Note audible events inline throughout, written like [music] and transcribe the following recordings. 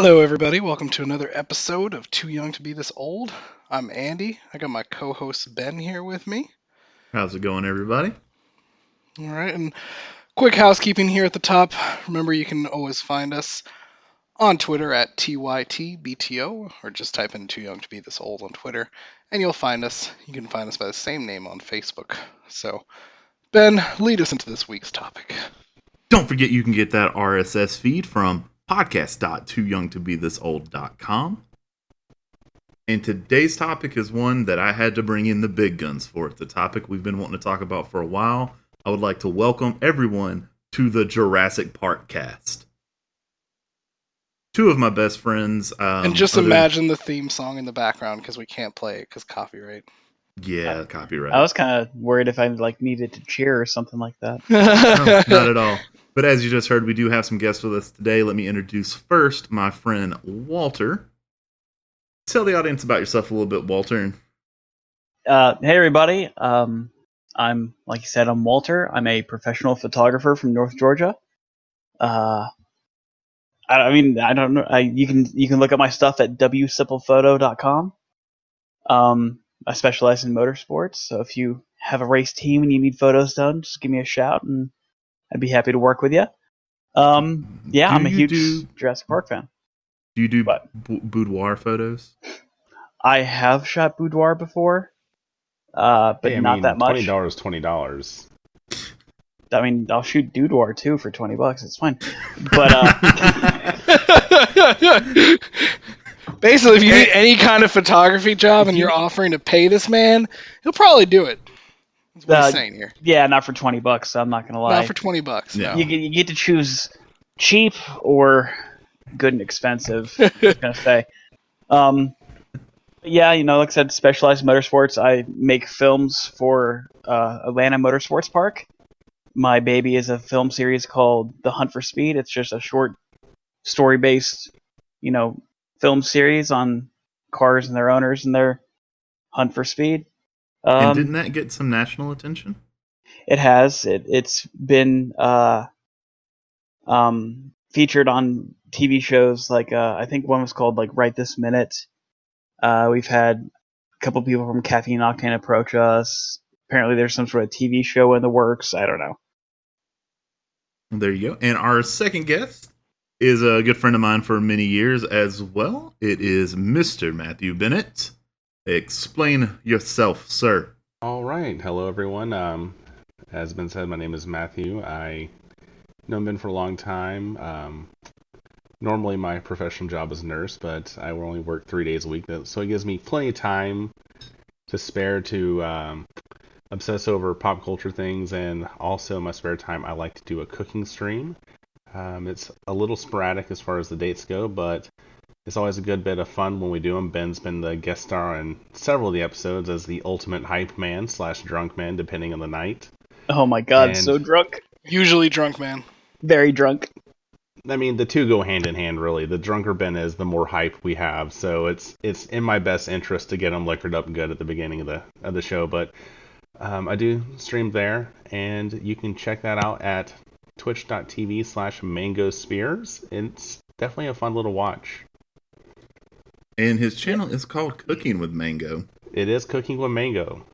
Hello, everybody. Welcome to another episode of Too Young to Be This Old. I'm Andy. I got my co host Ben here with me. How's it going, everybody? All right, and quick housekeeping here at the top. Remember, you can always find us on Twitter at TYTBTO, or just type in Too Young to Be This Old on Twitter, and you'll find us. You can find us by the same name on Facebook. So, Ben, lead us into this week's topic. Don't forget you can get that RSS feed from podcast.tooyoungtobethisold.com. And today's topic is one that I had to bring in the big guns for. It's a topic we've been wanting to talk about for a while. I would like to welcome everyone to the Jurassic Park cast. Two of my best friends. Um, and just other- imagine the theme song in the background because we can't play it because copyright. Yeah, copyright. I was kind of worried if I like needed to cheer or something like that. No, not at all. [laughs] But as you just heard, we do have some guests with us today. Let me introduce first my friend Walter. Tell the audience about yourself a little bit, Walter. Uh, hey everybody, um, I'm like you said, I'm Walter. I'm a professional photographer from North Georgia. Uh, I, I mean, I don't know. I, you can you can look at my stuff at wsimplephoto.com. Um, I specialize in motorsports, so if you have a race team and you need photos done, just give me a shout, and I'd be happy to work with you. Um, yeah, Do I'm a huge do- Jurassic Park fan. Do you do What? b- boudoir photos? I have shot boudoir before, uh, but Hey, not mean, that much. Twenty dollars, twenty dollars. I mean, I'll shoot boudoir too for twenty bucks. It's fine. But uh, [laughs] Basically, if you need any kind of photography job and you're offering to pay this man, he'll probably do it. That's what Uh, saying here. yeah, not for twenty bucks. I'm not gonna lie. Not for twenty bucks. Yeah. No. you, get, you get to choose cheap or good and expensive. I was gonna [laughs] say. Um, yeah, you know, like I said, specialized motorsports. I make films for uh, Atlanta Motorsports Park. My baby is a film series called The Hunt for Speed. It's just a short story-based, you know, film series on cars and their owners and their hunt for speed. And Um, didn't that get some national attention? it has. It, it's been uh, um, featured on TV shows like uh, I think one was called like Right This Minute. Uh, we've had a couple people from Caffeine Octane approach us. Apparently, there's some sort of TV show in the works. I don't know. There you go. And our second guest is a good friend of mine for many years as well. It is Mr. Matthew Bennett. Explain yourself, sir. All right, hello everyone. Um, as been said, my name is Matthew. I know Ben for a long time. Um, normally, my professional job is nurse, but I will only work three days a week, so it gives me plenty of time to spare to um, obsess over pop culture things, and also my spare time, I like to do a cooking stream. Um, it's a little sporadic as far as the dates go, but it's always a good bit of fun when we do them. Ben's been the guest star on several of the episodes as the ultimate hype man slash drunk man, depending on the night. Oh my god, And- so drunk, Usually drunk man. very drunk. I mean, the two go hand in hand, really. The drunker Ben is, the more hype we have. So it's it's in my best interest to get him liquored up good at the beginning of the of the show. But um, I do stream there, and you can check that out at twitch.tv slash mango spears. It's definitely a fun little watch. And his channel is called Cooking with Mango. It is cooking with mango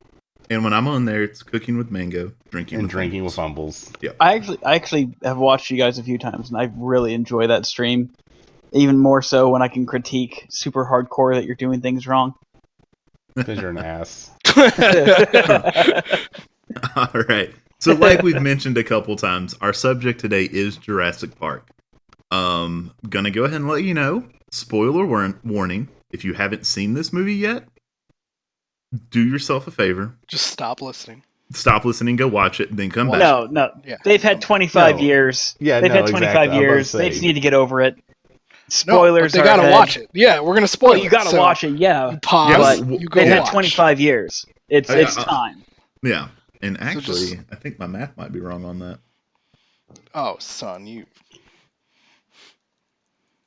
And when I'm on there, it's cooking with mango, drinking and with drinking with fumbles. fumbles. I actually, I actually have watched you guys a few times, and I really enjoy that stream. Even more so when I can critique super hardcore that you're doing things wrong. Because you're an ass. [laughs] [laughs] All right. So, like we've mentioned a couple times, our subject today is Jurassic Park. Um, gonna go ahead and let you know. Spoiler war- warning: if you haven't seen this movie yet, do yourself a favor. Just stop listening. Stop listening, go watch it, then come back. No, no. Yeah. They've had 25 No. years. Yeah, They've no, had 25 exactly. I was about years. They just need to get over it. No, Spoilers. they gotta ahead. watch it. Yeah, we're gonna spoil Well, you gotta so watch it. Yeah, You pause. Yeah, but you go they've yeah. had 25 years. It's Uh, it's uh, time. Yeah, and actually, just- I think my math might be wrong on that. Oh, son, you.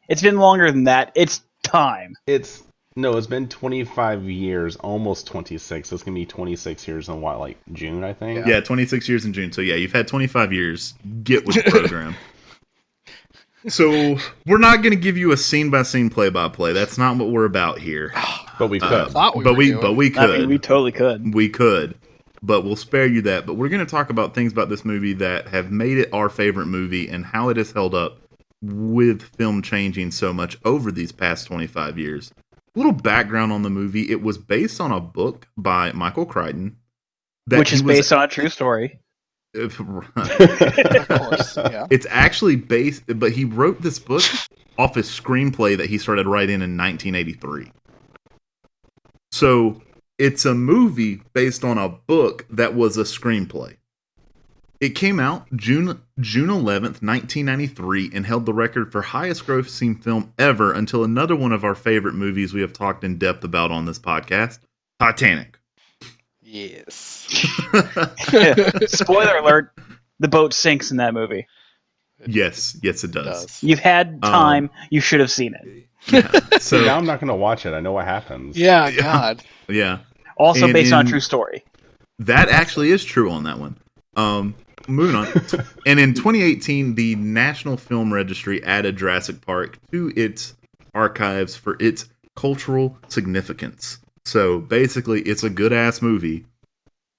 It's been longer than that. It's time. It's no, it's been 25 years, almost 26. It's gonna be 26 years in what, like June, I think. Yeah, 26 years in June. So yeah, you've had 25 years. Get with the [laughs] program. So we're not going to give you a scene by scene play by play. That's not what we're about here. [sighs] But we could. Uh, we but we doing. but we I could mean, we totally could. we could, but we'll spare you that. But we're going to talk about things about this movie that have made it our favorite movie and how it has held up with film changing so much over these past 25 years. A little background on the movie: it was based on a book by Michael Crichton, that Which is was- based on a true story. [laughs] of course. Yeah. It's actually based, but he wrote this book off his screenplay that he started writing in 1983. So it's a movie based on a book that was a screenplay. It came out June June 11th, 1993, and held the record for highest grossing film ever until another one of our favorite movies we have talked in depth about on this podcast, Titanic. Yes. [laughs] Spoiler alert: the boat sinks in that movie. yes, yes, it It does. does. You've had time. you should have seen it. [laughs] So now I'm not going to watch it. I know what happens. Yeah, God. yeah, Also And based on in- a true story. That actually is true on that one. Um, moving on. [laughs] and in 2018, the National Film Registry added Jurassic Park to its archives for its cultural significance. So basically, it's a good ass movie,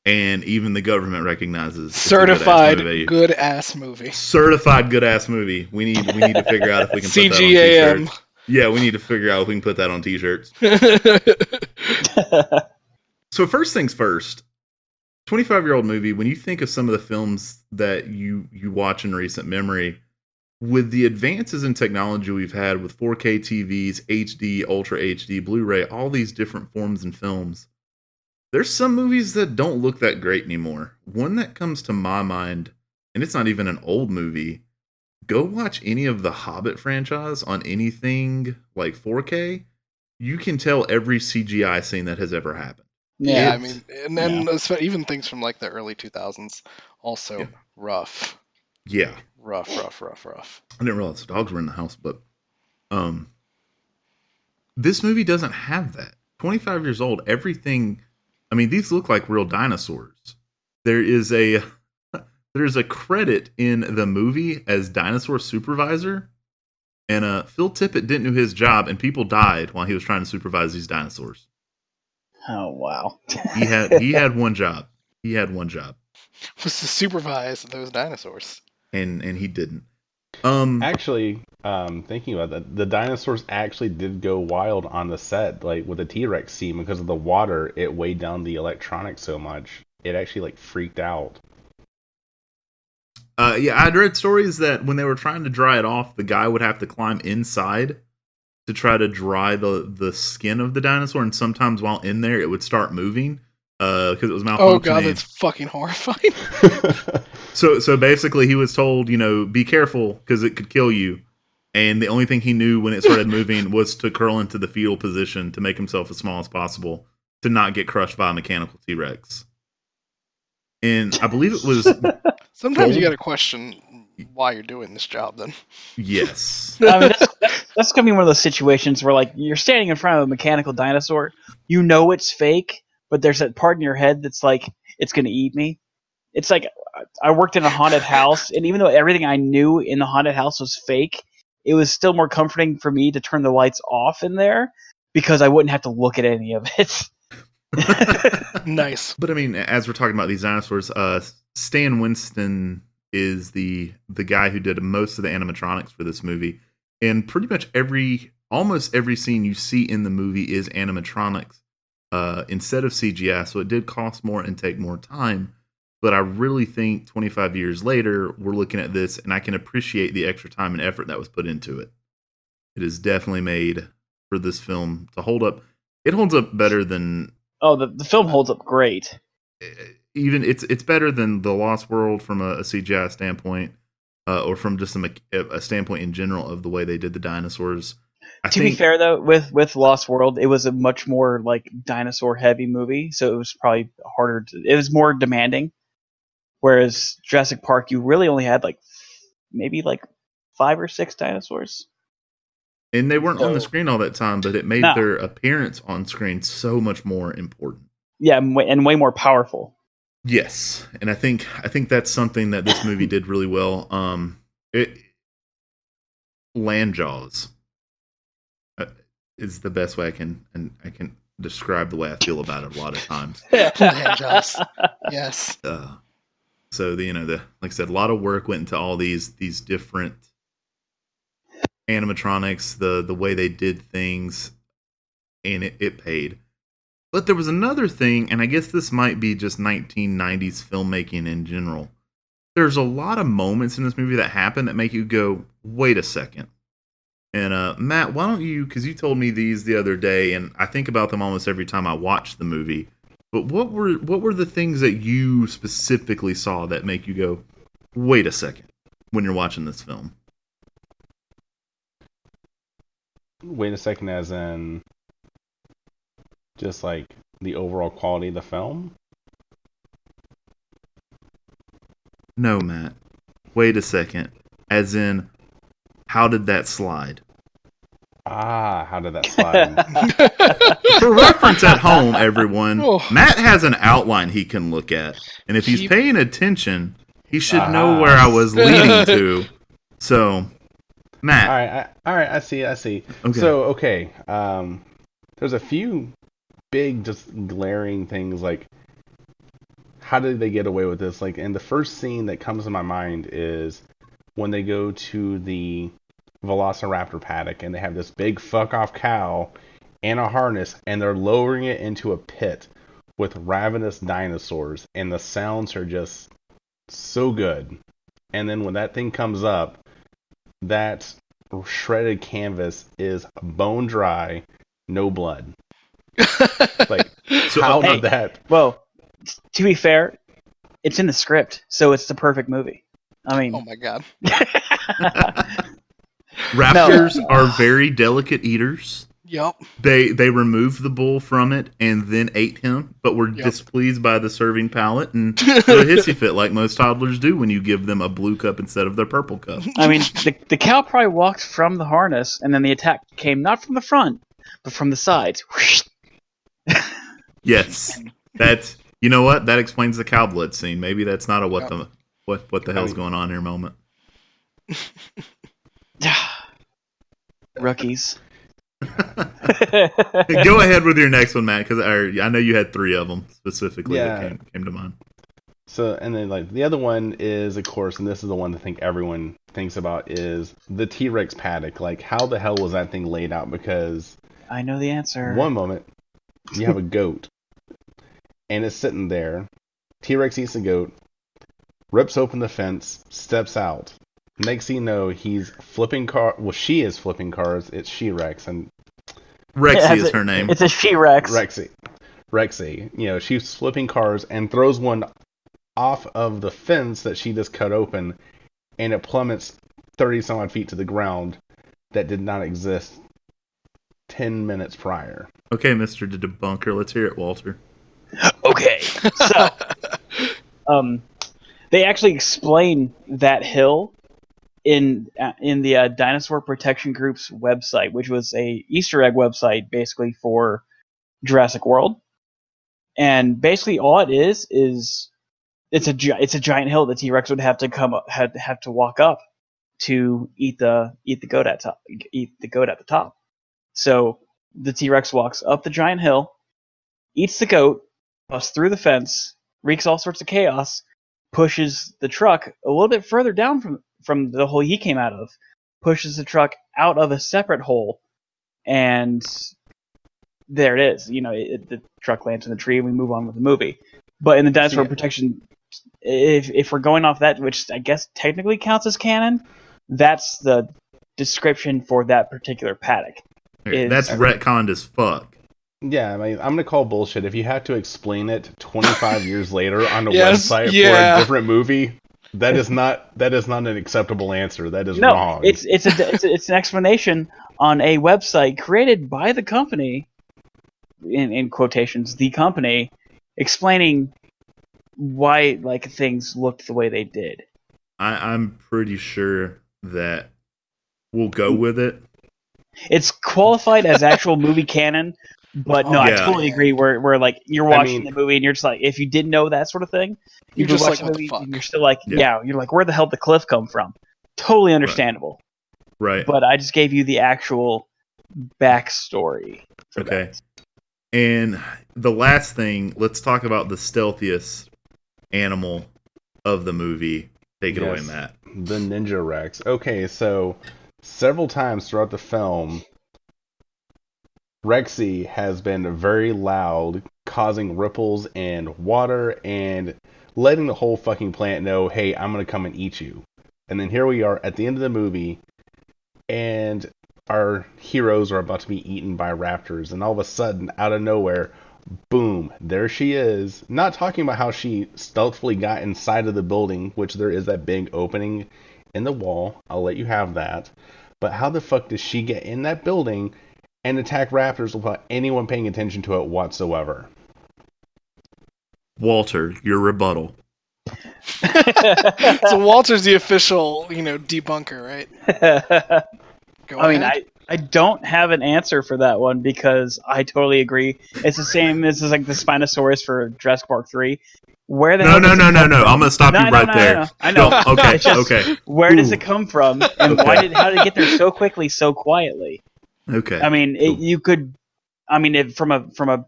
and even the government recognizes it's a good-ass Certified movie. good ass movie. certified good ass movie. We need we need to figure out if we can put that on [laughs] t-shirts. Yeah, we need to figure out if we can put that on t-shirts. [laughs] So first things first, 25 year old movie, when you think of some of the films that you you watch in recent memory, with the advances in technology we've had with 4K TVs, HD, Ultra HD, Blu-ray, all these different forms and films, there's some movies that don't look that great anymore. One that comes to my mind, and it's not even an old movie, go watch any of the Hobbit franchise on anything like 4K. You can tell every CGI scene that has ever happened. Yeah, I mean, and then espe- even things from like the early 2000s, also Yeah. rough, Yeah. rough, rough, rough, rough. I didn't realize the dogs were in the house, but um this movie doesn't have that. 25 years old, everything I mean, these look like real dinosaurs. There is a [laughs] there's a credit in the movie as dinosaur supervisor. And uh Phil Tippett didn't do his job and people died while he was trying to supervise these dinosaurs. Oh wow. He had he [laughs] had one job. He had one job. Was to supervise those dinosaurs. And and he didn't. Um Actually, um, thinking about that, the dinosaurs actually did go wild on the set, like with the T Rex scene, because of the water. It weighed down the electronics so much, it actually like freaked out. Uh, yeah, I'd read stories that when they were trying to dry it off, the guy would have to climb inside to try to dry the the skin of the dinosaur, and sometimes while in there, it would start moving uh, because it was malfunctioning. Oh god, that's fucking horrifying. [laughs] So so basically, he was told, you know, be careful because it could kill you. And the only thing he knew when it started [laughs] moving was to curl into the fetal position to make himself as small as possible to not get crushed by a mechanical T Rex. And I believe it was [laughs] Sometimes you Gold? gotta question why you're doing this job. Then yes. [laughs] I mean, that's, that's, that's gonna be one of those situations where like you're standing in front of a mechanical dinosaur, you know it's fake, but there's that part in your head that's like it's gonna eat me. It's like I worked in a haunted house, and even though everything I knew in the haunted house was fake, it was still more comforting for me to turn the lights off in there because I wouldn't have to look at any of it. [laughs] nice. But I mean, as we're talking about these dinosaurs, uh, Stan Winston is the the guy who did most of the animatronics for this movie, and pretty much every, almost every scene you see in the movie is animatronics uh, instead of CGI. So it did cost more and take more time. But I really think 25 years later, we're looking at this, and I can appreciate the extra time and effort that was put into it. It is definitely made for this film to hold up. It holds up better than oh, the the film holds up great. Even it's it's better than the Lost World from a, a CGI standpoint, uh, or from just a, a standpoint in general of the way they did the dinosaurs. I to be fair though, with with Lost World, it was a much more like dinosaur heavy movie, so it was probably harder. To, it was more demanding. Whereas Jurassic Park, you really only had like maybe like five or six dinosaurs. and they weren't on the screen all that time, but it made No. their appearance on screen so much more important. Yeah, and way, and way more powerful. Yes, and I think I think that's something that this movie [laughs] did really well. Um, it land jaws uh, is the best way I can and I can describe the way I feel about it a lot of times. [laughs] Land Jaws. Yes. Uh, so the you know the like I said, a lot of work went into all these these different animatronics, the the way they did things, and it, it paid. But there was another thing, and I guess this might be just 1990s filmmaking in general. There's a lot of moments in this movie that happen that make you go, "Wait a second. And uh, Matt, why don't you? Because you told me these the other day, and I think about them almost every time I watch the movie. But what were what were the things that you specifically saw that make you go, "Wait a second, when you're watching this film? Wait a second, as in just like the overall quality of the film. No, Matt. Wait a second. As in, how did that slide? Ah, how did that slide? [laughs] For reference at home, everyone, Oh. Matt has an outline he can look at, and if he's paying attention, he should know Ah. where I was leading [laughs] to. So, Matt, all right, I, all right, I see, I see. okay, So okay, um, there's a few big, just glaring things like how did they get away with this? Like, and the first scene that comes to my mind is when they go to the Velociraptor paddock and they have this big fuck off cow and a harness, and they're lowering it into a pit with ravenous dinosaurs, and the sounds are just so good. And then when that thing comes up, that shredded canvas is bone dry, no blood. [laughs] Like, so how hey. did that? Well, to be fair, it's in the script, so it's the perfect movie. I mean, Oh my god. [laughs] raptors are very delicate eaters. Yup. They they removed the bull from it and then ate him, but were Yep. displeased by the serving palate and [laughs] threw a hissy fit like most toddlers do when you give them a blue cup instead of their purple cup. I mean, the, the cow probably walked from the harness, and then the attack came not from the front, but from the sides. Yes, that's you know what that explains the cow blood scene. Maybe that's not a what Yep. the what what the hell's going on here moment. [sighs] Rookies. [laughs] Go ahead with your next one, Matt, because I, I know you had three of them specifically that came, came to mind. So, and then like the other one is, of course, and this is the one I think everyone thinks about is the T Rex paddock. Like, how the hell was that thing laid out? Because I know the answer. one moment you have a goat, and it's sitting there. T Rex eats the goat, rips open the fence, steps out. Next thing you know, he's flipping car. Well, she is flipping cars. It's She Rex and Rexy is a- her name. It's a She Rex. Rexy. Rexy. You know, she's flipping cars and throws one off of the fence that she just cut open, and it plummets 30 some odd feet to the ground that did not exist 10 minutes prior. Okay, Mister the Debunker, let's hear it, Walter. Okay. So, [laughs] um, they actually explain that hill in uh, in the uh, Dinosaur Protection Group's website, which was a Easter egg website basically for Jurassic World. And basically, all it is is it's a gi- it's a giant hill that T Rex would have to come up, had have to walk up to eat the eat the goat at top eat the goat at the top. So the T Rex walks up the giant hill, eats the goat, busts through the fence, wreaks all sorts of chaos, pushes the truck a little bit further down from from the hole he came out of, pushes the truck out of a separate hole, and there it is. You know, it, the truck lands in the tree, and we move on with the movie. But in the dinosaur Yeah. protection, if if we're going off that, which I guess technically counts as canon, that's the description for that particular paddock. Okay, Is- That's retconned as fuck. Yeah, I mean, I'm gonna call bullshit if you have to explain it 25 years later on a Yes, website for a different movie. That is not that is not an acceptable answer. That is no, wrong. it's it's a it's, a, it's an explanation on a website created by the company, in in quotations, the company, explaining why like things looked the way they did. I, I'm pretty sure that we'll go with it. It's qualified as actual movie canon, but no, I Yeah. totally agree. Where where like you're I watching mean- the movie and you're just like, if you didn't know that sort of thing, You're just like, what the fuck? and you're still like, Yeah. yeah. you're like, where the hell did the cliff come from? Totally understandable. Right. but I just gave you the actual backstory. for Okay. that. And the last thing, let's talk about the stealthiest animal of the movie. Take it away, Yes. Matt. The Ninja Rex. Okay, so several times throughout the film, Rexy has been very loud, causing ripples in water and letting the whole fucking planet know, hey, I'm gonna come and eat you. And then here we are at the end of the movie, and our heroes are about to be eaten by raptors, and all of a sudden, out of nowhere, boom, there she is. Not talking about how she stealthily got inside of the building, which there is that big opening in the wall. I'll let you have that. But how the fuck does she get in that building and attack raptors without anyone paying attention to it whatsoever? Walter, your rebuttal. [laughs] so Walter's the official, you know, debunker, right? [laughs] Go I mean. I, I don't have an answer for that one because I totally agree. It's the same as like the Spinosaurus for Jurassic Park 3. Where the No, no, no, no, no. from? I'm gonna stop No, you know, right no, there. no, no. I know. Okay, [laughs] just- okay, Where does it come from, and [laughs] why did how did it get there so quickly, so quietly? okay. I mean, it, you could, I mean, it, from a from a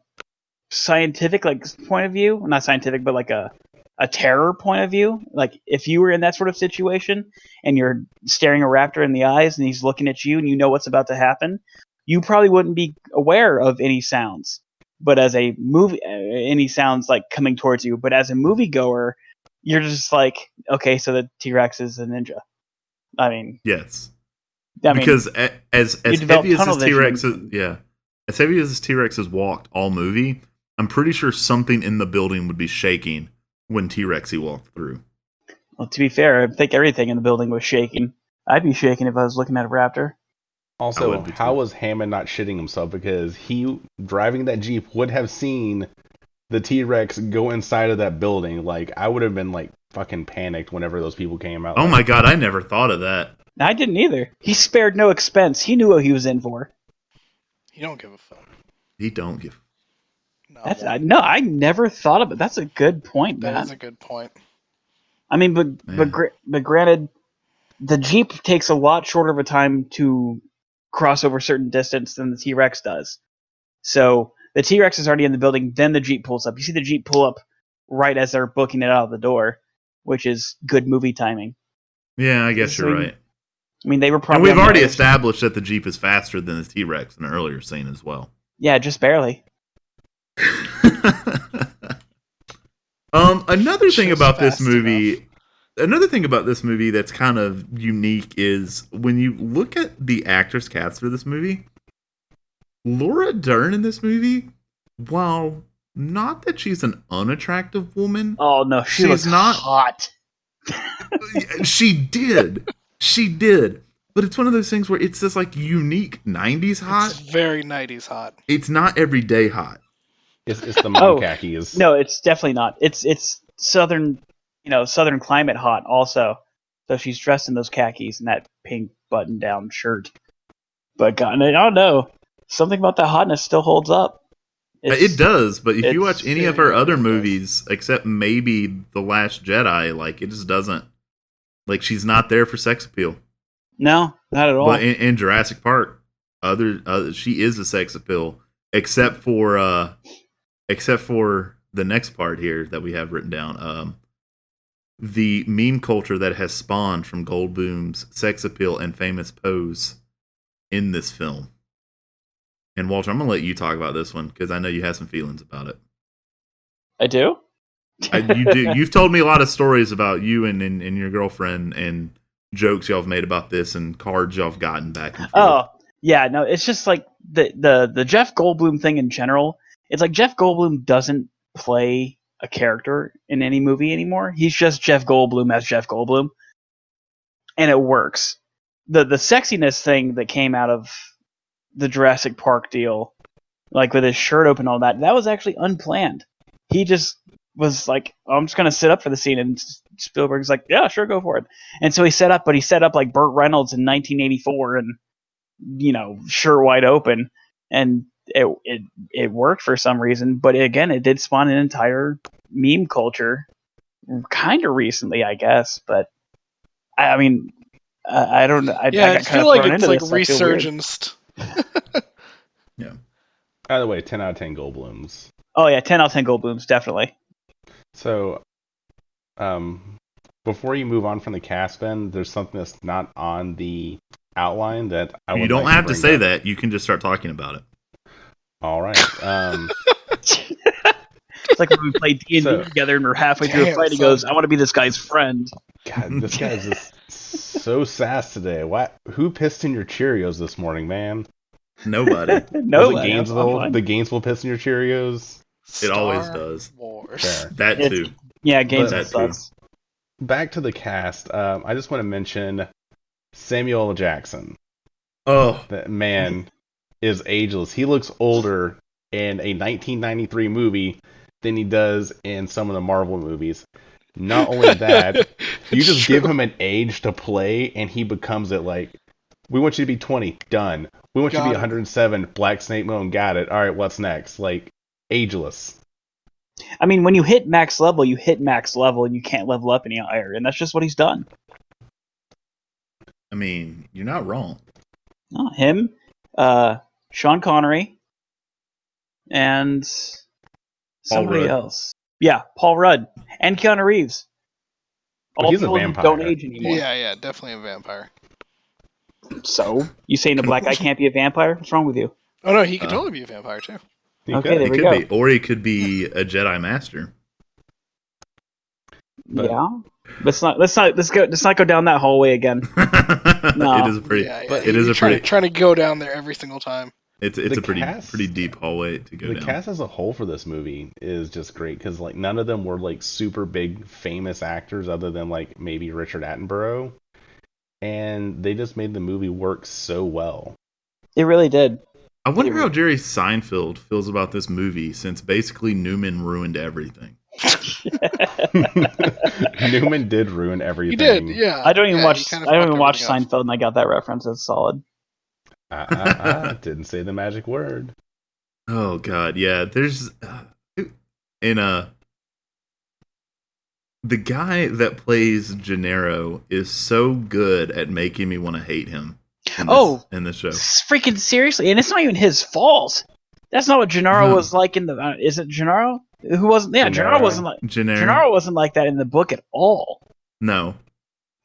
scientific like point of view, not scientific, but like a a terror point of view. Like if you were in that sort of situation and you're staring a raptor in the eyes and he's looking at you and you know what's about to happen, you probably wouldn't be aware of any sounds. But as a movie, uh, any sounds like coming towards you. But as a moviegoer, you're just like, okay, so the T Rex is a ninja. I mean, yes. I because a- as as heavy as this T Rex is, yeah, as heavy as this T Rex has walked all movie, I'm pretty sure something in the building would be shaking when T Rexy walked through. Well, to be fair, I think everything in the building was shaking. I'd be shaking if I was looking at a raptor. I Also, how was Hammond not shitting himself? Because he, driving that Jeep, would have seen the T Rex go inside of that building. Like, I would have been, like, fucking panicked whenever those people came out. Oh Like, my god, I never thought of that. I didn't either. He spared no expense. He knew what he was in for. He don't give a fuck. He don't give. No, That's I, no, I never thought of it. That's a good point, that man. is a good point. I mean, but Yeah. but gra- but granted, the Jeep takes a lot shorter of a time to cross over certain distance than the T Rex does. So the T Rex is already in the building, then the Jeep pulls up. You see the Jeep pull up right as they're booking it out of the door, which is good movie timing. Yeah, I guess So you're you- right. I mean, they were And probably we've already established that the Jeep is faster than the T Rex in an earlier scene as well. Yeah, just barely. [laughs] um, another thing about this movie, another thing about this movie that's kind of unique is when you look at the actress cast for this movie, Laura Dern in this movie, while not that she's an unattractive woman, Oh no, she She's not- hot. [laughs] she did, she did. But it's one of those things where it's this like unique '90s hot. It's very 90s hot. It's not everyday hot. it's, it's the mom [laughs] Oh, khakis. No, it's definitely not. It's it's southern, you know, southern climate hot also. So she's dressed in those khakis and that pink button-down shirt. But God, I don't know. Something about that hotness still holds up. It's- it does, but if you watch any of her other movies, except maybe The Last Jedi, like it just doesn't. Like she's not there for sex appeal. No, not at all. But in, in Jurassic Park, other uh, she is a sex appeal, except for uh, except for the next part here that we have written down. Um, the meme culture that has spawned from Goldblum's sex appeal and famous pose in this film. And Walter, I'm gonna let you talk about this one because I know you have some feelings about it. I do. I, you do. [laughs] You've told me a lot of stories about you and, and, and your girlfriend and jokes y'all have made about this and cards y'all have gotten back and forth. Oh, yeah, no, it's just like the the the Jeff Goldblum thing in general. It's like Jeff Goldblum doesn't play a character in any movie anymore. He's just Jeff Goldblum as Jeff Goldblum, and it works. the The sexiness thing that came out of the Jurassic Park deal, like with his shirt open, all that, that was actually unplanned. He just was like, "I'm just gonna sit up for the scene," and Spielberg's like, "Yeah, sure, go for it." And so he set up, but he set up like Burt Reynolds in 1984, and you know, shirt wide open, and it it it worked for some reason. But again, it did spawn an entire meme culture, kind of recently, I guess. But I, I mean, Uh, I don't. I, yeah, I, I, feel kinda like thrown it's into like this. I feel weird. resurgenced. [laughs] By the way, 10 out of 10 Goldblums. Oh yeah, ten out of ten Goldblums, definitely. So, um, before you move on from the cast, Ben, there's something that's not on the outline that I you would don't like have to bring say up. that. You can just start talking about it. All right. Um, It's like when we play D and So- D together, and we're halfway through a Damn, fight. He son. goes, "I want to be this guy's friend." God, this guy's just so sass today. What? Who pissed in your Cheerios this morning, man? Nobody. no, Was it Gainesville? The Gainesville piss in your Cheerios? It always Star does. Wars. Fair. that It's- too. yeah, games That too. sucks. Back to the cast. Um, I just want to mention Samuel L. Jackson. Oh, That man is ageless. He looks older in a 1993 movie than he does in some of the Marvel movies. Not only [laughs] that, you just true. give him an age to play and he becomes it like we want you to be 20 done we want you to Got be it. 107 black snake moan got it all right what's next like ageless I mean, when you hit max level, you hit max level, and you can't level up any higher, and that's just what he's done. I mean, you're not wrong. Not him, uh, Sean Connery, and somebody else. Yeah, Paul Rudd and Keanu Reeves. Well, All he's a people who vampire. don't age anymore. Yeah, yeah, definitely a vampire. So you saying a black guy can't be a vampire? What's wrong with you? Oh no, he could Uh. totally be a vampire too. He Okay, could. there He we could go. be, or he could be a Jedi Master. But- yeah. Let's not let's not let's go let's not go down that hallway again. [laughs] It is a pretty. yeah, yeah, but it is a trying, pretty. trying to go down there every single time. It's it's The a pretty cast- pretty deep hallway to go the down. cast as a whole for this movie is just great because like none of them were like super big famous actors other than like maybe richard attenborough and they just made the movie work so well It really did. I wonder how Jerry Seinfeld feels about this movie since basically Newman ruined everything. [laughs] newman did ruin He everything did, yeah. I don't even Yeah, watch kinda I don't even watch everything up. Seinfeld and I got that reference. That's solid. I, I, I [laughs] didn't say the magic word Oh God, yeah. There's uh, in a the guy that plays Gennaro is so good at making me want to hate him. In this, Oh. in the show, Freaking seriously, and it's not even his fault. That's not what Gennaro No. was like in the. Uh, is it Gennaro? Who wasn't? Yeah, Gennaro, Gennaro. wasn't like Gennaro. Gennaro wasn't like that in the book at all. No,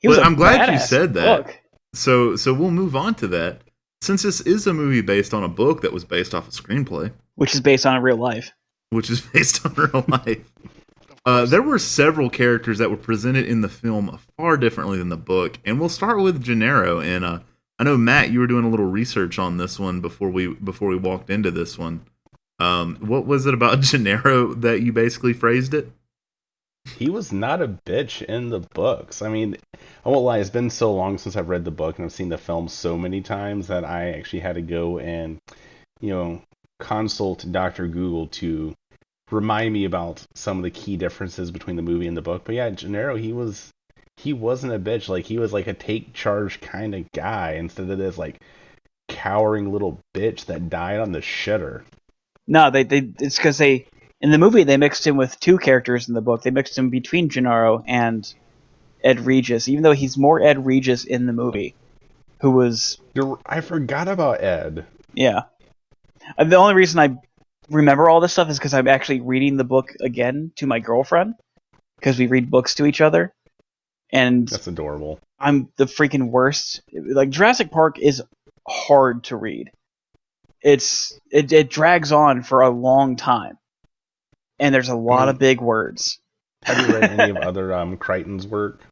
He was But a I'm glad you said that. book. so so we'll move on to that. Since this is a movie based on a book that was based off a screenplay, which is based on real life. which is [laughs] based on real life. Uh, there were several characters that were presented in the film far differently than the book, and we'll start with Gennaro. And uh, I know Matt, you were doing a little research on this one before we before we walked into this one. Um, what was it about [laughs] Gennaro that you basically phrased it? He was not a bitch in the books. I mean i won't lie it's been so long since i've read the book and i've seen the film so many times that i actually had to go and you know consult dr google to remind me about some of the key differences between the movie and the book. But yeah gennaro he was he wasn't a bitch. Like he was like a take charge kind of guy instead of this like cowering little bitch that died on the shitter. No, they they it's because they in the movie they mixed him with two characters in the book. They mixed him between Gennaro and Ed Regis, even though he's more Ed Regis in the movie, who was You're, i forgot about ed yeah. Uh, The only reason I remember all this stuff is because I'm actually reading the book again to my girlfriend because we read books to each other, and that's adorable I'm the freaking worst. Like Jurassic Park is hard to read. It's it, it drags on for a long time, and there's a lot of big words. Have you read [laughs] any of other um, Crichton's work?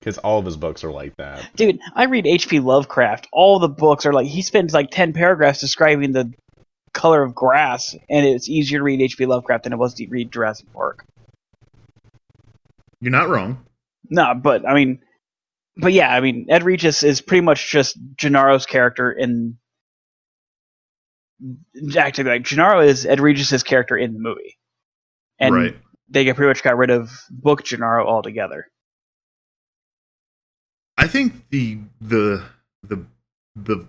Because all of his books are like that. Dude, I read H.P. Lovecraft. All the books are like he spends like ten paragraphs describing the color of grass, and it's easier to read H.P. Lovecraft than it was to read Jurassic Park. You're not wrong. No, but I mean, but yeah, I mean, Ed Regis is pretty much just Gennaro's character in. Actually, like Gennaro is Ed Regis's character in the movie, and right. they get pretty much got rid of book Gennaro altogether. I think the the the the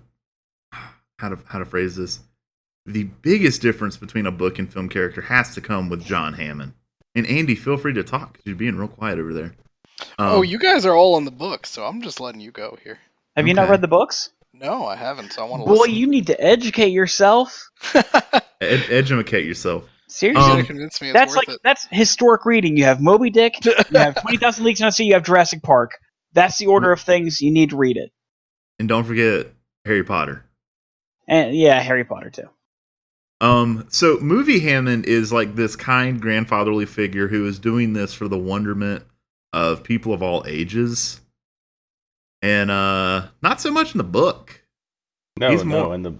how to how to phrase this the biggest difference between a book and film character has to come with John Hammond. And Andy, feel free to talk because you're being real quiet over there. Um, oh, you guys are all in the book, so I'm just letting you go here. Have you not read the books? No, I haven't. So I want to Boy, listen. you need to educate yourself. [laughs] ed- educate yourself. Seriously. Um, convince me it's that's worth like it. that's historic reading. You have Moby Dick, [laughs] you have Twenty Thousand Leagues Under the Sea, you have Jurassic Park. That's the order of things. You need to read it. And don't forget Harry Potter. And yeah, Harry Potter too. Um, so movie Hammond is like this kind grandfatherly figure who is doing this for the wonderment of people of all ages. And uh not so much in the book. No, He's no, more- in the.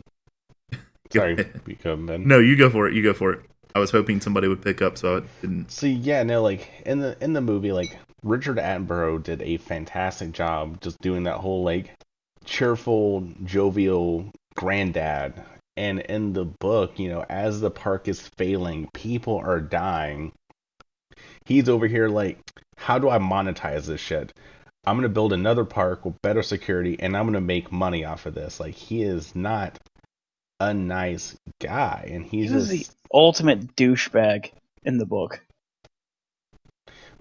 [laughs] Sorry, become Ben. No, you go for it. You go for it. I was hoping somebody would pick up so I didn't. See, yeah, no, like in the in the movie, like Richard Attenborough did a fantastic job just doing that whole like cheerful, jovial granddad. And in the book, you know, as the park is failing, people are dying. He's over here like, how do I monetize this shit? I'm gonna build another park with better security, and I'm gonna make money off of this. Like he is not a nice guy, and he's He was just. the ultimate douchebag in the book.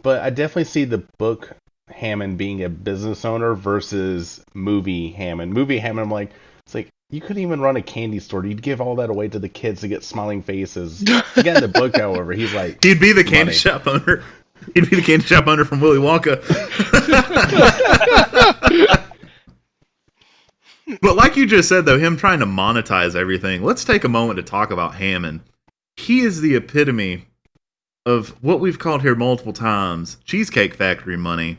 But I definitely see the book Hammond being a business owner versus movie Hammond. Movie Hammond, I'm like, it's like you couldn't even run a candy store. You'd give all that away to the kids to get smiling faces. [laughs] Again, in the book, however, he's like, He'd be the candy Money. shop owner. He'd be the candy shop owner from Willy Wonka. [laughs] [laughs] but like you just said, though, him trying to monetize everything, let's take a moment to talk about Hammond. He is the epitome of what we've called here multiple times Cheesecake Factory money.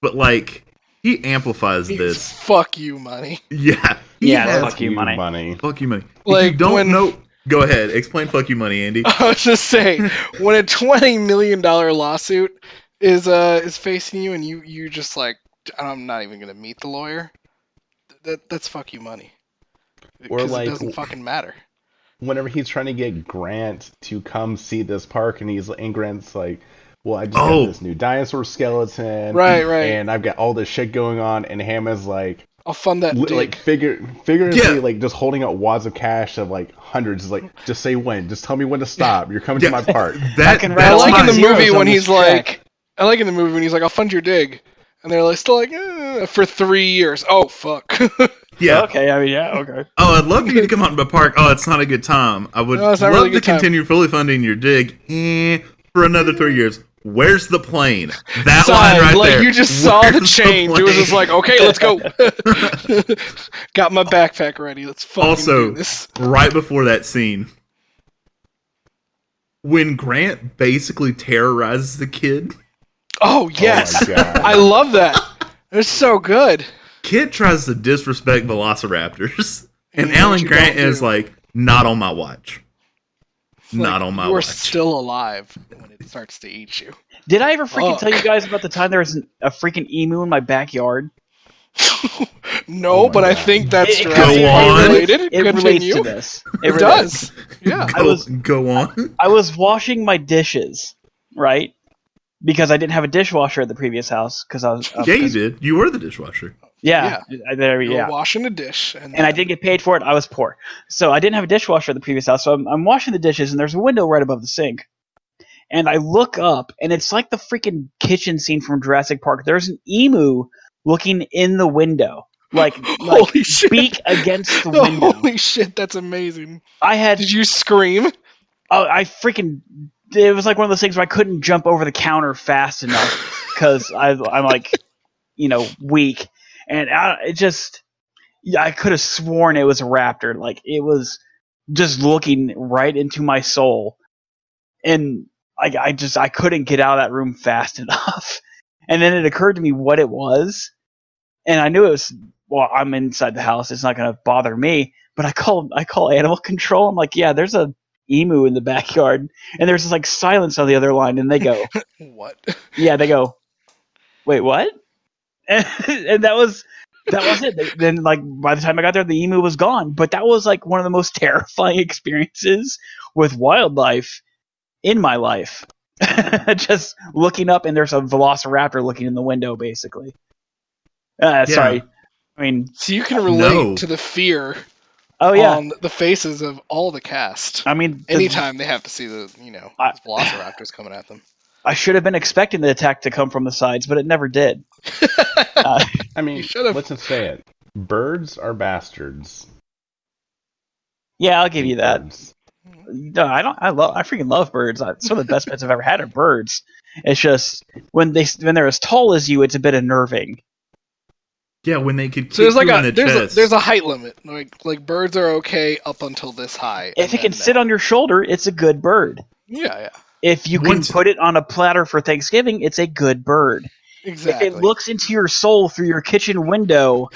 But, like, he amplifies He's this. fuck you money. Yeah. He Yeah, has fuck you, money. money. fuck you money. if Like, you don't when- know. Go ahead. Explain fuck you money, Andy. [laughs] I was just saying, when a twenty million dollar lawsuit is uh is facing you, and you you just like, I'm not even gonna meet the lawyer. That that's fuck you money. Or 'Cause like- it doesn't fucking matter. Whenever he's trying to get Grant to come see this park, and he's and Grant's like, well, I just Oh. got this new dinosaur skeleton, Right, right. and I've got all this shit going on, and Hammond's like, I'll fund that li- like figure figuratively Yeah. like just holding out wads of cash of like hundreds is like just say when just tell me when to stop you're coming Yeah. to my park [laughs] That, can I rattle that's like in the movie when this he's check. like, I like in the movie when he's like, I'll fund your dig, and they're like still like, eh, for three years. Oh fuck. [laughs] yeah. Okay, I mean, yeah, okay. [laughs] Oh, I'd love for you to come out in the park. Oh, it's not a good time. I would No, it's love really to good time. continue fully funding your dig eh, for another three years. Where's the plane? That line right like there. you just saw the Where's change. it was just like, okay, let's go. [laughs] Got my backpack ready. Let's fucking Also- do this. right before that scene. When Grant basically terrorizes the kid, Oh, oh yes, oh [laughs] I love that. It's so good. Kit tries to disrespect velociraptors. [laughs] And You what Alan Grant is like, not on my watch. Not on my You are watch. still alive when it starts to eat you. Did I ever freaking Fuck. tell you guys about the time there was an, a freaking emu in my backyard? [laughs] no, Oh my but I think that's It- it- Go on. related. It relates to this. It relates. does. Yeah. I was- go on. I was washing my dishes, right? Because I didn't have a dishwasher at the previous house. Because I was uh, Yeah, you 'cause- did. You were the dishwasher. Yeah, I- there, You yeah. washing a dish, and, and I didn't get paid for it. I was poor, so I didn't have a dishwasher at the previous house. So I'm, I'm washing the dishes, and there's a window right above the sink. And I look up, and it's like the freaking kitchen scene from Jurassic Park. There's an emu looking in the window, like, [laughs] like Holy shit! beak against the [laughs] window. Holy shit! That's amazing. I had, Did you scream? oh, I freaking, it was like one of those things where I couldn't jump over the counter fast enough [laughs] because I'm like, you know, weak, and I, it just, yeah, I could have sworn it was a raptor. Like it was just looking right into my soul, and I, I just I couldn't get out of that room fast [laughs] enough. And then it occurred to me what it was, and I knew it was. Well, I'm inside the house; it's not going to bother me. But I call I call animal control. I'm like, yeah, there's a emu in the backyard, and there's this like silence on the other line, and they go, [laughs] What? yeah, they go, wait, what? And, [laughs] and that was that was it. They, then like by the time I got there, the emu was gone. But that was like one of the most [laughs] terrifying experiences with wildlife in my life. Just looking up and there's a velociraptor looking in the window, basically. Uh, Sorry, I mean, So you can relate No. to the fear oh yeah, on the faces of all the cast. I mean, the- Anytime they have to see the, you know, I- those velociraptors coming at them. I should have been expecting the attack to come from the sides, but it never did. [laughs] Uh, I mean, You should've. let's just say it. Birds are bastards. yeah, I'll give you that. No, I don't. I love. I freaking love birds. I- Some of the best pets I've ever had are birds. It's just when they when they're as tall as you, it's a bit unnerving. Yeah, when they could kick So there's like you a in the there's chest. a there's a height limit. Like like birds are okay up until this high. If it can then sit that- on your shoulder, it's a good bird. Yeah, yeah. If you can Once- put it on a platter for Thanksgiving, it's a good bird. Exactly. If it looks into your soul through your kitchen window,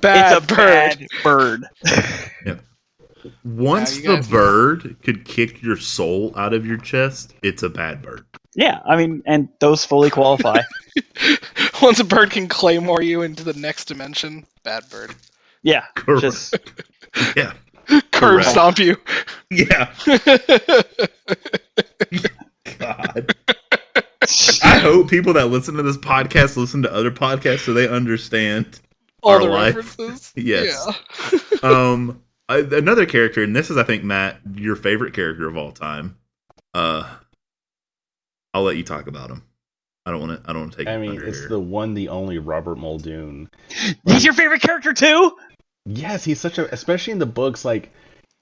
bad [laughs] it's a bird. bad bird. [laughs] Once the guys- bird could kick your soul out of your chest, it's a bad bird. Yeah, I mean, and those fully qualify. [laughs] Once a bird can claymore you into the next dimension, bad bird. Yeah, Correct. just [laughs] Yeah. Curb Correct. stomp you. Yeah. [laughs] God. I hope people that listen to this podcast listen to other podcasts so they understand. All Our the life. references. Yes. Yeah. Um, I, another character, and this is, I think, Matt, your favorite character of all time. Uh, I'll let you talk about him. I don't want to. I don't want to take. I mean, thunder it's here. the one, the only Robert Muldoon. [gasps] he's your favorite character too. Yes, he's such a, especially in the books. Like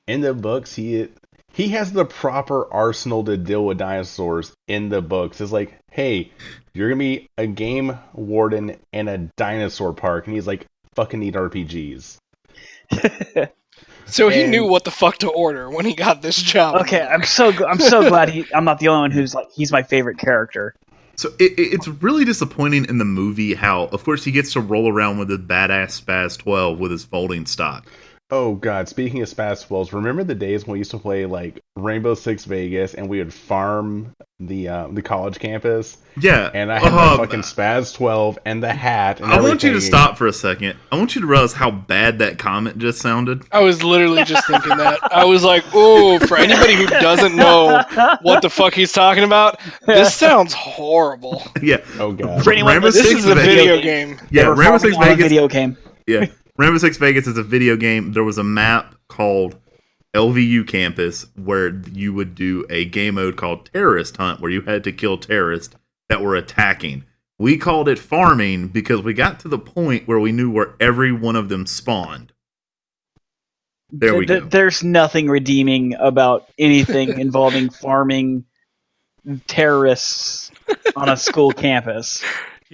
in the books, he he has the proper arsenal to deal with dinosaurs. In the books, it's like, hey, you're gonna be a game warden in a dinosaur park, and he's like, fucking need RPGs. [laughs] So he And- knew what the fuck to order when he got this job. Okay, I'm so gl- I'm so glad he, I'm not the only one who's like he's my favorite character. So it, it- it's really disappointing in the movie how, of course, he gets to roll around with his badass Spaz 12 with his folding stock. Oh god, speaking of Spaz 12s, remember the days when we used to play like Rainbow Six Vegas and we would farm the uh, the college campus, Yeah, and I had my fucking Spaz 12 and the hat. And I want you to stop for a second. I want you to realize how bad that comment just sounded. I was literally just thinking that. I was like, "Oh, for anybody who doesn't know what the fuck he's talking about, this sounds horrible. [laughs] Yeah, Oh god. For anyone Rainbow This Six is a Vegas- video game." yeah. They Rainbow Six on a Vegas. video game. Yeah, Rainbow Six Vegas is a video game. There was a map called LVU Campus where you would do a game mode called Terrorist Hunt, where you had to kill terrorists that were attacking. We called it farming because we got to the point where we knew where every one of them spawned. There we go. There's nothing redeeming about anything [laughs] involving farming terrorists on a school campus.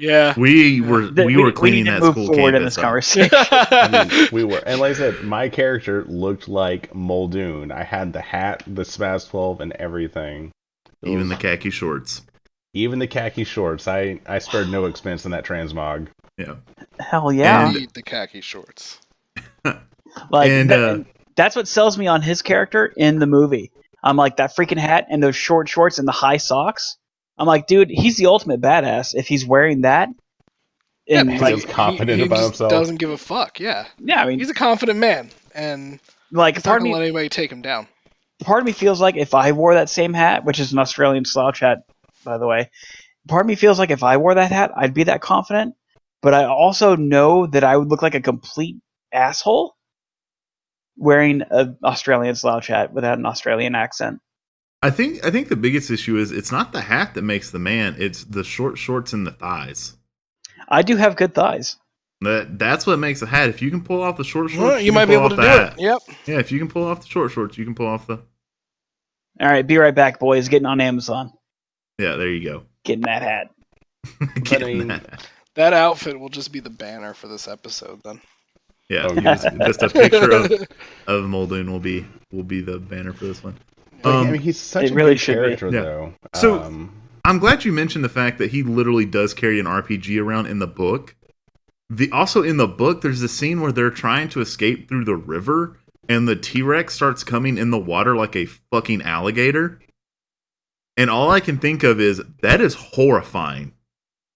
Yeah. We were Th- we were cleaning need to that move school forward in campus this up. conversation. [laughs] I mean, we were, and like I said, my character looked like Muldoon. I had the hat, the Spaz 12, and everything. It Even was- the khaki shorts. even the khaki shorts. I I spared no expense in that transmog. Yeah. Hell yeah! And- Need the khaki shorts. [laughs] like and, that- uh, and that's what sells me on his character in the movie. I'm like that freaking hat and those short shorts and the high socks. I'm like, dude, he's the ultimate badass if he's wearing that. And he like, feels confident he about just himself. Doesn't give a fuck. Yeah. yeah, I mean, He's a confident man, and like he's not part of gonna me, let anybody take him down. part of me feels like if I wore that same hat, which is an Australian slouch hat, by the way, part of me feels like if I wore that hat, I'd be that confident. But I also know that I would look like a complete asshole wearing an Australian slouch hat without an Australian accent. I think I think the biggest issue is it's not the hat that makes the man, it's the short shorts and the thighs. I do have good thighs. That that's what makes a hat. If you can pull off the short shorts, Well, you can might be pull able to off do the it. hat. Yep. Yeah, if you can pull off the short shorts, you can pull off the. All right, be right back, boys. Getting on Amazon, Yeah, there you go. getting that hat. [laughs] Getting mean- that. That outfit will just be the banner for this episode then. Yeah, Oh, just, [laughs] just a picture of, of Muldoon will be will be the banner for this one. Like, Um, I mean, he's such it a really good should be. character, Yeah. though. So- um, I'm glad you mentioned the fact that he literally does carry an RPG around in the book. The also in the book, there's a scene where they're trying to escape through the river, and the T Rex starts coming in the water like a fucking alligator. And all I can think of is that is horrifying.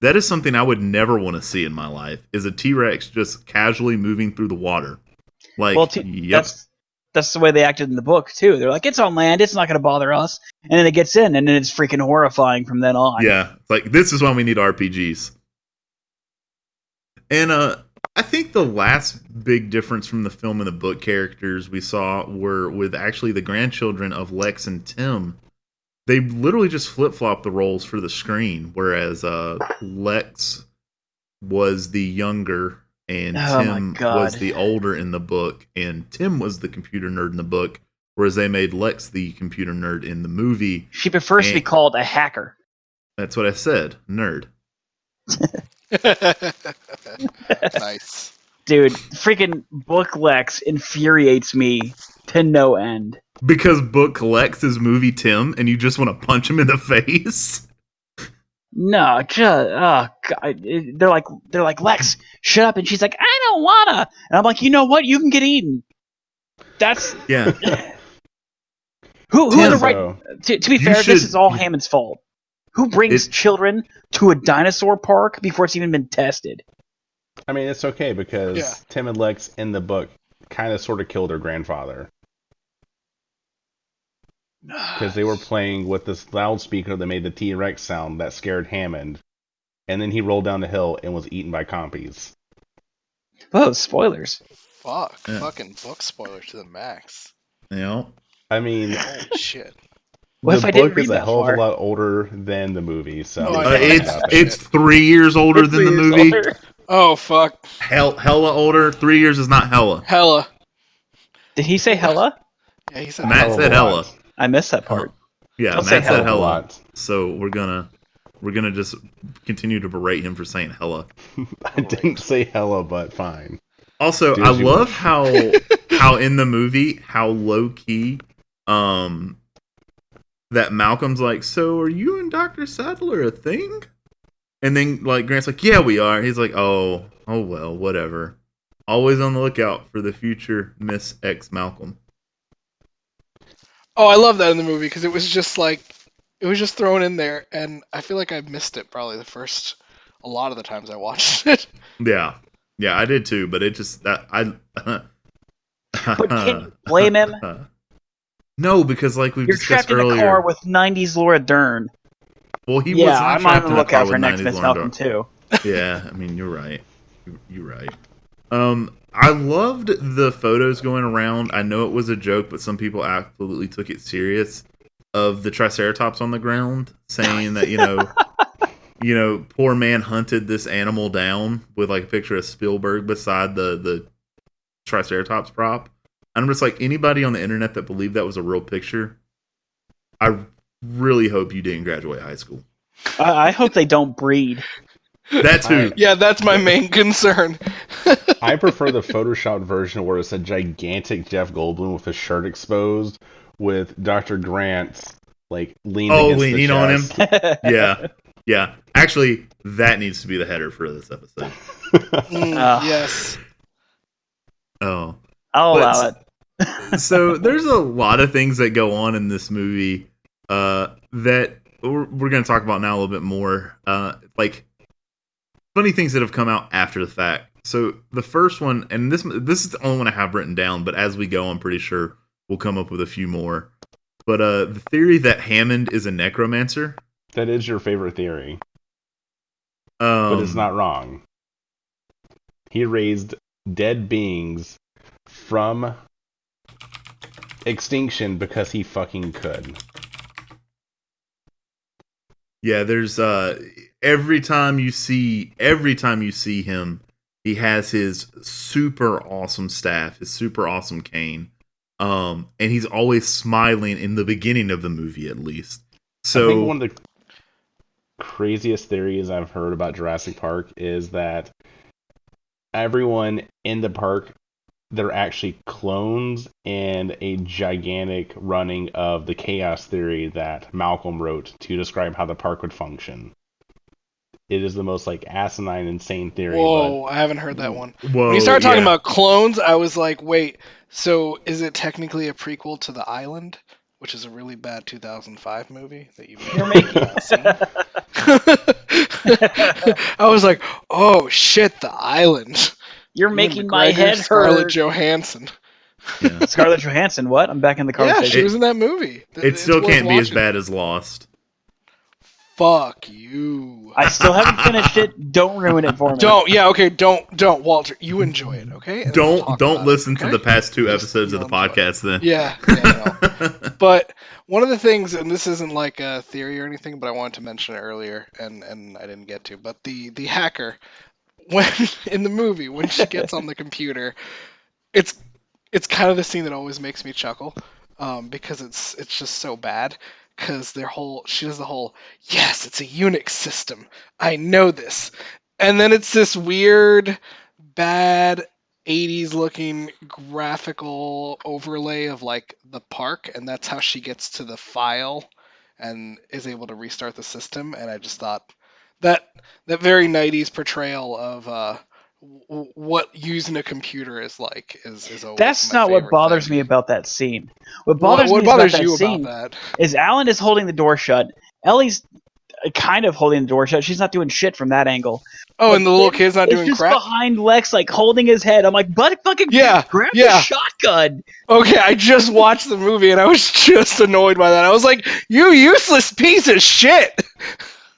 That is something I would never want to see in my life. Is a T Rex just casually moving through the water? Like, well, t- yep, that's that's the way they acted in the book too. They're like, it's on land, it's not going to bother us, and then it gets in, and then it's freaking horrifying from then on. Yeah, like this is when we need RPGs. And uh I think the last big difference from the film and the book characters we saw were with actually the grandchildren of Lex and Tim. they literally just flip flop the roles for the screen, whereas uh, Lex was the younger and Oh Tim was the older in the book, and Tim was the computer nerd in the book, whereas they made Lex the computer nerd in the movie. She prefers to be called a hacker. That's what I said, nerd. [laughs] nice. Dude, freaking book Lex infuriates me to no end. Because book Lex is movie Tim, and you just want to punch him in the [laughs] face. No, just oh god, it- they're like they're like Lex, shut up, and she's like, I don't wanna, and I'm like, you know what, you can get eaten. That's Yeah, [laughs] who who Tim, the right. So, To, to be You fair, should- this is all Hammond's fault. Who brings It- children to a dinosaur park before it's even been tested? I mean, it's okay because Yeah. Tim and Lex in the book kind of sort of killed their grandfather because they were playing with this loudspeaker that made the T Rex sound that scared Hammond, and then he rolled down the hill and was eaten by compies. Oh, spoilers. Fuck. Yeah. Fucking book spoiler to the max. you know. I mean, Holy shit. What the if I didn't book read is a that hell of far? a lot older than the movie, so Oh, I Uh, it's it's three years older [laughs] than the movie. older. Oh fuck. Hell, hella older. Three years is not hella. Hella. Did he say hella? Yeah, he said Matt Hell of said lot. hella. I missed that part. Yeah, I'll Matt said a hella. lot. So we're gonna we're gonna just continue to berate him for saying hella. [laughs] I didn't say hella, but fine. Also, Do I you love how [laughs] how in the movie how low key um that Malcolm's like, so are you and Doctor Sadler a thing? And then like Grant's like, yeah, we are. He's like, oh, oh well, whatever. Always on the lookout for the future Miss X Malcolm. Oh, I love that in the movie because it was just like it was just thrown in there, and I feel like I missed it probably the first a lot of the times I watched [laughs] it. Yeah, yeah, I did too. But it just that I. But can you blame him? [laughs] No, because like we You're discussed trapped in a earlier. car with 90s Laura Dern. well, he was yeah, not I'm on the a car lookout for next 90s Miss Laura Malcolm too. yeah, I mean, you're right. You're right. Um, I loved the photos going around. I know it was a joke, but some people absolutely took it serious. Of the Triceratops on the ground, saying that you know, [laughs] you know, poor man hunted this animal down with like a picture of Spielberg beside the the Triceratops prop. I'm just like anybody on the internet that believed that was a real picture. I really hope you didn't graduate high school. I, I hope they don't breed. That too. yeah, that's my main concern. [laughs] I prefer the Photoshop version where it's a gigantic Jeff Goldblum with his shirt exposed, with Dr. Grant like leaning, Oh, against the leaning on him. [laughs] yeah, yeah. Actually, that needs to be the header for this episode. [laughs] Mm, Ah. yes. Oh, I'll But- allow it. so there's a lot of things that go on in this movie uh, that we're, we're going to talk about now a little bit more. Uh, like funny things that have come out after the fact. So the first one, and this this is the only one I have written down, but as we go, I'm pretty sure we'll come up with a few more. But uh, the theory that Hammond is a necromancer, That is your favorite theory, um, but it's not wrong. He raised dead beings from extinction because he fucking could. Yeah, there's uh every time you see every time you see him, he has his super awesome staff, his super awesome cane. Um and he's always smiling in the beginning of the movie at least. I So think one of the craziest theories I've heard about Jurassic Park is that everyone in the park they're actually clones and a gigantic running of the chaos theory that Malcolm wrote to describe how the park would function. It is the most like asinine, insane theory. Whoa, I haven't heard that one. whoa, when you started talking yeah. about clones, I was like, wait, so is it technically a prequel to The Island, which is a really bad 2005 movie that you may You're making- [laughs] I was like, oh shit, The Island. You're making my McGregor, head Scarlett hurt. Johansson. Yeah. [laughs] Scarlett Johansson, what? I'm back in the conversation. Yeah, she was in that movie. Th- It still can't be as bad as Lost. Fuck you. I still haven't finished it. Don't ruin it for me. Don't. Yeah. Okay. Don't. Don't. Walter, you enjoy it. Okay. And then we'll Don't don't listen it, to the past two Just episodes of the you'll enjoy it. podcast then. Yeah. yeah no. [laughs] but one of the things, and this isn't like a theory or anything, but I wanted to mention it earlier, and and I didn't get to. But the the hacker, when [laughs] in the movie when she gets on the computer, it's it's kind of the scene that always makes me chuckle, um, because it's it's just so bad. Because their whole she does the whole yes, it's a Unix system. I know this, and then it's this weird, bad 80s looking graphical overlay of like the park and that's how she gets to the file and is able to restart the system and i just thought that that very 90s portrayal of uh w- what using a computer is like is, is always That's not what bothers thing. me about that scene. What bothers what me bothers about that scene about that is Alan is holding the door shut. Ellie's uh, kind of holding the door shut. She's not doing shit from that angle. oh and the little But kid's not doing just crap behind Lex, like holding his head. I'm like, but fucking Yeah, grab yeah. the shotgun. okay i just [laughs] watched the movie and i was just annoyed by that i was like you useless piece of shit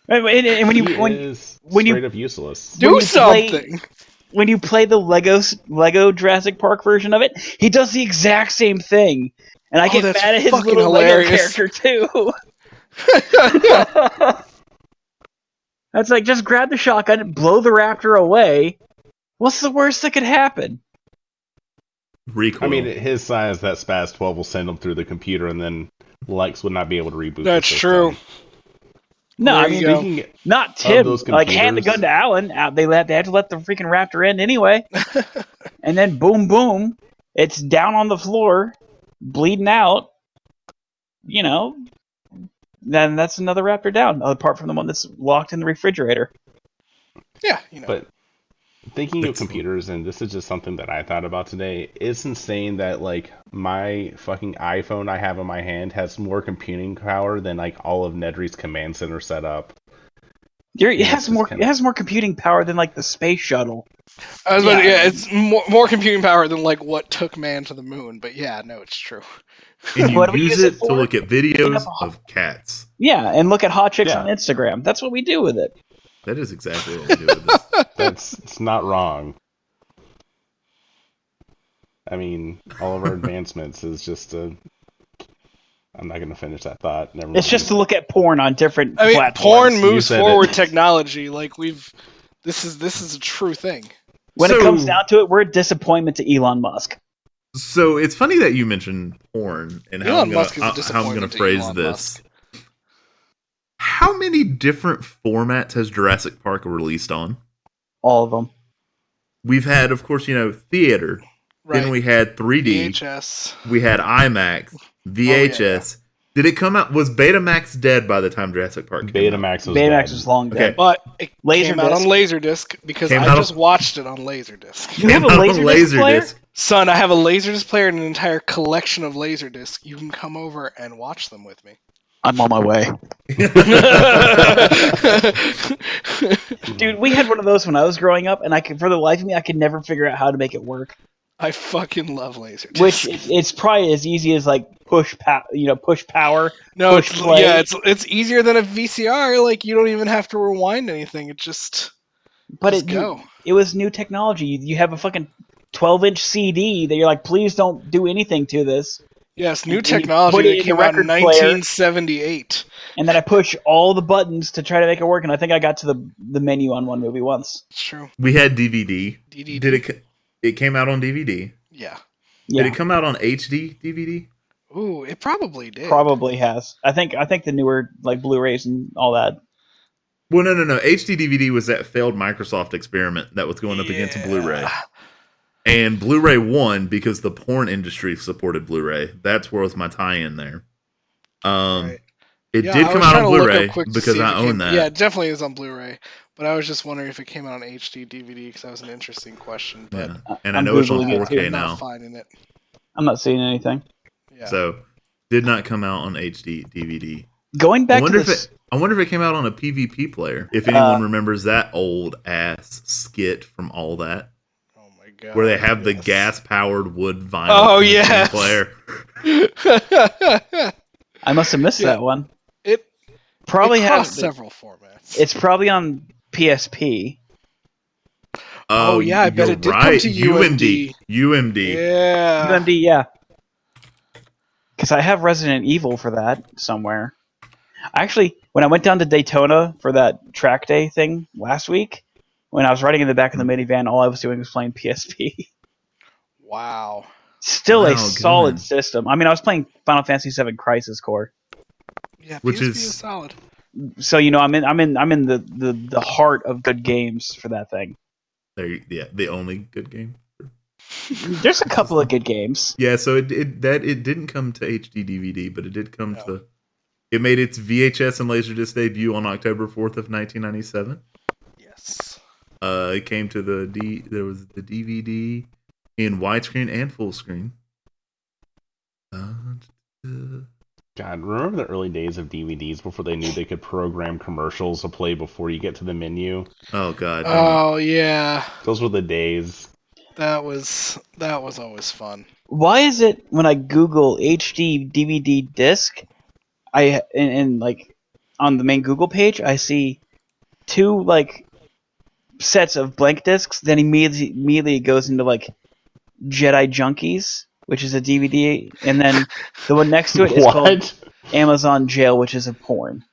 And, and- and when you he when, is when you- up useless. do you play- something when you play the Lego Lego Jurassic Park version of it, he does the exact same thing. And I Oh, get mad at his little hilarious. Lego character too. [laughs] That's like just grab the shotgun, blow the raptor away. What's the worst that could happen? Recoil. I mean, at his size, that Spaz 12 will send him through the computer, and then Lex would not be able to reboot. That's system. true. No, There I mean. Speaking not Tim. those Like hand the gun to Alan. Uh, They have, they have to let the freaking raptor in anyway. [laughs] and then boom, boom, it's down on the floor, bleeding out. You know, then that's another raptor down, apart from the one that's locked in the refrigerator. yeah you know But thinking of computers, and this is just something that I thought about today, it's insane that like my fucking iPhone I have in my hand has more computing power than like all of Nedry's command center set up. You're, it has more. kinda- It has more computing power than like the space shuttle. I was about to- Yeah. yeah, it's more, more computing power than like what took man to the moon. But yeah, no, it's true. and [laughs] you What use use it it to look at videos Up a- of cats. Yeah, and look at hot chicks Yeah. on Instagram. That's what we do with it. That is exactly what we do with this. [laughs] That's it's not wrong. I mean, all of our [laughs] advancements is just a. I'm not going to finish that thought. Never It's mind. just to look at porn on different I mean, platforms. porn moves forward it. technology. Like we've, this is this is a true thing. When So- it comes down to it, we're a disappointment to Elon Musk. So it's funny that you mentioned porn and how Elon I'm gonna, Musk is a uh, how I'm going to to phrase Elon this. How many different formats has Jurassic Park released on? All of them. We've had, of course, you know, theater. Right. Then we had 3D. VHS. We had IMAX, [laughs] oh, VHS. Did it come out? Was Betamax dead by the time Jurassic Park came out? Betamax was Betamax dead. was long Okay. dead. But it came out on Laserdisc because Came I out just watched it on Laserdisc. You have a Came [laughs] out on Laserdisc player? Laserdisc. Son, I have a Laserdisc player and an entire collection of Laserdisc. You can come over and watch them with me. I'm on my way. [laughs] Dude, we had one of those when I was growing up, and I could, for the life of me, I could never figure out how to make it work. I fucking love Laserdisc. Which it's probably as easy as like push, pa- you know, push power. no, push it's play. yeah, it's it's easier than a VCR. Like you don't even have to rewind anything. It just But just it go. it was new technology. You, you have a fucking 12 inch CD that you're like, please don't do anything to this. Yes, new and technology that came the out in record player. 1978. And then I push all the buttons to try to make it work. And I think I got to the the menu on one movie once. It's true. We had DVD. DVD. Did it? c- It came out on DVD. Yeah. Yeah, Did it come out on HD DVD? Ooh, it probably did. probably has. I think I think the newer like Blu-rays and all that. Well, no, no, no. HD DVD was that failed Microsoft experiment that was going up against Yeah. Blu-ray, and Blu-ray won because the porn industry supported Blu-ray. That's worth my tie-in there. Um, Right. it Yeah, did I come out on to look up Blu-ray because I own came- that. Yeah, it definitely is on Blu-ray. But I was just wondering if it came out on HD DVD because that was an interesting question. But Yeah. And I I'm know it's on Googling it, 4K I'm not now. finding it. I'm not seeing anything. Yeah. So, did not come out on HD DVD. Going I back to wonder if it. I wonder if it came out on a PVP player. If anyone Uh, remembers that old ass skit from all that, my god. where they have the gas powered wood vinyl Oh, machine yes. player. [laughs] I must have missed Yeah. that one. it Probably it have crossed several formats. It's probably on PSP. Oh, oh, yeah, I bet it did come right. to UMD. UMD. yeah. UMD, yeah. Because I have Resident Evil for that somewhere. Actually, when I went down to Daytona for that track day thing last week, when I was riding in the back of the minivan, all I was doing was playing PSP. Wow. Still Wow, a solid good. system. I mean, I was playing Final Fantasy VII Crisis Core, Yeah, Which PSP is- solid. so you know I'm in I'm in I'm in the, the, the heart of good games for that thing. There, you- yeah, the only good game. There's a couple of good games. Yeah, so it, it that it didn't come to HD DVD, but it did come No. to. It made its VHS and Laserdisc debut on October fourth of nineteen ninety seven. Yes. Uh, it came to the D. There was the DVD in widescreen and full screen. Uh, God, remember the early days of DVDs before they knew they could program commercials to play before you get to the menu? oh God. Oh yeah, Those were the days. that was that was always fun. Why is it when I Google HD DVD disc, I and, and like on the main Google page, I see two like sets of blank discs. Then immediately immediately it goes into like Jedi Junkies, which is a DVD, and then the one next to it is called? Amazon Jail, which is a porn.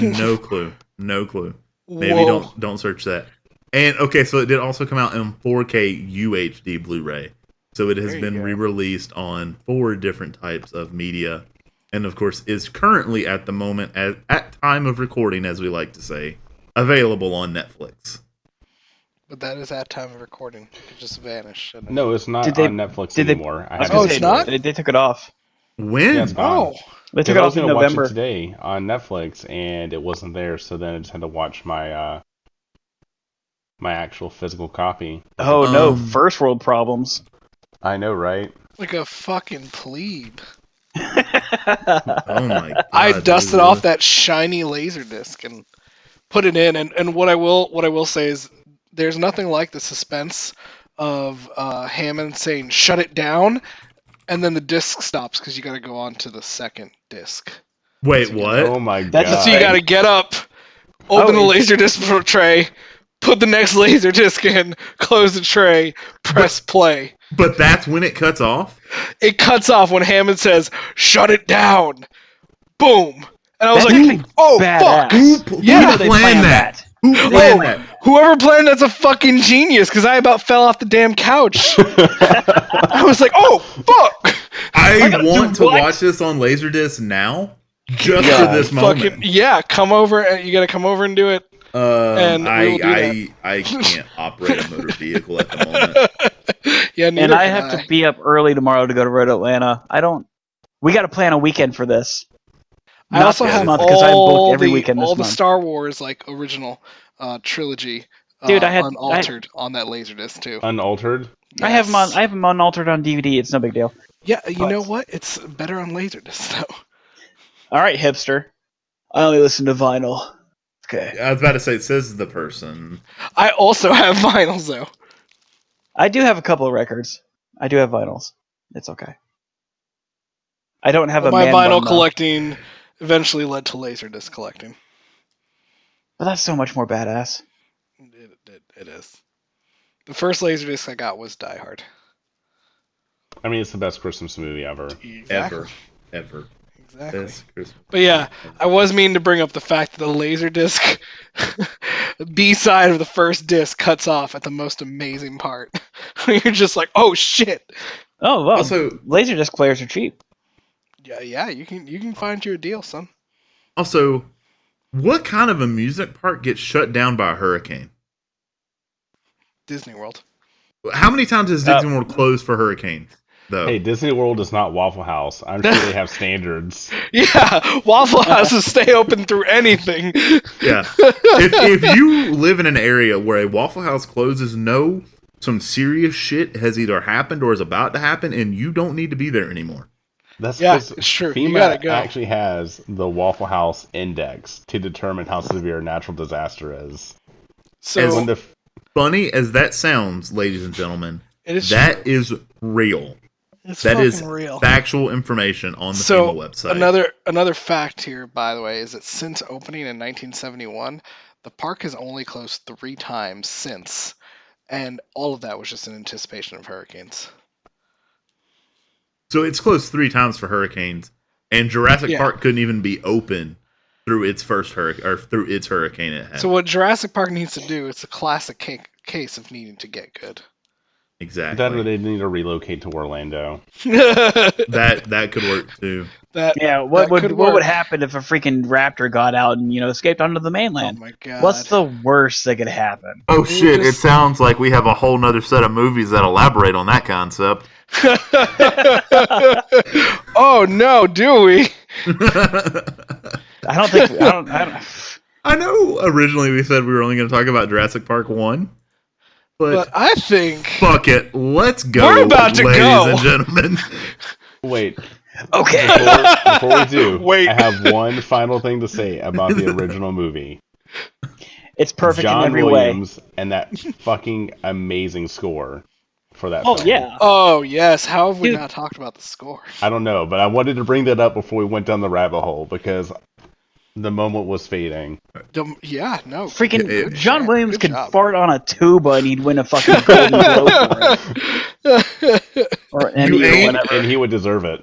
no clue. No clue. Maybe Whoa. don't don't search that. And okay, so it did also come out in 4K UHD Blu-ray. So it has There been go. re-released on four different types of media, and of course is currently at the moment, at, at time of recording, as we like to say, available on Netflix. But that is at time of recording. It could just vanish. and- No, it's not Did they- on Netflix did they- anymore. I I was haven't gonna Oh, say, it's not? They, they took it off. When? Yeah, it's gone. Oh, They took Because it I off was in gonna November. watch it today on Netflix, and it wasn't there. So then I just had to watch my uh, my actual physical copy. Oh no, Um, first world problems. I know, right? like a fucking plebe. Oh my [laughs] god. I dusted dude. off that shiny laser disc and put it in. And, and what I will what I will say is there's nothing like the suspense of uh, Hammond saying "shut it down," and then the disc stops because you got to go on to the second disc. Wait, what? Oh my That's- god! So you got to get up, open Oh, the laser disc tray, put the next [laughs] laser disc in, close the tray, press play. But that's when it cuts off. It cuts off when Hammond says "shut it down." Boom. And I was That's like, "Oh badass. fuck!" Who, who Yeah, they planned planned that? that. Who planned Oh, that? Whoever planned that's a fucking genius because I about fell off the damn couch. [laughs] I was like, oh fuck! I gotta want to what? watch this on Laserdisc now, just Yeah, for this moment. Fucking yeah, come over and you gotta come over and do it. Um, And we I, I, I [laughs] can't operate a motor vehicle at the moment. [laughs] Yeah, neither and I can have to be up early tomorrow to go to Road Atlanta. I don't. We got to plan a weekend for this. I Not also this have month, 'cause I'm all booked every the weekend this all the month. Star Wars like original uh, trilogy. Uh, Dude, I had- unaltered on that laserdisc too. unaltered. I have them on. I have them unaltered on DVD. It's no big deal. Yeah, you But- know what? It's better on laserdisc [laughs] though. All right, hipster. I only listen to vinyl. Okay. I was about to say, it says the person. I also [laughs] have vinyls though. I do have a couple of records. I do have vinyls. It's okay. I don't have a my man vinyl bun, though. collecting eventually led to laserdisc collecting. But that's so much more badass. It, it, it is. The first laserdisc I got was Die Hard. I mean, it's the best Christmas movie ever. Exactly. Ever. Ever. Exactly. But yeah, I was meaning to bring up the fact that the laserdisc [laughs] B side of the first disc cuts off at the most amazing part. [laughs] You're just like, oh shit. Oh well. Also, Laserdisc players are cheap. Yeah, yeah, you can you can find you a deal, son. also, what kind of amusement park gets shut down by a hurricane? Disney World. How many times has Uh, Disney World closed for hurricanes? Though. Hey, Disney World is not Waffle House. I'm sure they have standards. [laughs] Yeah, Waffle Houses stay open through anything. Yeah. if, if you live in an area where a Waffle House closes, know some serious shit has either happened or is about to happen, and you don't need to be there anymore. That's Yeah, because it's true. FEMA gotta go. actually has the Waffle House index to determine how severe a natural disaster is. So when the Funny as that sounds, ladies and gentlemen, it is that is real. It's That is real. factual information on the so FEMA website. another another fact here, by the way, is that since opening in 1971, the park has only closed three times since, and all of that was just in anticipation of hurricanes. So it's closed three times for hurricanes, and Jurassic Yeah. Park couldn't even be open through its first hurricane or through its hurricane it had. So what Jurassic Park needs to do, it's a classic ca- case of needing to get good. exactly. That or they need to relocate to Orlando. that [laughs] that that could work too. Yeah, what that would could what would happen if a freaking raptor got out and you know escaped onto the Oh mainland? my god. What's the worst that could happen? Oh shit, it sounds like we have a whole nother set of movies that elaborate on that concept. [laughs] oh no, do we? [laughs] I don't think I don't. I don't [laughs] I know originally we said we were only going to talk about Jurassic Park 1, but, But I think fuck it. Let's go, We're about to ladies go. and gentlemen. Wait, okay. before, before we do, Wait. I have one final thing to say about the original movie. It's perfect John in every Williams and that fucking amazing score for that. Oh film. yeah. Oh yes, how have we Dude. not talked about the score? I don't know, but I wanted to bring that up before we went down the rabbit hole because the moment was fading. Dum- yeah, no. Freaking Yeah, yeah. John Williams could job. fart on a tuba and he'd win a fucking Golden Globe for it. [laughs] or Emmy or ain't- whatever. And he would deserve it.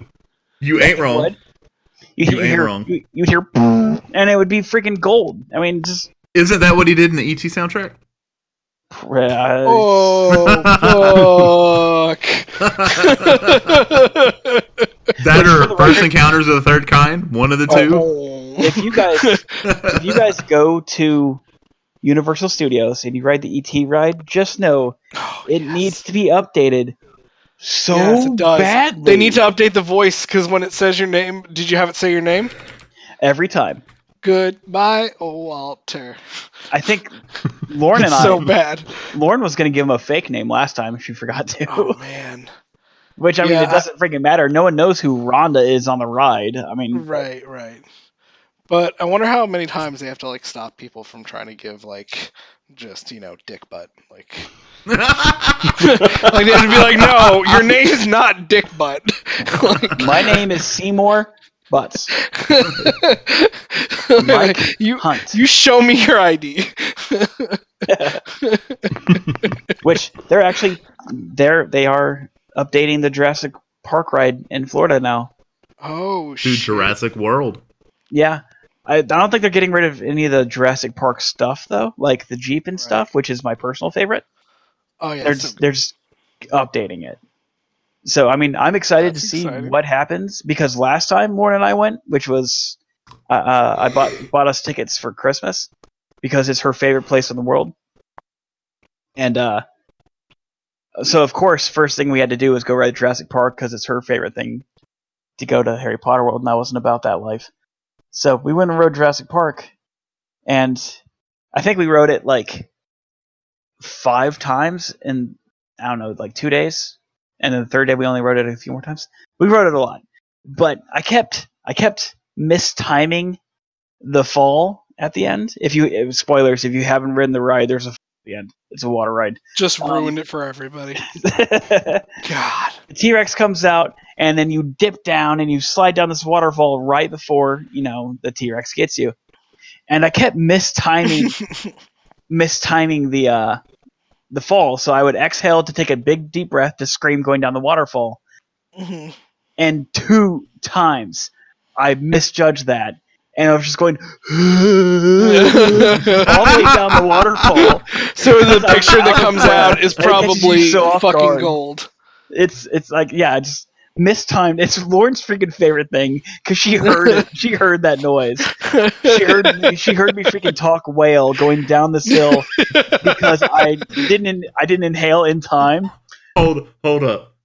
You ain't wrong. Would. You, You you ain't hear, wrong. You, you'd hear, and it would be freaking gold. I mean, just Isn't that what he did in the ET soundtrack? Uh, oh fuck. [laughs] that or [laughs] First Encounters of the Third Kind? One of the two? Oh. if you guys [laughs] if you guys go to Universal Studios and you ride the ET ride, just know Oh, it yes. needs to be updated so Yes, it badly. They need to update the voice because when it says your name, did you have it say your name? every time. Goodbye, Walter. I think Lauren and [laughs] It's I, so bad. Lauren was going to give him a fake name last time. If she forgot to. Oh man. Which I mean, it doesn't freaking matter. No one knows who Rhonda is on the ride. I mean, Right, right. But I wonder how many times they have to like stop people from trying to give like just you know dick butt like [laughs] [laughs] like they have to be like no your name's not dick butt like, my name is Seymour Butts Mike [laughs] you Hunt. you show me your ID [laughs] Which they're actually they're they are updating the Jurassic Park ride in Florida now. oh to shit. Jurassic World. Yeah. I, I don't think they're getting rid of any of the Jurassic Park stuff though, like the Jeep and Right. stuff, which is my personal favorite. oh yeah they're so- just, they're just updating it. So I mean, I'm excited That's to see exciting. what happens because last time Lauren and I went, which was uh, uh, I bought bought us tickets for Christmas because it's her favorite place in the world, and uh, so of course, first thing we had to do was go ride Jurassic Park because it's her favorite thing to go to Harry Potter World, and I wasn't about that life. So we went and rode Jurassic Park, and I think we rode it like five times in I don't know, like two days, and then the third day we only rode it a few more times. We rode it a lot, but I kept I kept mistiming the fall at the end. If you spoilers, if you haven't ridden the ride, there's a fall at the end. It's a water ride. just um, ruined it for everybody [laughs] God. the god T Rex comes out, and then you dip down and you slide down this waterfall right before you know the T Rex gets you. And I kept mistiming [laughs] mistiming the uh the fall, so I would exhale to take a big deep breath to scream going down the waterfall. Mhm. And two times I misjudged that. And I was just going [laughs] all the way down the waterfall. [laughs] so the [laughs] picture that comes out is It catches you probably so fucking guard. gold It's it's like yeah, just mistimed. It's Lauren's freaking favorite thing because she heard. She heard that noise. She heard me, she heard me freaking talk whale going down this hill because I didn't in, I didn't inhale in time. Hold hold up.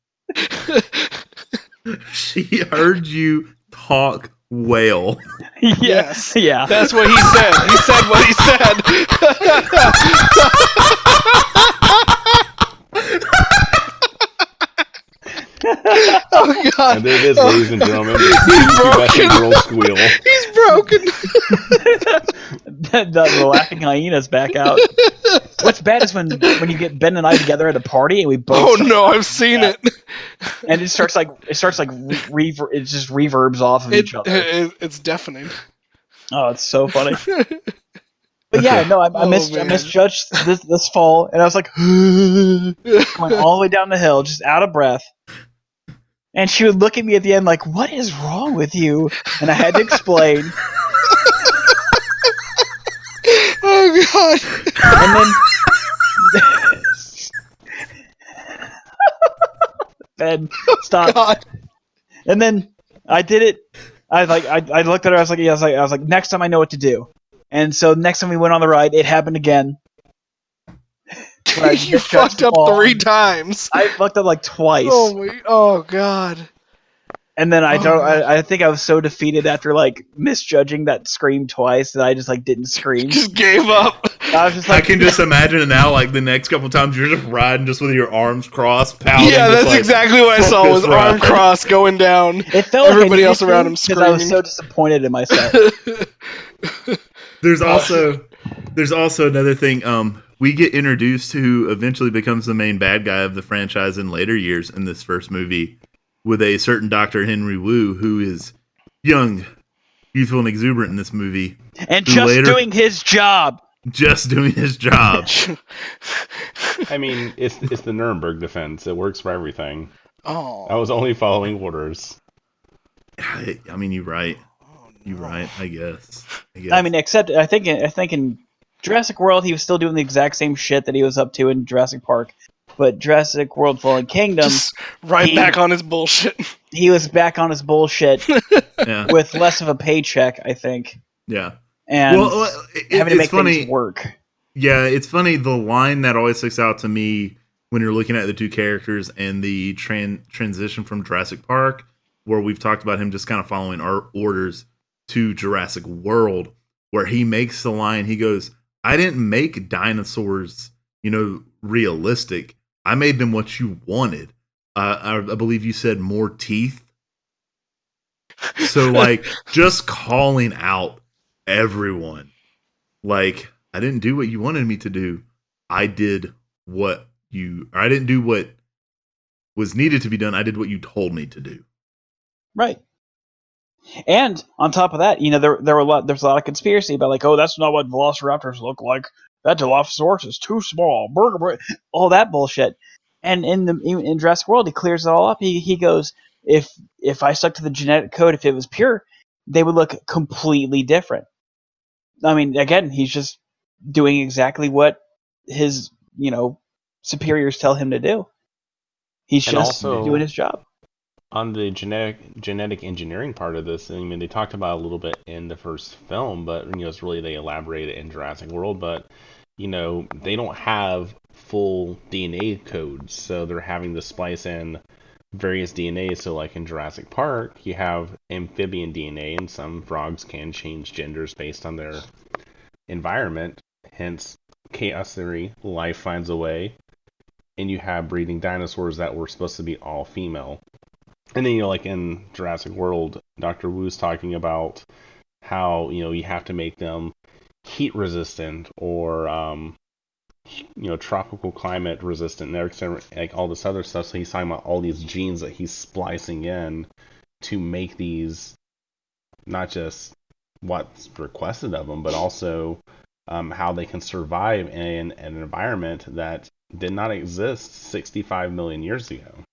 she heard you talk whale. [laughs] Yes. yeah. That's what he said. He said what he said. [laughs] [laughs] oh god. And there it is, oh. ladies and gentlemen. [laughs] He's Best broken. girl squeal. He's broken. the, the laughing hyenas back out. What's bad is when when you get Ben and I together at a party and we both Oh no, I've seen it. and it starts like it starts like re- rever- it just reverbs off of It, each other. it it's deafening. Oh, it's so funny. [laughs] But yeah, no, I, I, Oh, mis- I misjudged this this fall, and I was like [gasps] going all the way down the hill, just out of breath. And she would look at me at the end like, "What is wrong with you?" And I had to explain. oh god. And then Ben, stop. And then I did it. I like I, I looked at her. I was like, yeah, I was like, I was like, next time I know what to do. And so next time we went on the ride, it happened again. When you fucked up ball. three times. I fucked up like twice. Oh my. Oh god. And then I Oh. don't. I, I think I was so defeated after like misjudging that scream twice that I just like didn't scream. Just gave up. I was just I can just imagine now. Like the next couple times, you're just riding just with your arms crossed, pouting. yeah, just that's like, exactly what I saw. Was arm ride." [laughs] cross going down. it felt like Everybody needed else around him because I was so disappointed in myself. [laughs] There's also there's also another thing. Um, we get introduced to who eventually becomes the main bad guy of the franchise in later years in this first movie, with a certain Doctor Henry Wu who is young, youthful, and exuberant in this movie, and just later- doing his job. just doing his job. [laughs] I mean, it's it's the Nuremberg defense. It works for everything. Oh. I was only following orders. I, I mean, you're right. You're right. I guess. I guess. I mean, except I think I think in Jurassic World he was still doing the exact same shit that he was up to in Jurassic Park, but Jurassic World: Fallen Kingdom, Just right he- back on his bullshit. [laughs] he was back on his bullshit [laughs] yeah, with less of a paycheck, I think, yeah. and well, it, having to make funny. things work. Yeah, it's funny. The line that always sticks out to me when you're looking at the two characters and the tran- transition from Jurassic Park, where we've talked about him just kind of following our orders, to Jurassic World, where he makes the line. He goes, "I didn't make dinosaurs, you know, realistic. I made them what you wanted. Uh, I, I believe you said more teeth." So, [laughs] like, just calling out everyone, like I didn't do what you wanted me to do. I did what you or I didn't do what was needed to be done. I did what you told me to do. Right. And on top of that, you know, there there were a lot there's a lot of conspiracy about like, oh, that's not what velociraptors look like. That Dilophosaurus is too small. Burger, burger, all that bullshit. And in the in, Jurassic World, he clears it all up. He he goes, if if I stuck to the genetic code, if it was pure, they would look completely different. I mean, again, he's just doing exactly what his you know superiors tell him to do. He's And just also- doing his job. On the genetic genetic engineering part of this, I mean, they talked about it a little bit in the first film, but you know, it's really they elaborated in Jurassic World. But you know, they don't have full DNA codes, so they're having to splice in various DNA. So, like in Jurassic Park, you have amphibian DNA, and some frogs can change genders based on their environment. Hence, chaos theory: life finds a way. And you have breeding dinosaurs that were supposed to be all female. And then you know, like in Jurassic World, Doctor Wu's talking about how you know you have to make them heat resistant or um, you know tropical climate resistant, and like all this other stuff. So he's talking about all these genes that he's splicing in to make these not just what's requested of them, but also um, how they can survive in an environment that did not exist 65 million years ago.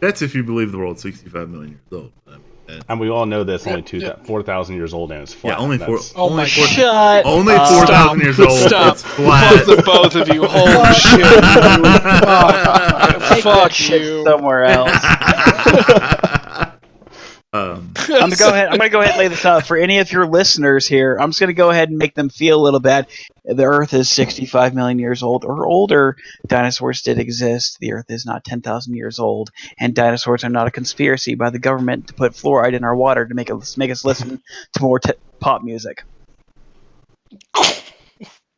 That's if you believe the world's 65 million years old. I mean, that- And we all know that's only two, Yeah. 4,000 years old and it's flat. yeah, only four. That's- Oh only my four, Shut only up. 4,000 years old. Stop. It's flat. Both, the both of you. [laughs] Holy shit. Oh, fuck that shit you. somewhere else. [laughs] um, [laughs] I'm gonna go ahead. I'm gonna go ahead and lay this out for any of your listeners here. I'm just gonna go ahead and make them feel a little bad. The Earth is 65 million years old or older. Dinosaurs did exist. The Earth is not 10,000 years old, and dinosaurs are not a conspiracy by the government to put fluoride in our water to make us make us listen to more t- pop music.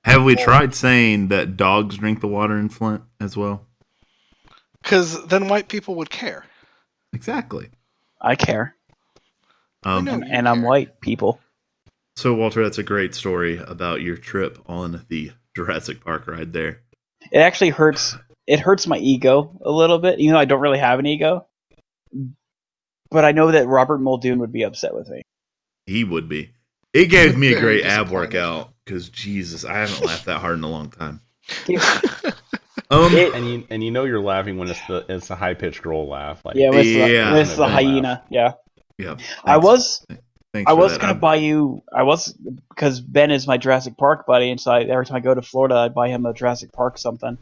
have we tried saying that dogs drink the water in Flint as well? Because then white people would care. Exactly. I care, Um, know. and, and I'm white. People. So Walter, that's a great story about your trip on the Jurassic Park ride there. It actually hurts. It hurts my ego a little bit. even though I don't really have an ego, but I know that Robert Muldoon would be upset with me. He would be. It gave me a great ab workout because Jesus, I haven't laughed that hard in a long time. [laughs] Um, It- And you and you know you're laughing when it's the it's the high pitched girl laugh. Like yeah, with the, hyena. Yeah. with the Laugh. hyena. Yeah, yeah, I was Thanks I was that. gonna I'm- buy you. I was because Ben is my Jurassic Park buddy, and so I, every time I go to Florida, I buy him a Jurassic Park something.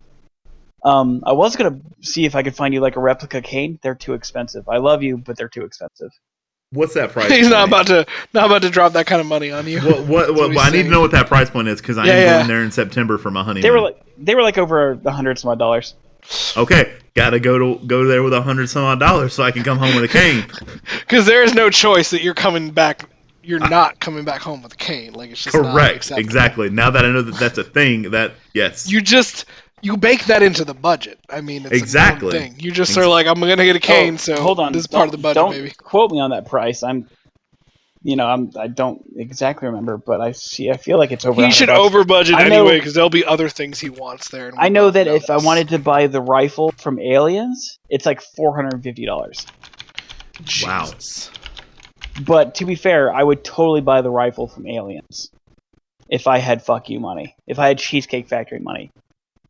Um, I was gonna see if I could find you like a replica cane. They're too expensive. I love you, but they're too expensive. What's that price? He's not about to not about to drop that kind of money on you. What? What? what, he's I need to know what that price point is because I Yeah, am yeah. going there in September for my honeymoon. They were like they were like over a hundred some odd dollars. Okay, gotta go to go there with a hundred some odd dollars so I can come home with a cane. [laughs] Because there is no choice that you're coming back. You're not coming back home with a cane. Like it's just Correct. acceptable. Exactly. Now that I know that that's a thing, that yes. You just you bake that into the budget. I mean, it's Exactly. a thing. You just are like, I'm gonna get a oh, cane, Oh, so hold on, this is part of the budget, don't baby. quote me on that price. I'm, you know, I'm I don't exactly remember, but I see. I feel like it's over. He should over budget anyway, because there'll be other things he wants there. and I know both that if I wanted to buy the rifle from Aliens, it's like four hundred and fifty dollars. Wow. But to be fair, I would totally buy the rifle from Aliens if I had fuck you money. If I had Cheesecake Factory money,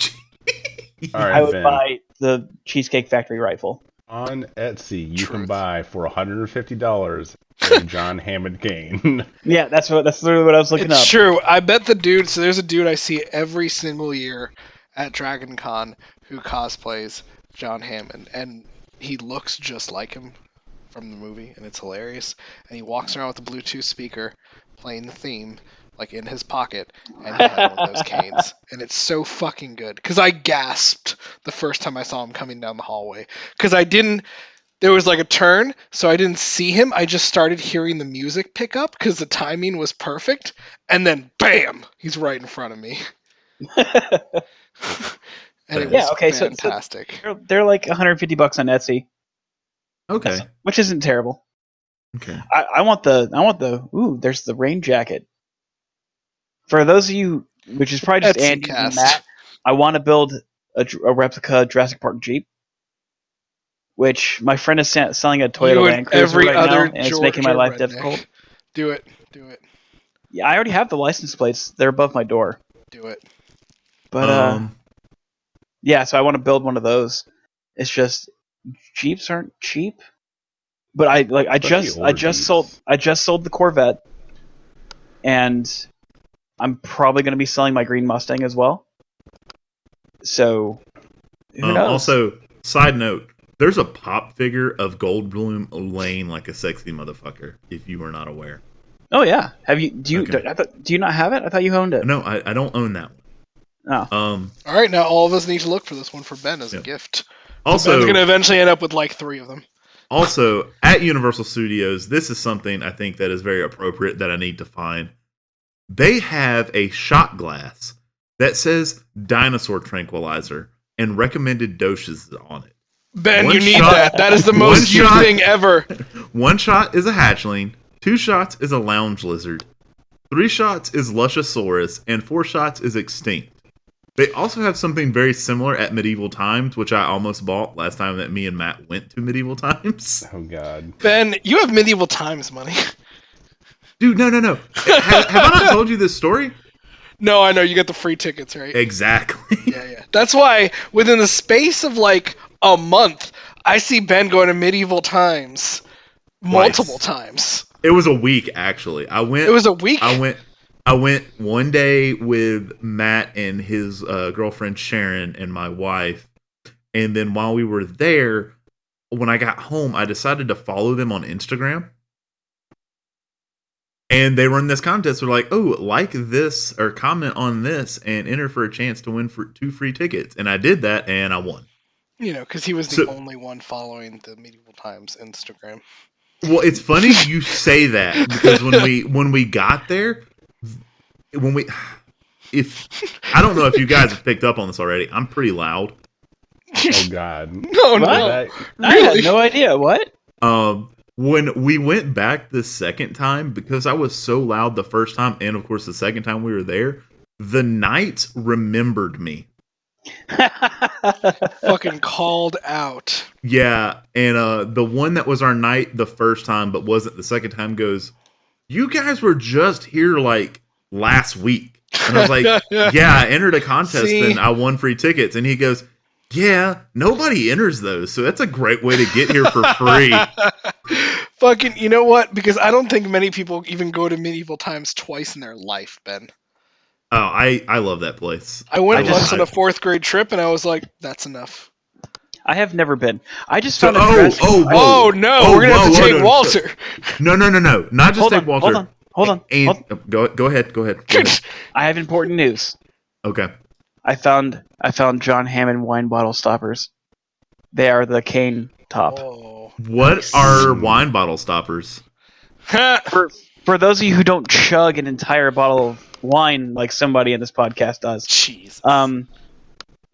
[laughs] All I would Ben. buy the Cheesecake Factory rifle. On Etsy, you can buy for $150 a [laughs] John Hammond cane. [laughs] Yeah, that's what that's literally what I was looking It's up. true. I bet the dude. So there's a dude I see every single year at Dragon Con who cosplays John Hammond, and he looks just like him from the movie, and it's hilarious. And he walks around with a Bluetooth speaker playing the theme like in his pocket, and he had one of those [laughs] canes, and it's so fucking good. Because I gasped the first time I saw him coming down the hallway, because I didn't. There was like a turn, so I didn't see him. I just started hearing the music pick up because the timing was perfect, and then bam, he's right in front of me. [laughs] and it was Yeah, okay, so- so- fantastic. they're, they're like 150 bucks on Etsy, Okay. which isn't terrible. Okay. I, I want the I want the ooh. There's the rain jacket. For those of you, which is probably just Etsy Andy and cast. Matt, I want to build a, dr- a replica Jurassic Park Jeep, which my friend is sa- selling a Toyota You and Land Cruiser every right other now, and it's making my life redneck. difficult. Do it. Do it. Yeah, I already have the license plates; they're above my door. Do it. But uh, um, yeah, so I want to build one of those. It's just Jeeps aren't cheap. But I like I But just the I just Jeeps. sold I just sold the Corvette, and I'm probably going to be selling my green Mustang as well. So who um, knows? also, side note: there's a pop figure of Goldblum laying like a sexy motherfucker. If you were not aware, oh yeah, have you do you Okay. I thought, do you not have it? I thought you owned it. no, I, I don't own that one. Oh. Um. All right, now all of us need to look for this one for Ben as a gift. Also, Ben's gonna eventually end up with like three of them. also at Universal Studios, this is something I think that is very appropriate that I need to find. They have a shot glass that says dinosaur tranquilizer and recommended doses on it. Ben, One you need shot- that. That is the [laughs] one most you shot- thing ever. [laughs] One shot is a hatchling, two shots is a lounge lizard, three shots is Lushosaurus, and four shots is extinct. They also have something very similar at Medieval Times, which I almost bought last time that me and Matt went to Medieval [laughs] Times. oh God. Ben, you have medieval times money. Dude, no, no, no. have, have I not told you this story? [laughs] no, I know you get the free tickets, right? Exactly. Yeah, yeah. That's why within the space of like a month, I see Ben going to medieval times multiple times. It was a week actually. I went It was a week. I went I went one day with Matt and his uh, girlfriend Sharon and my wife, and then while we were there, when I got home, I decided to follow them on Instagram. And they run this contest. They're like, "Oh, like this or comment on this and enter for a chance to win for two free tickets." And I did that, and I won. you know, because he was the So- only one following the medieval times Instagram. Well, it's funny [laughs] you say that because when we when we got there, when we if I don't know if you guys have picked up on this already, I'm pretty loud. Oh God. [laughs] No, no. What? That- I Really? had no idea what. Um, when we went back the second time, because I was so loud the first time, and of course the second time we were there, the knights remembered me. [laughs] Fucking called out. Yeah, and uh the one that was our knight the first time, but wasn't the second time, goes, "You guys were just here like last week," and I was like, [laughs] "Yeah, I entered a contest See? and I won free tickets," and he goes. Yeah, nobody enters those, so that's a great way to get here for free. [laughs] Fucking, you know what? Because I don't think many people even go to medieval times twice in their life, Ben. Oh, I I love that place. I went I just- once on a fourth grade trip and I was like, that's enough. I have never been. I just So, found a oh, dress- oh, Oh, no, Oh, we're gonna have to whoa, take no, no, Walter. No, no, no, no, not just hold take on, Walter. hold on, hold on. And hold- go go ahead, go ahead. Go ahead. [laughs] I have important news. Okay. I found I found John Hammond wine bottle stoppers. They are the cane top. Oh. What Nice. are wine bottle stoppers? [laughs] For for those of you who don't chug an entire bottle of wine like somebody in this podcast does, Jeez. um,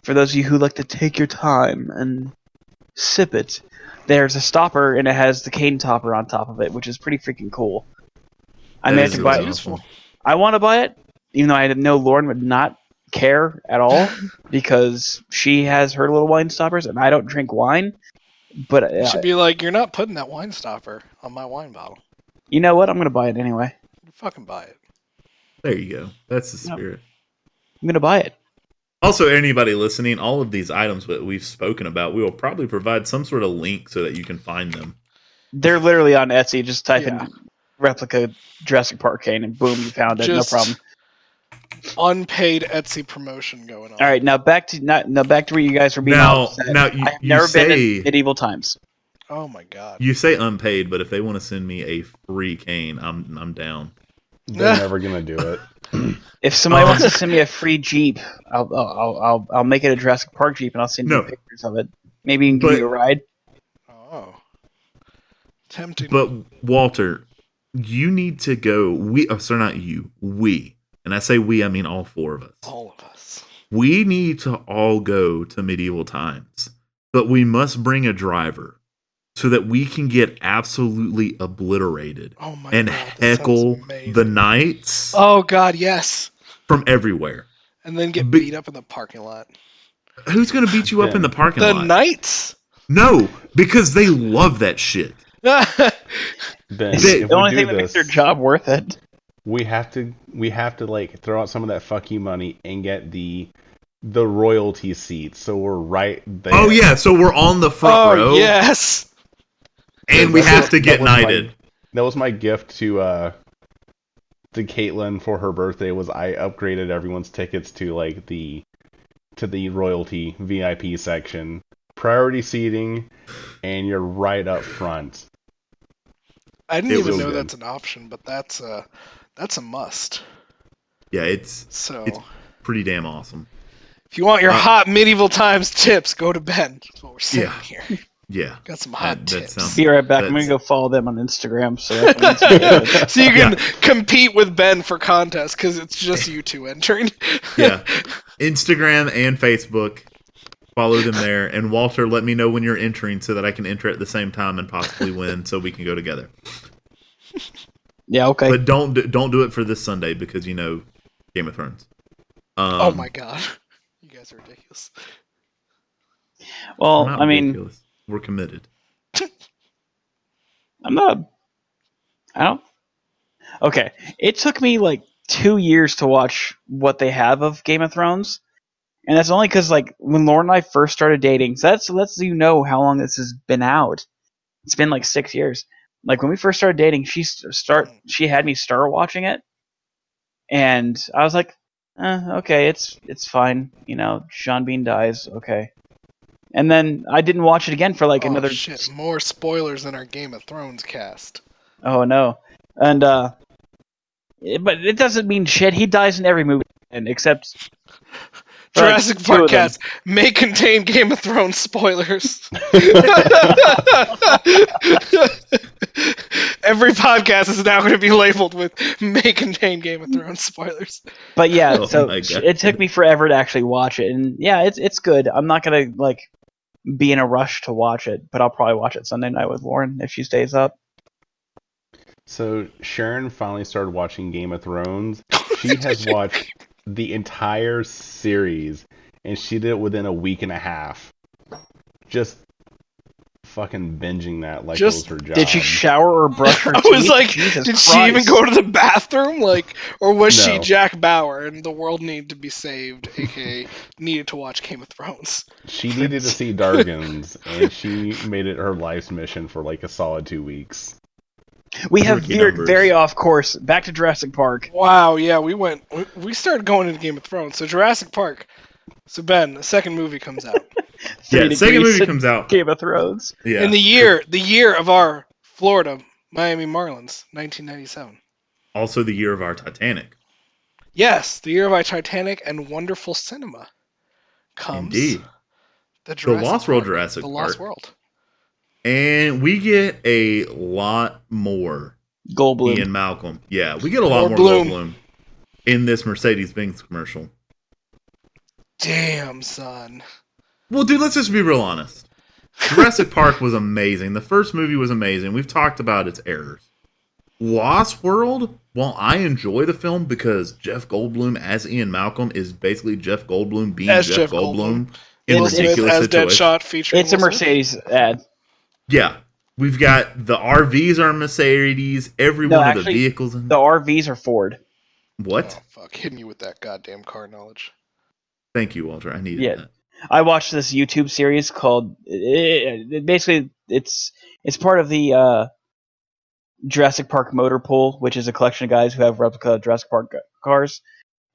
for those of you who like to take your time and sip it, there's a stopper and it has the cane topper on top of it, which is pretty freaking cool. I That may have to buy it. awesome. I want to buy it, even though I know Lauren would not care at all [laughs] because she has her little wine stoppers and I don't drink wine. But It uh, should be like, you're not putting that wine stopper on my wine bottle. you know what? I'm gonna buy it anyway. Fucking buy it. There you go. That's the spirit. I'm gonna buy it. Also, anybody listening, all of these items that we've spoken about, we will probably provide some sort of link so that you can find them. They're literally on Etsy. Just type Yeah. in replica Jurassic Park cane and boom, you found it. Just- no problem. Unpaid Etsy promotion going on. All right, now back to not, now back to where you guys were being Now- all upset. now you- I have you never been say- in medieval times. Oh my god. You say unpaid, but if they want to send me a free cane, I'm I'm down. They're [laughs] never gonna do it. [clears throat] If somebody wants to [laughs] send me a free Jeep, I'll I'll I'll, I'll, I'll make it a Jurassic Park Jeep and I'll send No. you pictures of it. Maybe you can give But- you a ride. Oh. Tempting. But Walter, you need to go. We, oh, sorry, not you. We, and I say we, I mean all four of us. all of us. We need to all go to medieval times, but we must bring a driver so that we can get absolutely obliterated Oh my and god. heckle the knights Oh god, yes. from everywhere. And then get Be- beat up in the parking lot. Who's going to beat you up Yeah. in the [sighs] parking The lot? The knights. no, because they love that shit. [laughs] Ben, They- The only do thing that makes their job worth it. We have to we have to like throw out some of that fuck you money and get the the royalty seats so we're right there. Oh yeah, so we're on the front oh row, yes. and we have was- to get that was my- knighted. That was my gift to uh to Caitlin for her birthday was I upgraded everyone's tickets to like the to the royalty VIP section. Priority seating and you're right up front. I didn't It even know good. that's an option, but that's a that's a must. Yeah, it's So It's- pretty damn awesome. if you want your uh, hot medieval times tips, go to Ben. That's what we're saying Yeah. here. Yeah, Got some hot That- that tips. sounds- Be right back. I'm gonna go follow them on Instagram. So that's what I'm saying. so you can Yeah. compete with Ben for contests because it's just you two entering. yeah. [laughs] Instagram and Facebook. Follow them there. And Walter, let me know when you're entering so that I can enter at the same time and possibly win, so we can go together. Yeah. Okay. But don't do, don't do it for this Sunday because you know Game of Thrones. Um, oh my god, [laughs] you guys are ridiculous. well, I mean, ridiculous. we're committed. [laughs] I'm not. I don't. Okay, it took me like two years to watch what they have of Game of Thrones, and that's only because like when Lauren and I first started dating. So that's lets you know how long this has been out. It's been like six years. Like when we first started dating, she start she had me start watching it, and I was like, eh, okay, it's it's fine. You know, Sean Bean dies. Okay. And then I didn't watch it again for like oh, another shit! More spoilers in our Game of Thrones cast. Oh no. And uh but it doesn't mean shit. He dies in every movie and except Jurassic two Park of may contain Game of Thrones spoilers. [laughs] Every podcast is now going to be labeled with may contain Game of Thrones spoilers. But yeah, Oh so my it took me forever to actually watch it and yeah, it's it's good. I'm not going to like be in a rush to watch it, but I'll probably watch it Sunday night with Lauren if she stays up. So Sharon finally started watching Game of Thrones. [laughs] She has watched the entire series, and she did it within a week and a half. Just fucking binging that like Just- it was her job. Did she shower or brush her [laughs] teeth? I teeth? was like, Jesus did she even go to the bathroom? Like, or was she Jack Bauer and the world needed to be saved, aka [laughs] needed to watch Game of Thrones? She needed to see Dargans, and she made it her life's mission for like a solid two weeks. We have Rookie veered numbers. very off course. Back to Jurassic Park. Wow, yeah, we went, we, we started going into Game of Thrones. So Jurassic Park. So Ben, the second movie comes out [laughs] Yeah, Three second degrees movie comes out. Game of Thrones. Yeah. in the year, the year of our Florida Miami Marlins, 1997. also the year of our Titanic. Yes, the year of our Titanic and wonderful cinema comes. Indeed. The, The Jurassic Lost World Park, Jurassic The Lost Park. World. And we get a lot more Goldblum. Ian Malcolm. Yeah, we get a lot More more Bloom. Goldblum in this Mercedes Benz commercial. Damn, son. Well, dude, let's just be real honest. Jurassic [laughs] Park was amazing. The first movie was amazing. We've talked about its errors. Lost World, while I enjoy the film because Jeff Goldblum as Ian Malcolm is basically Jeff Goldblum being Jeff, Jeff Goldblum, Goldblum. in Will It's- ridiculous as situations. Deadshot featuring. it's a Mercedes ad. Yeah. We've got the RVs are Mercedes, every No, one of the vehicles in The RVs are Ford. What? Oh, fuck, hitting you with that goddamn car knowledge. Thank you, Walter. I needed Yeah. that. I watched this YouTube series called. It, it- basically, it's it's part of the uh, Jurassic Park Motor Pool, which is a collection of guys who have replica Jurassic Park ca- cars,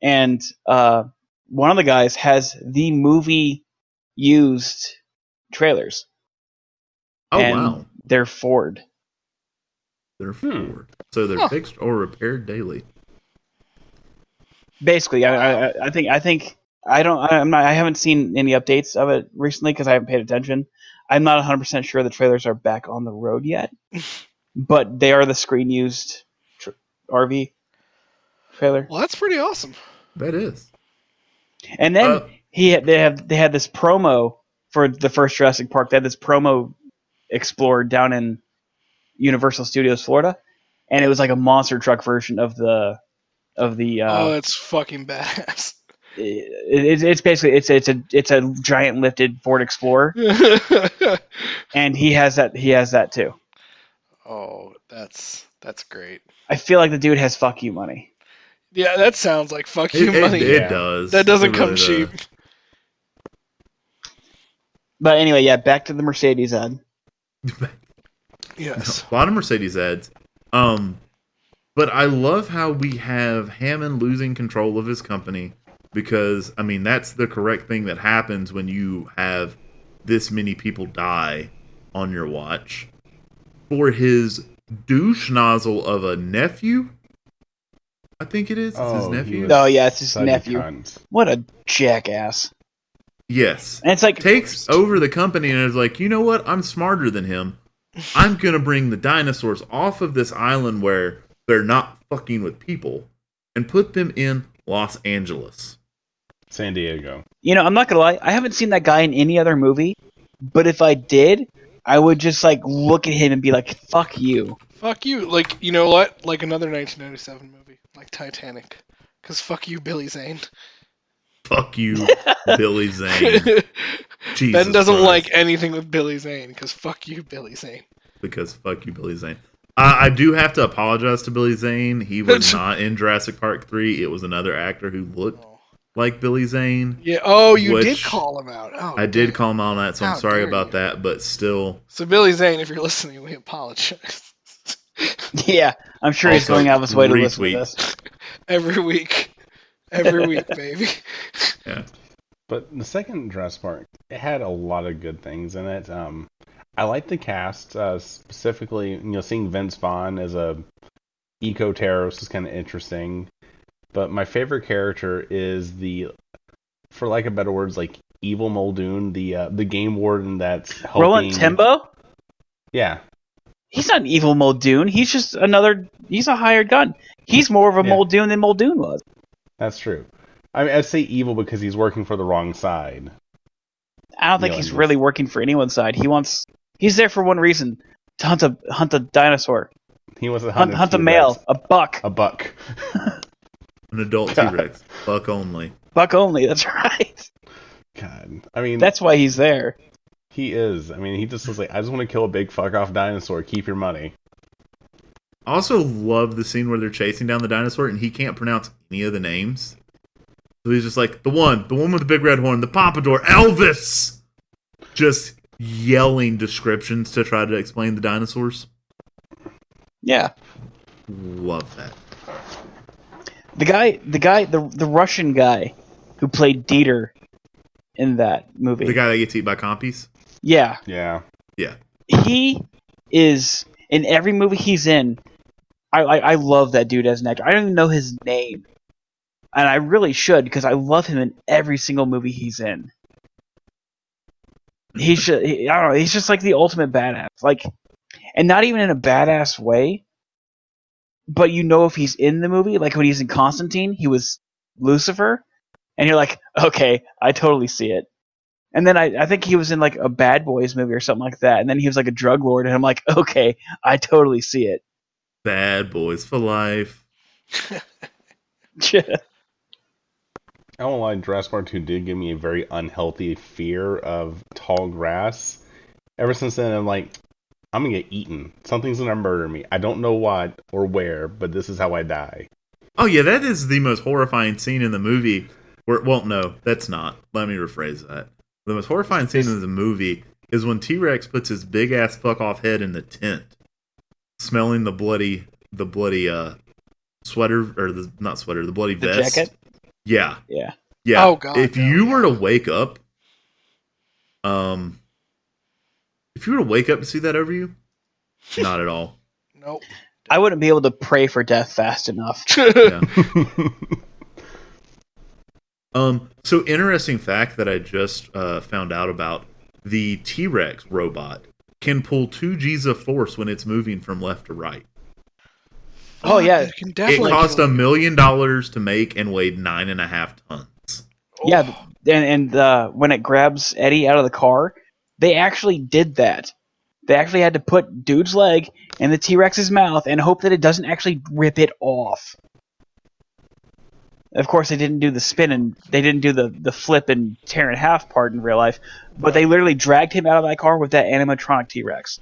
and uh, one of the guys has the movie used trailers. Oh and wow. They're Ford. They're Hmm. Ford. So they're Huh. fixed or repaired daily. Basically, I, I, I think I think I don't I'm not I haven't seen any updates of it recently because I haven't paid attention. I'm not 100 percent sure the trailers are back on the road yet, [laughs] but they are the screen used tr- RV trailer. Well, that's pretty awesome. That is. And then Uh, he had, they have they had this promo for the first Jurassic Park. They had this promo explored down in Universal Studios Florida, and it was like a monster truck version of the of the. Uh, oh, that's fucking badass. [laughs] it, it's it's basically it's it's a it's a giant lifted Ford Explorer, [laughs] and he has that he has that too. oh, that's that's great. I feel like the dude has fuck you money. Yeah, that sounds like fuck you it- money. it Yeah. does. that doesn't It come really cheap. does. But anyway, yeah, back to the Mercedes ad. [laughs] Yes. a lot of Mercedes ads. Um, but I love how we have Hammond losing control of his company because I mean that's the correct thing that happens when you have this many people die on your watch. For his douche nozzle of a nephew, I think it is. It's his Oh, he nephew. Oh yeah, it's his nephew. cunt. What a jackass! Yes. And it's like takes over the company and is like, you know what? I'm smarter than him. [laughs] I'm gonna bring the dinosaurs off of this island where they're not fucking with people and put them in Los Angeles. San Diego. You know, I'm not gonna lie. I haven't seen that guy in any other movie, but if I did, I would just like look at him and be like, "Fuck you." Fuck you. Like, you know what? Like another 1997 movie, like Titanic. Cause fuck you, Billy Zane. Fuck you, [laughs] Billy Zane. Jesus ben doesn't Christ. like anything with Billy Zane. Cause fuck you, Billy Zane. because fuck you, Billy Zane. I, I do have to apologize to Billy Zane. He was [laughs] not in Jurassic Park three. It was another actor who looked Oh. like Billy Zane. Yeah. Oh, you did call him out. Oh, I did call him out on that, so I'm sorry about you. that. But still, So Billy Zane, if you're listening, we apologize. [laughs] Yeah, I'm sure he's going out of his way to listen to retweet. this. Every week. Every week, baby. [laughs] Yeah. But the second Jurassic Park, it had a lot of good things in it. Um, I like the cast, uh, specifically, you know, seeing Vince Vaughn as a eco terrorist is kind of interesting. But my favorite character is the, for lack of better words, like evil Muldoon, the uh, the game warden that's helping. Roland Tembo. Yeah, He's not an evil Muldoon. He's just another. He's a hired gun. He's more of a Yeah. Muldoon than Muldoon was. That's true. I mean, I'd say evil because he's working for the wrong side. I don't think Yeah, he's he really working for anyone's side. He wants. He's there for one reason: to hunt a hunt a dinosaur. He wants to Hunt, hunt, hunt a T-Rex. male, a buck, A buck. [laughs] An adult T Rex, buck only. buck only. That's [laughs] right. God. I mean, That's why he's there. he is. I mean, he just was like, I just want to kill a big fuck off dinosaur. Keep your money. I also love the scene where they're chasing down the dinosaur and he can't pronounce any of the names. So he's just like, the one, the one with the big red horn, the pompadour, Elvis! Just yelling descriptions to try to explain the dinosaurs. Yeah. Love that. The guy, the guy, the the Russian guy who played Dieter in that movie. The guy that gets eaten by compies? Yeah. Yeah, Yeah. he is in every movie he's in. I, I I love that dude as an actor. I don't even know his name, and I really should because I love him in every single movie he's in. He should. He, I don't know. He's just like the ultimate badass. Like, and not even in a badass way. But you know if he's in the movie, like when he's in Constantine, he was Lucifer, and you're like, okay, I totally see it. And then I, I think he was in like a Bad Boys movie or something like that. And then he was like a drug lord, and I'm like, okay, I totally see it. Bad boys for life. [laughs] I won't lie, Jurassic Park 2 did give me a very unhealthy fear of tall grass. Ever since then, I'm like, I'm gonna get eaten. Something's gonna murder me. I don't know what or where, but this is how I die. Oh yeah, that is the most horrifying scene in the movie. Where, well, no, that's not. Let me rephrase that. The most horrifying scene in the movie is when T Rex puts his big ass fuck off head in the tent, smelling the bloody, the bloody uh sweater or the not sweater, the bloody The vest. jacket? Yeah, Yeah. yeah. Oh, God, If no, you yeah. were to wake up, um, if you were to wake up and see that over you, not at all. [laughs] Nope. I wouldn't be able to pray for death fast enough. [laughs] Yeah. [laughs] Um, so interesting fact that I just uh, found out about the T Rex robot can pull two G's of force when it's moving from left to right. Oh, yeah. It can It definitely cost a million dollars to make and weighed nine and a half tons. Yeah, and and uh, when it grabs Eddie out of the car, they actually did that. They actually had to put dude's leg in the T Rex's mouth and hope that it doesn't actually rip it off. Of course, they didn't do the spin and they didn't do the, the flip and tear in half part in real life, but they literally dragged him out of that car with that animatronic T Rex.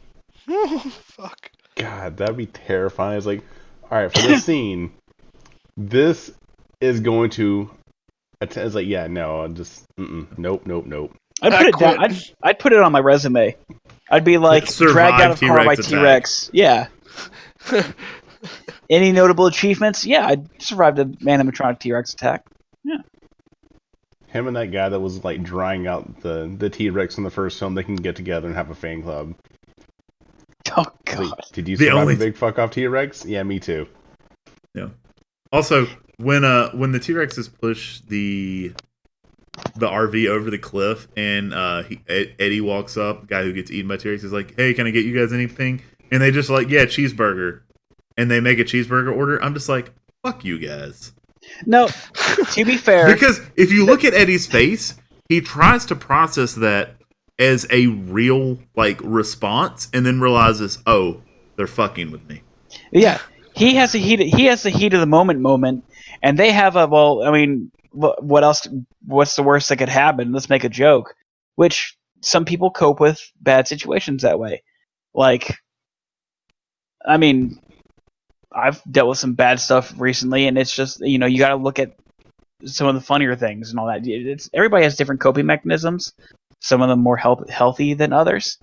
Oh, [laughs] Fuck. God, that'd be terrifying. It's like, all right, for this [coughs] scene, this is going to. att- It's like, yeah, no, I'm just, mm-mm, nope, nope, nope. I'd I put it quit. down. I'd, I'd put it on my resume. I'd be like dragged out of car by T Rex. Yeah. [laughs] Any notable achievements? Yeah, I survived an animatronic T Rex attack. Yeah. Him and that guy that was like drying out the the T Rex in the first film, they can get together and have a fan club. Oh god. Like, Did you The survive only- a big fuck off T Rex? Yeah, me too. Yeah. Also, when uh when the T Rexes push the the RV over the cliff and uh he, Ed- Eddie walks up, guy who gets eaten by T Rex is like, "Hey, can I get you guys anything?" And they just like, "Yeah, cheeseburger," and they make a cheeseburger order. I'm just like, "Fuck you guys." No, to be [laughs] fair, Because if you look at Eddie's face, he tries to process that as a real like response, and then realizes, "Oh, they're fucking with me." yeah, he has a heat. He has the heat of the moment moment, and they have a well. I mean, what else? What's the worst that could happen? Let's make a joke, which some people cope with bad situations that way. Like, I mean, I've dealt with some bad stuff recently, and it's just you know you got to look at some of the funnier things and all that. It's everybody has different coping mechanisms. Some of them more health, healthy than others.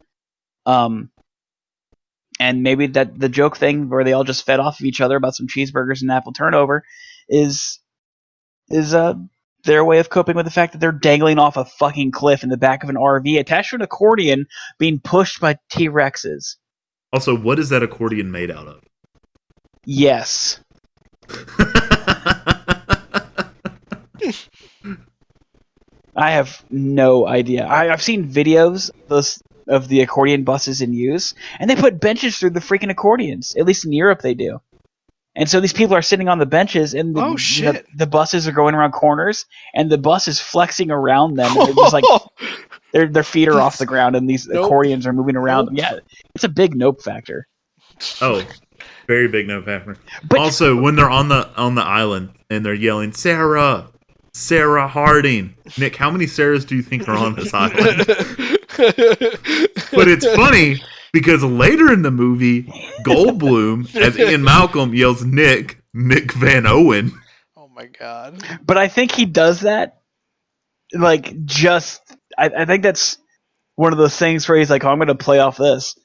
Um, and maybe that the joke thing where they all just fed off of each other about some cheeseburgers and apple turnover is is uh their way of coping with the fact that they're dangling off a fucking cliff in the back of an RV attached to an accordion being pushed by T Rexes. Also, what is that accordion made out of? Yes. [laughs] I have no idea. I, I've seen videos of those of the accordion buses in use, and they put benches through the freaking accordions. At least in Europe, they do. And so these people are sitting on the benches, and the, Oh, the, shit. the buses are going around corners, and the bus is flexing around them. And they're just like [laughs] their their feet are off the ground, and these Nope. accordions are moving around. Nope. Yeah, it's a big nope factor. oh, Very big no Hafner. But also, when they're on the on the island and they're yelling, Sarah, Sarah Harding. Nick, how many Sarahs do you think are on this island? but it's funny because later in the movie, Goldblum, as Ian Malcolm, yells Nick, Nick Van Owen. oh my god. but I think he does that like just I, I think that's one of those things where he's like, oh, I'm gonna play off this.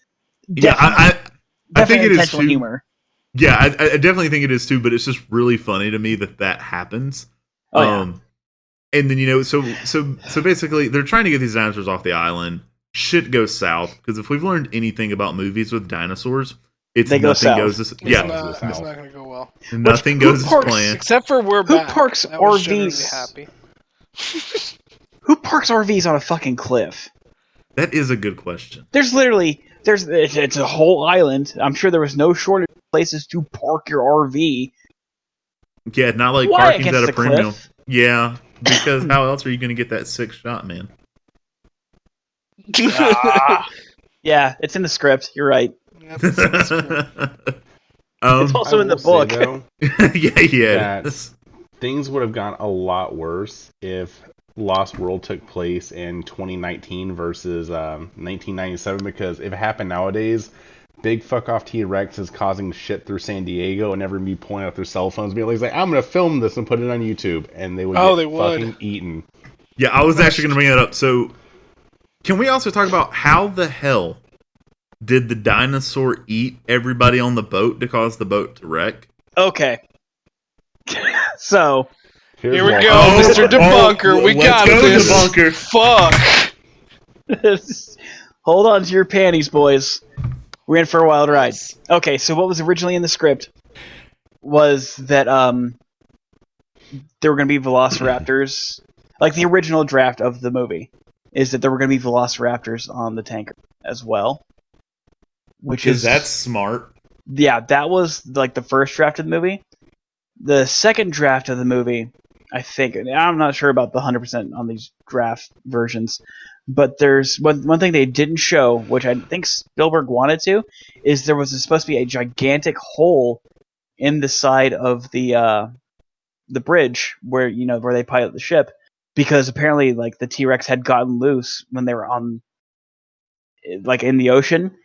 Yeah, I, I, I think it is too. humor. Yeah, I, I definitely think it is too. But it's just really funny to me that that happens. Oh, yeah. um, and then you know, so so so basically, they're trying to get these dinosaurs off the island. Shit goes south because if we've learned anything about movies with dinosaurs, it's They go nothing south. goes. As, It's yeah, not, it's not gonna go well. nothing who goes as parks- planned. Except for we're Who back. parks That was RVs? Happy. [laughs] Who parks RVs on a fucking cliff? That is a good question. There's literally there's it's, it's a whole island. I'm sure there was no shortage of places to park your RV. Yeah, not like Why parking's at a premium. cliff? Yeah, because how else are you going to get that six shot, man? Ah. [laughs] yeah, it's in the script. You're right. Yep, it's script. um, It's also I in the will say, though, [laughs] yeah, yeah. That's- things would have gone a lot worse if Lost World took place in 2019 versus um, 1997. Because if it happened nowadays, big fuck off T Rex is causing shit through San Diego, and everyone be pointing out their cell phones, being like, "I'm gonna film this and put it on YouTube," and they would Oh, get they would. fucking eaten. Yeah, I was actually going to bring that up. So, can we also talk about how the hell did the dinosaur eat everybody on the boat to cause the boat to wreck? Okay. [laughs] so Here's Here we what- go, Oh, Mr. Oh, Debunker. oh, we let's got go, this. Debunker. Fuck. [laughs] hold on to your panties, boys. We're in for a wild ride. Okay, so what was originally in the script was that um there were going to be velociraptors, [clears throat] like the original draft of the movie, is that there were going to be velociraptors on the tanker as well. Which Is is that smart? yeah, that was like the first draft of the movie. The second draft of the movie, I think, I'm not sure about the 100% on these draft versions, but there's one, one thing they didn't show, which I think Spielberg wanted to, is there was supposed to be a gigantic hole in the side of the uh, the bridge where you know where they pilot the ship, because apparently like the T Rex had gotten loose when they were on like in the ocean.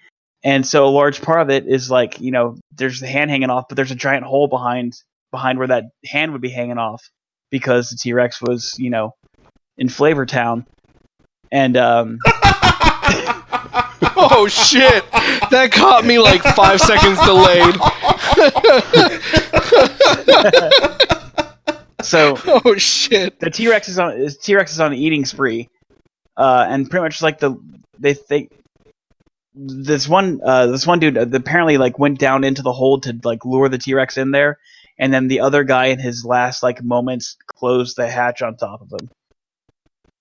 And so a large part of it is like you know there's the hand hanging off but there's a giant hole behind behind where that hand would be hanging off because the t-rex was you know in flavor town and um [laughs] Oh shit! That caught me like five seconds delayed. [laughs] so [laughs] Oh shit! the t-rex is on is t-rex is on an eating spree uh and pretty much like the they think this one uh this one dude uh, apparently like went down into the hold to like lure the t-rex in there and then the other guy in his last like moments closed the hatch on top of him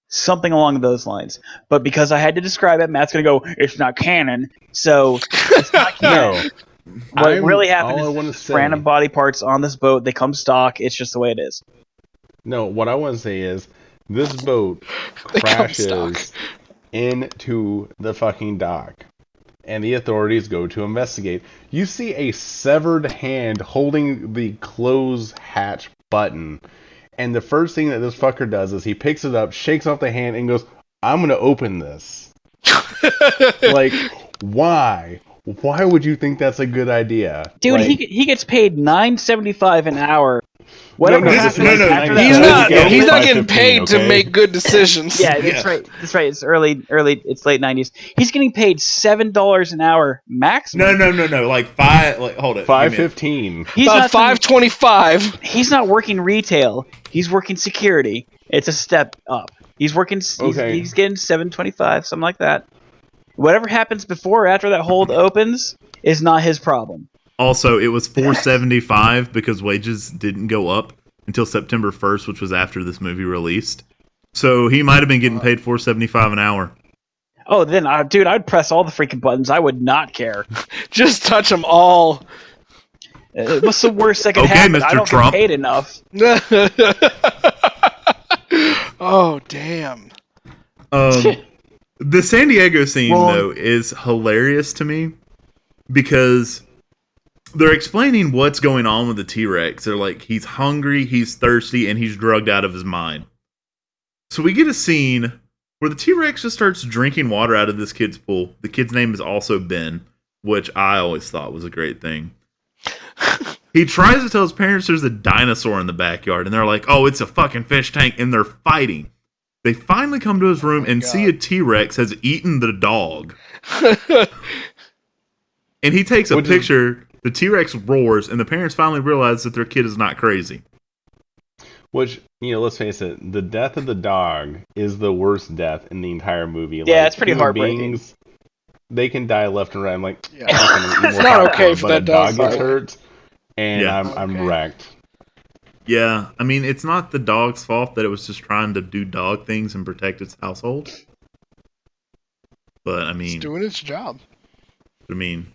something along those lines. But because i had to describe it matt's gonna go it's not canon. So it's not [laughs] canon. No, what I'm- really happened is random body parts on this boat they come stock. It's just the way it is. No. What I want to say is this boat [laughs] crashes into the fucking dock, and the authorities go to investigate. You see a severed hand holding the close hatch button, and the first thing that this fucker does is he picks it up, shakes off the hand, and goes, "I'm gonna open this." [laughs] like, why? Why would you think that's a good idea, Dude, Like, he he gets paid nine seventy five an hour. Whatever no, happens no, no, after that, He's That not. was He's not getting paid to make good decisions. [laughs] Yeah, that's Yeah. right. That's right. It's early, early. It's late nineties. He's getting paid seven dollars an hour maximum. No, no, no, no. Like five. Like hold it. five Give me a- fifteen. he's About not five twenty-five. He's not working retail. He's working security. It's a step up. He's working. He's, Okay. he's getting seven twenty five, something like that. Whatever happens before or after that hold opens is not his problem. Also, it was four seventy five because wages didn't go up until September first, which was after this movie released. So he might have been getting paid four seventy five an hour. Oh, then, uh, dude, I'd press all the freaking buttons. I would not care. [laughs] Just touch them all. Uh, What's the worst that could Okay, happen? Mr. I don't Trump. get paid enough. [laughs] oh damn! Um, [laughs] the San Diego scene Well- though is hilarious to me because they're explaining what's going on with the T Rex. They're like, he's hungry, he's thirsty, and he's drugged out of his mind. So we get a scene where the T Rex just starts drinking water out of this kid's pool. The kid's name is also Ben, which I always thought was a great thing. [laughs] he tries to tell his parents there's a dinosaur in the backyard, and they're like, oh, it's a fucking fish tank, and they're fighting. They finally come to his room and see a T Rex has eaten the dog. [laughs] and he takes a picture. The T Rex roars, and the parents finally realize that their kid is not crazy. Which, you know, let's face it, the death of the dog is the worst death in the entire movie. Yeah, it's pretty human heartbreaking. beings, they can die left and right. I'm like, Yeah. I'm not [laughs] It's not okay for but that dog dog gets hurt, and Yeah. I'm I'm Okay. wrecked. Yeah, I mean, it's not the dog's fault that it was just trying to do dog things and protect its household. But I It's mean, doing its job. I mean,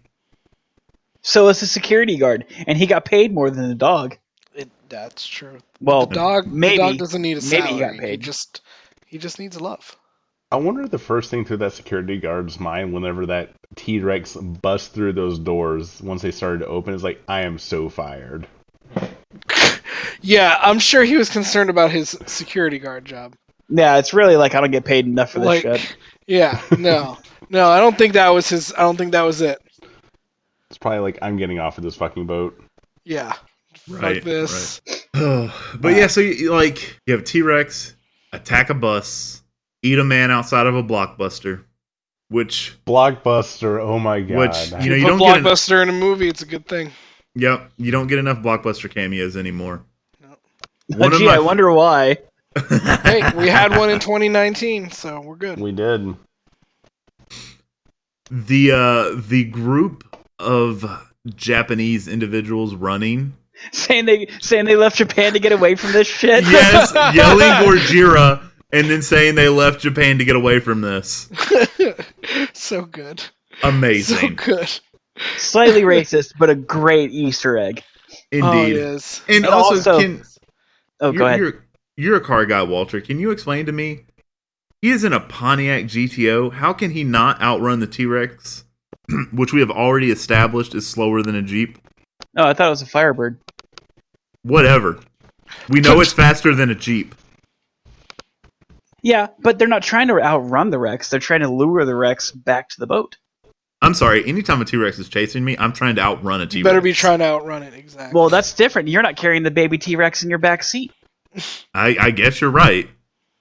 So it's a security guard, and he got paid more than the dog. It, that's true. Well, The dog, maybe- the dog doesn't need a maybe he got paid. just, he just needs love. I wonder if the first thing through that security guard's mind whenever that T Rex busts through those doors once they started to open is like, I am so fired. [laughs] Yeah, I'm sure he was concerned about his security guard job. Yeah, it's really like I don't get paid enough for this like, shit. [laughs] yeah, no, no, I don't think that was his. I don't think that was it. It's probably like I'm getting off of this fucking boat. Yeah, Right, fuck this. [sighs] but yeah, so you, like you have T Rex attack a bus, eat a man outside of a blockbuster, which Blockbuster, oh my god. Which, you know, Put you don't get an- blockbuster in a movie. It's a good thing. yep, you don't get enough blockbuster cameos anymore. No. One Gee, my I wonder why. [laughs] Hey, we had one in 2019, so we're good. we did. the uh the group of Japanese individuals running saying they saying they left Japan to get away from this shit. [laughs] yes, yelling [laughs] Gojira, and then saying they left Japan to get away from this. [laughs] so good. So Amazing, good. Slightly racist, but a great Easter egg. Oh, it indeed. is. and And also, also- can Oh, you're, go ahead. You're, you're a car guy, Walter. Can you explain to me? He is in a Pontiac GTO. How can he not outrun the T Rex, [clears throat] which we have already established is slower than a Jeep? Oh, I thought it was a Firebird. Whatever. We know it's faster than a Jeep. Yeah, but they're not trying to outrun the Rex. They're trying to lure the Rex back to the boat. I'm sorry. Anytime a T Rex is chasing me, I'm trying to outrun a T You better be trying to outrun it. Exactly. Well, that's different. You're not carrying the baby T Rex in your back seat. [laughs] I, I guess you're right.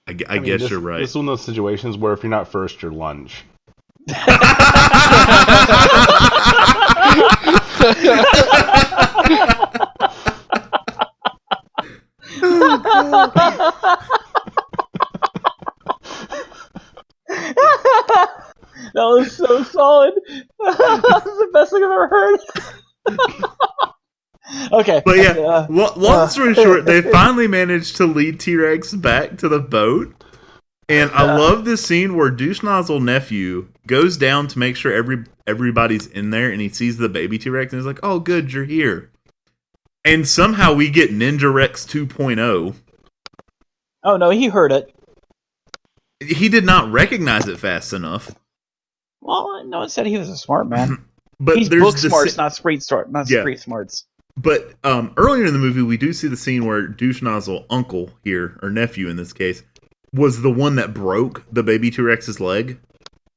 I, gu- I mean, guess this, you're right. This is one of those situations where if you're not first, you're lunch. That was so solid. [laughs] that was the best thing I've ever heard. [laughs] okay. But yeah, Uh, lo- long story short, they [laughs] finally managed to lead T Rex back to the boat. And I love this scene where Douche Nozzle nephew goes down to make sure every everybody's in there, and he sees the baby T Rex, and he's like, "Oh, good, you're here." And somehow we get Ninja Rex 2.0. oh no, he heard it. He did not recognize it fast enough, Well, no one said he was a smart man. [laughs] but He's book smarts, si- not street smart, not Yeah. street smarts. But um, earlier in the movie, we do see the scene where Douche Nozzle uncle here, or nephew in this case, was the one that broke the baby T Rex's leg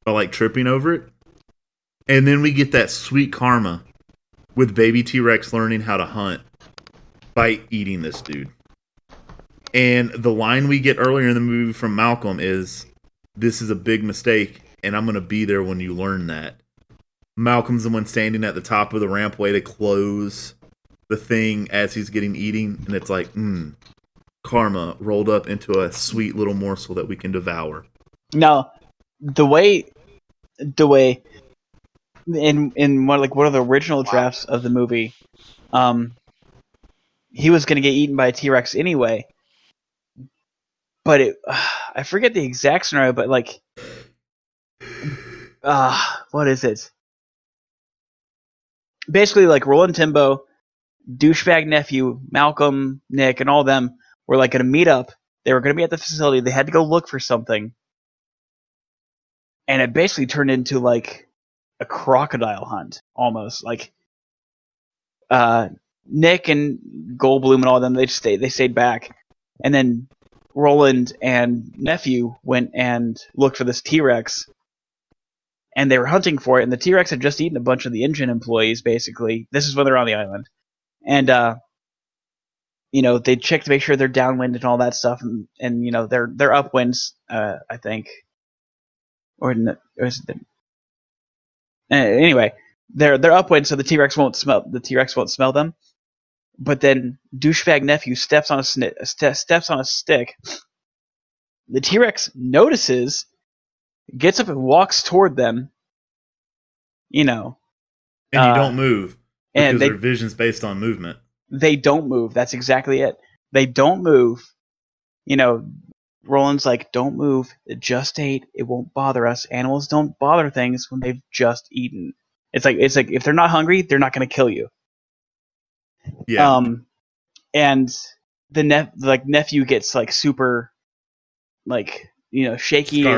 by like tripping over it. And then we get that sweet karma with baby T Rex learning how to hunt by eating this dude. And the line we get earlier in the movie from Malcolm is This is a big mistake, and I'm going to be there when you learn that. Malcolm's the one standing at the top of the rampway to close the thing as he's getting eating, and it's like, mm, karma rolled up into a sweet little morsel that we can devour. Now, the way, the way, in in one like one of the original drafts of the movie, um, he was gonna get eaten by a T Rex anyway. But it, [sighs] I forget the exact scenario, but like, ah, [sighs] what is it? Basically, like Roland Tembo, douchebag nephew, Malcolm, Nick, and all them were like gonna meet up. They were gonna be at the facility. They had to go look for something and it basically turned into like a crocodile hunt almost like uh, Nick and Goldblum and all them they just stayed they stayed back, and then Roland and nephew went and looked for this T Rex, and they were hunting for it. And the T Rex had just eaten a bunch of the InGen employees. Basically, this is when they're on the island, and uh, you know they check to make sure they're downwind and all that stuff, and, and you know they're they're upwinds. Uh, I think, or, n- or is it? The, uh, anyway, they're they're upwind, so the T Rex won't smell the T Rex won't smell them. But then douchebag nephew steps on a sni- ste- steps on a stick. The T Rex notices, gets up and walks toward them. You know, And you Uh, don't move because and they their vision's based on movement. they don't move. That's exactly it. They don't move. You know, Roland's like, "Don't move. It just ate. It won't bother us. Animals don't bother things when they've just eaten." It's like it's like if they're not hungry, they're not going to kill you. Yeah. Um, and the ne- like nephew gets like super, like you know, shaky. and-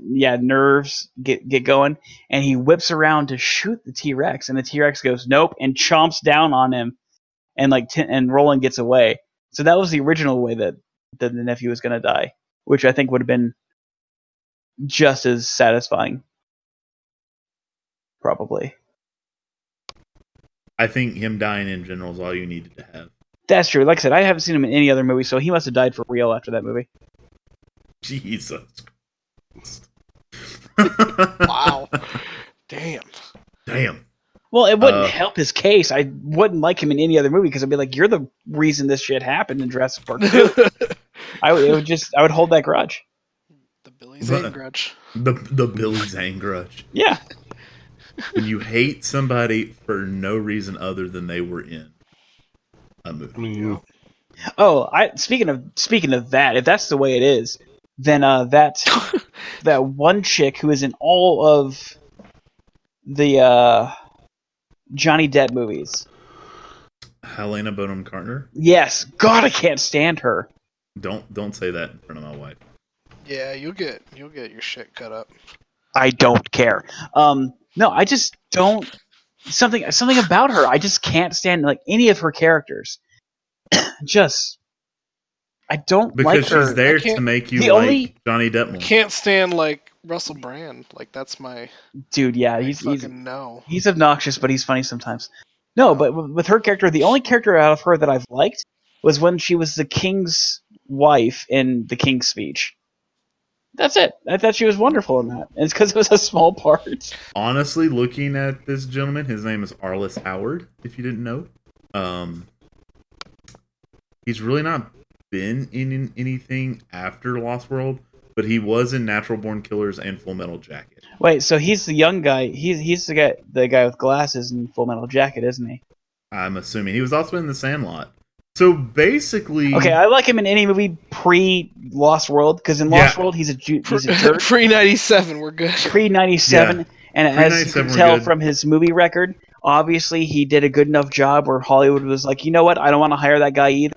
yeah, nerves get get going, and he whips around to shoot the T Rex, and the T Rex goes nope and chomps down on him, and like t- and Roland gets away. So that was the original way that that the nephew was gonna die, which I think would have been just as satisfying, probably. I think him dying in general is all you needed to have. That's true. Like I said, I haven't seen him in any other movie, so he must have died for real after that movie. Jesus. [laughs] Christ. Wow. [laughs] Damn. Damn. Well, it wouldn't Uh, help his case. I wouldn't like him in any other movie because I'd be like, "You're the reason this shit happened in Jurassic Park." [laughs] 2." the I would, it would just, I would hold that grudge. The Billy Zane grudge. The the Billy Zane grudge. Yeah, When you hate somebody for no reason other than they were in a I movie. mean, Oh, I speaking of speaking of that, if that's the way it is, then uh, that [laughs] that one chick who is in all of the uh, Johnny Depp movies. Helena Bonham Carter. Yes, God, I can't stand her. Don't don't say that in front of my wife. Yeah, you'll get you'll get your shit cut up. I don't care. Um, no, I just don't. Something something about her. I just can't stand like any of her characters. [clears throat] just, I don't Because like her. she's there to make you the like only- Johnny Depp more. Can't stand like Russell Brand. Like that's my Dude, yeah, I he's fucking he's no. he's obnoxious, but he's funny sometimes. No, but with her character, the only character out of her that I've liked was when she was the king's wife in the King's Speech. That's it. I thought she was wonderful in that. And it's because it was a small part. Honestly, looking at this gentleman, his name is Arliss Howard. If you didn't know, um, he's really not been in anything after Lost World, but he was in Natural Born Killers and Full Metal Jacket. Wait, so he's the young guy. He's he's the guy the guy with glasses and Full Metal Jacket, isn't he? I'm assuming he was also in The Sandlot. So basically, Okay, I like him in any movie pre Lost World because in Lost Yeah. World he's a ju- he's a [laughs] jerk. Pre ninety seven, we're good. pre ninety seven, and as you can tell good. from his movie record, obviously he did a good enough job where Hollywood was like, you know what, I don't want to hire that guy either.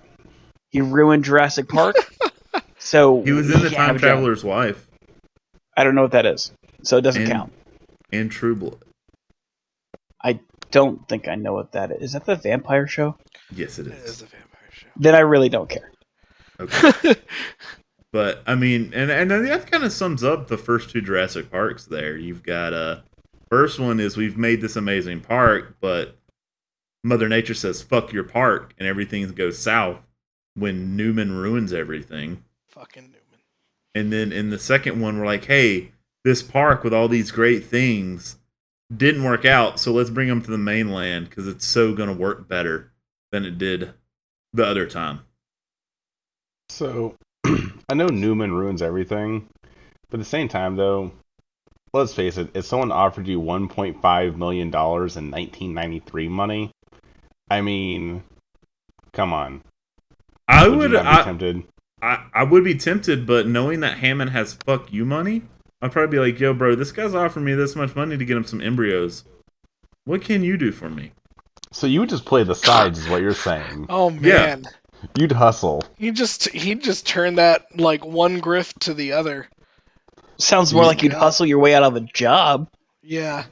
He ruined Jurassic Park, [laughs] so he was in The he had Time. Traveler's Wife I don't know what that is, so it doesn't And- count. and True Blood. I don't think I know what that is. Is that the vampire show? Yes, it It is Then I really don't care. Okay. [laughs] But I mean, and and that kind of sums up the first two Jurassic Parks. There, you've got uh, first one is we've made this amazing park, but Mother Nature says fuck your park, and everything goes south when Newman ruins everything. Fucking Newman. And then in the second one, we're like, hey, this park with all these great things didn't work out, so let's bring them to the mainland because it's so gonna work better than it did the other time. so [clears throat] I know Newman ruins everything, but at the same time, though, let's face it, if someone offered you 1.5 million dollars in 1993 money, I mean, come on, I would, would, be I, tempted? I, I would be tempted, but knowing that Hammond has fuck you money, I'd probably be like, yo, bro, this guy's offering me this much money to get him some embryos. What can you do for me? So you would just play the sides, is what you're saying. [laughs] Oh Yeah. man. You'd hustle. He just he'd just turned that like one grift to the other. Sounds more like you'd Yeah. hustle your way out of a job. Yeah.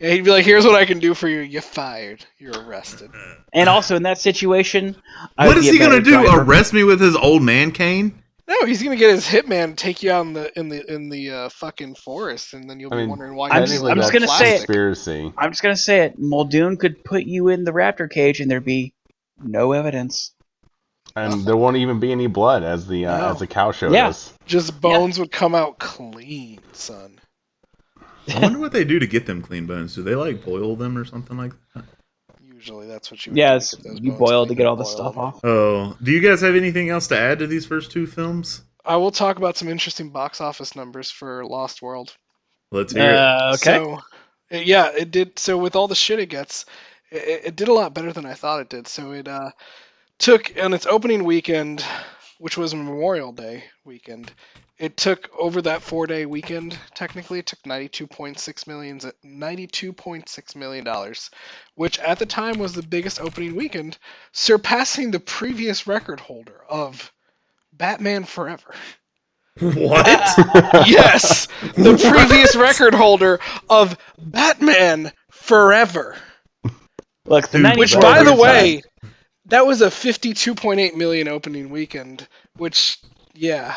Yeah, he'd be like, "Here's what I can do for you. You're fired. You're arrested." And also in that situation, I what would is be he gonna do? driver. Arrest me with his old man cane? No, he's gonna get his hitman, take you out in the in the in the uh, fucking forest, and then you'll I be mean, wondering why. I'm just- I'm just gonna say it. conspiracy. I'm just gonna say it. Muldoon could put you in the raptor cage, and there'd be no evidence. And there won't even be any blood, as the uh, No. as the cow showed Yeah. us. Just bones would come out clean, son. I wonder what they do to get them clean bones. Do they like boil them or something like that? Usually, that's what you. Would Yeah, do it's, get those you bones boil to get all the boil stuff them. off. Oh, do you guys have anything else to add to these first two films? I will talk about some interesting box office numbers for Lost World. Let's hear it. Uh, okay. So, yeah, it did. So with all the shit it gets, it, it did a lot better than I thought it did. So it uh, took on its opening weekend, which was Memorial Day weekend. It took over that four-day weekend. Technically, it took ninety-two point six millions, ninety-two point six million dollars, which at the time was the biggest opening weekend, surpassing the previous record holder of Batman Forever. what? [laughs] yes, the previous record holder of Batman Forever. Look, the Dude, Which, by the way, time. that was a 52.8 million opening weekend. Which, yeah.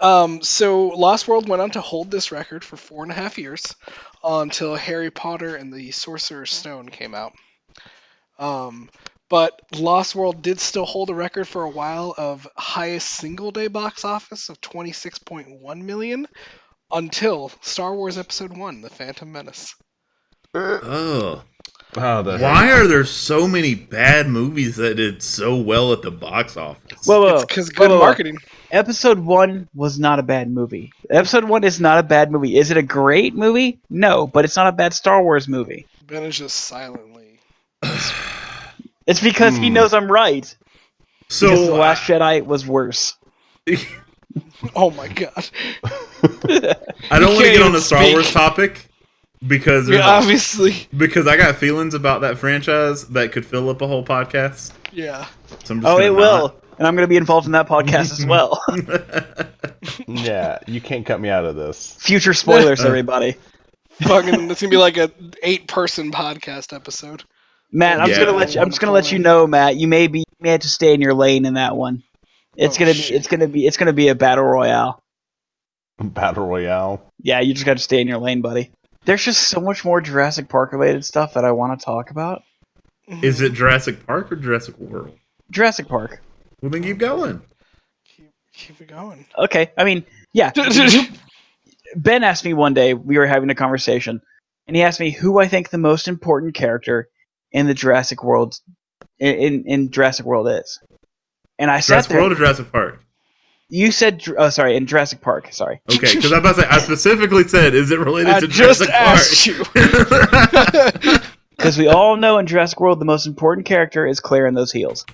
Um, so Lost World went on to hold this record for four and a half years until Harry Potter and the Sorcerer's Stone came out. Um, but Lost World did still hold a record for a while of highest single day box office of 26.1 million until Star Wars Episode 1, The Phantom Menace. oh. The Why are there so many bad movies that did so well at the box office? Whoa, whoa, It's because good whoa, whoa. Marketing. Episode one was not a bad movie. Episode one is not a bad movie. Is it a great movie? No, but it's not a bad Star Wars movie. Ben is just silently. [sighs] It's because he Hmm. knows I'm right. so because the Last Jedi was worse. [laughs] Oh my god. [laughs] I don't want to get on the Star speak. Wars topic because Yeah, there's a- obviously. because I got feelings about that franchise that could fill up a whole podcast. Yeah. So I'm just Oh, it not. will, and I'm going to be involved in that podcast as well. [laughs] [laughs] yeah, you can't cut me out of this. Future spoilers, everybody. Fucking, it's gonna be like a eight-person podcast episode. Matt, I'm just gonna let you. I'm just gonna let you know, Matt. You may be. You may have to stay in your lane in that one. It's Oh, gonna be. It's gonna be. It's gonna be a battle royale. Battle Royale. Yeah, you just got to stay in your lane, buddy. There's just so much more Jurassic Park related stuff that I want to talk about. Is it Jurassic Park or Jurassic World? Jurassic Park. Well, then keep going. Keep, keep it going. Okay, I mean, yeah. [laughs] Ben asked me one day. We were having a conversation, and he asked me who I think the most important character in the Jurassic World in in, in Jurassic World is. And I sat Jurassic there. World or Jurassic Park? You said, oh, sorry, in Jurassic Park. Sorry. Okay, because I'm about to say, I specifically said, is it related I to just Jurassic asked you. [laughs] [laughs] Park? Because we all know in Jurassic World the most important character is Claire in those heels.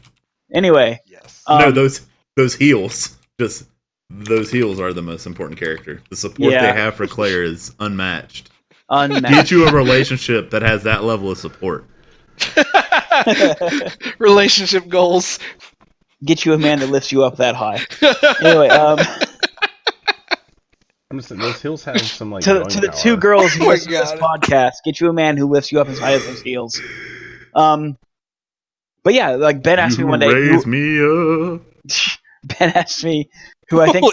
Anyway, yes. um, no, those those heels. Just those heels are the most important character. The support Yeah. they have for Claire is unmatched. unmatched. Get you a relationship that has that level of support. [laughs] Relationship goals. Get you a man that lifts you up that high. [laughs] Anyway, um, I'm just saying, those hills have some like. [laughs] to, to the power. two girls who Oh my listen to this podcast, get you a man who lifts you up as high as those heels. Um, but yeah, like Ben asked you me one day. raise Who, me up. [laughs] ben asked me who I think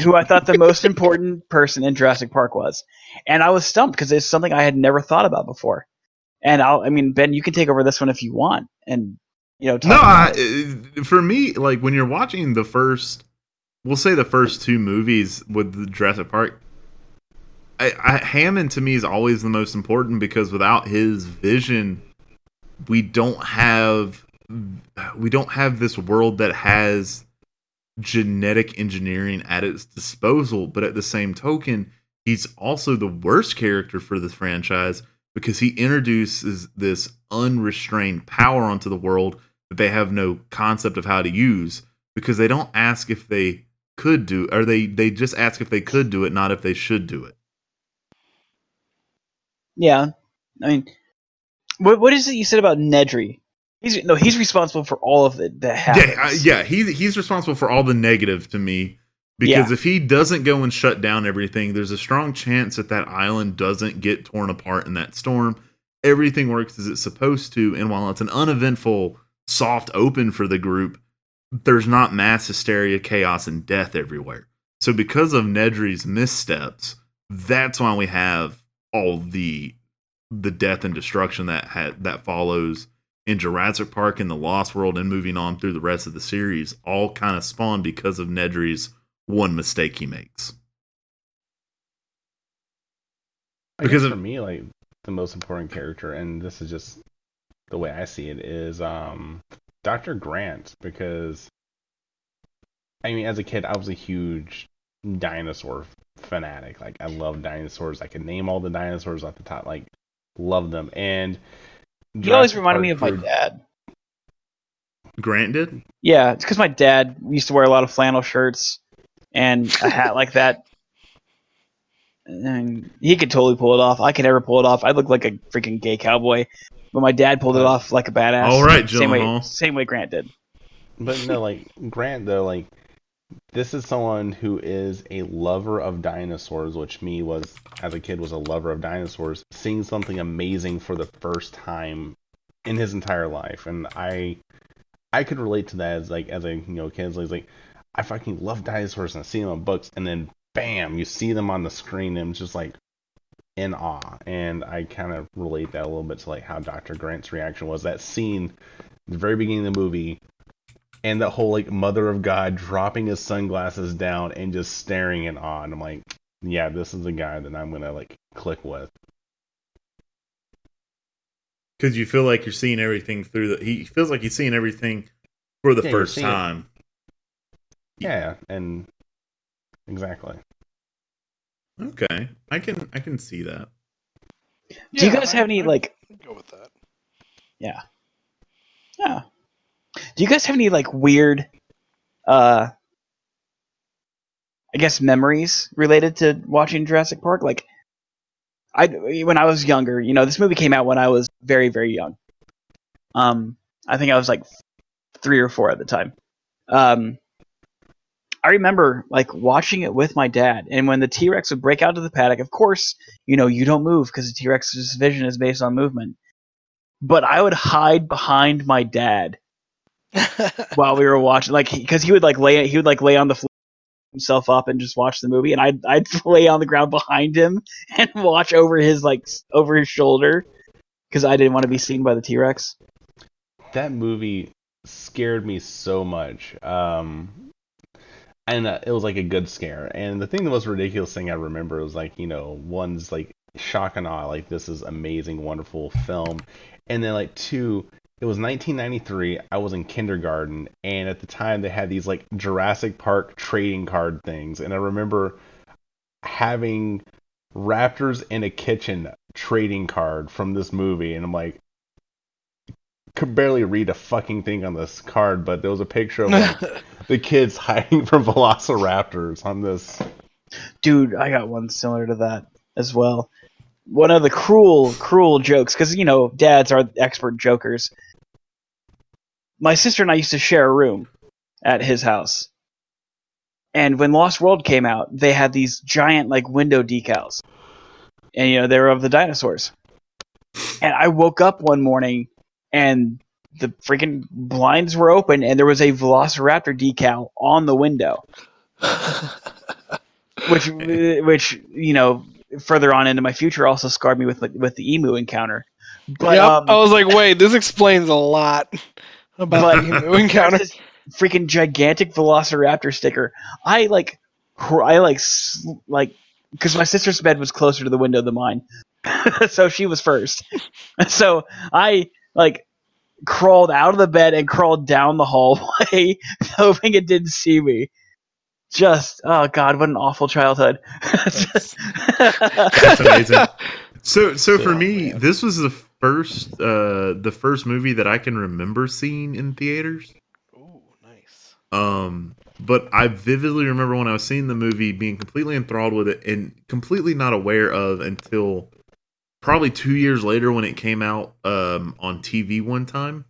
who I thought the most important person in Jurassic Park was, and I was stumped because it's something I had never thought about before. And I'll, I mean, Ben, you can take over this one if you want, and you know, talk No, about I, it. uh, for me, like when you're watching the first, we'll say the first two movies with the Jurassic Park, I, I, Hammond to me is always the most important because without his vision, we don't have we don't have this world that has genetic engineering at its disposal. But at the same token, he's also the worst character for this franchise because he introduces this unrestrained power onto the world that they have no concept of how to use because they don't ask if they could do or they they just ask if they could do it not if they should do it yeah. I mean, what what is it you said about Nedry? He's no, he's responsible for all of it that happens. yeah uh, yeah he's he's responsible for all the negative to me Because Yeah. if he doesn't go and shut down everything, there's a strong chance that that island doesn't get torn apart in that storm. Everything works as it's supposed to, and while it's an uneventful, soft open for the group, there's not mass hysteria, chaos, and death everywhere. So because of Nedry's missteps, that's why we have all the the death and destruction that had that follows in Jurassic Park and the Lost World and moving on through the rest of the series all kind of spawn because of Nedry's one mistake he makes. I Because guess of- for me, like the most important character, and this is just the way I see it, is um Dr. Grant because I mean, as a kid, I was a huge dinosaur fanatic. Like, I love dinosaurs. I could name all the dinosaurs off the top. Like, love them. And He always Jurassic reminded me of my dad. Grant did? Yeah, it's because my dad used to wear a lot of flannel shirts and a hat like that. And he could totally pull it off. I could never pull it off. I look like a freaking gay cowboy. But my dad pulled it off like a badass. All right, same way, same way Grant did. But no, like Grant though, like this is someone who is a lover of dinosaurs, which me was as a kid was a lover of dinosaurs, seeing something amazing for the first time in his entire life, and I I could relate to that as like as a you know kid, it's like I fucking love dinosaurs and I see them in books, and then bam, you see them on the screen, and it's just like in awe, and I kind of relate that a little bit to like how Dr. Grant's reaction was. That scene, the very beginning of the movie, and that whole like Mother of God dropping his sunglasses down and just staring in awe. And I'm like, yeah, this is the guy that I'm gonna like click with. Because you feel like you're seeing everything through the. He feels like he's seeing everything for the Yeah, first seeing it. time. Yeah, and exactly. Okay, I can I can see that. Do you Yeah, guys I- have any I'd like go with that. Yeah. Yeah. Do you guys have any like weird uh I guess memories related to watching Jurassic Park? Like I when I was younger, you know, this movie came out when I was very very young. Um I think I was like 3 or 4 at the time. Um I remember like watching it with my dad, and when the T Rex would break out of the paddock, of course, you know, you don't move because the T Rex's vision is based on movement but I would hide behind my dad [laughs] while we were watching, like because he would like lay he would like lay on the floor himself up and just watch the movie, and I'd I'd [laughs] lay on the ground behind him [laughs] and watch over his like over his shoulder because I didn't want to be seen by the T Rex. That movie scared me so much. Um, and uh, it was like a good scare. And the thing, the most ridiculous thing I remember was like, you know, one's like shock and awe, like this is amazing, wonderful film, and then like two, it was 1993. I was in kindergarten, and at the time they had these like Jurassic Park trading card things, and I remember having Raptors in a kitchen trading card from this movie, and I'm like, could barely read a fucking thing on this card, but there was a picture of like [laughs] the kids hiding from Velociraptors on this. Dude, I got one similar to that as well. One of the cruel, cruel jokes, because you know, dads are expert jokers. My sister and I used to share a room at his house, and when Lost World came out, they had these giant like window decals, and you know they were of the dinosaurs. And I woke up one morning, and the freaking blinds were open, and there was a Velociraptor decal on the window [laughs] which which you know further on into my future also scarred me with with the emu encounter. But yep. um, I was like, wait, this explains a lot about But- the emu encounter. this freaking gigantic Velociraptor sticker. I like I like like because my sister's bed was closer to the window than mine, [laughs] so she was first. [laughs] so I like crawled out of the bed and crawled down the hallway, [laughs] hoping it didn't see me. Just oh god, what an awful childhood. That's- That's amazing. So so for Oh, me, man. this was the first uh the first movie that I can remember seeing in theaters. Ooh, nice. Um but I vividly remember when I was seeing the movie being completely enthralled with it and completely not aware of until probably 2 years later when it came out um on TV one time.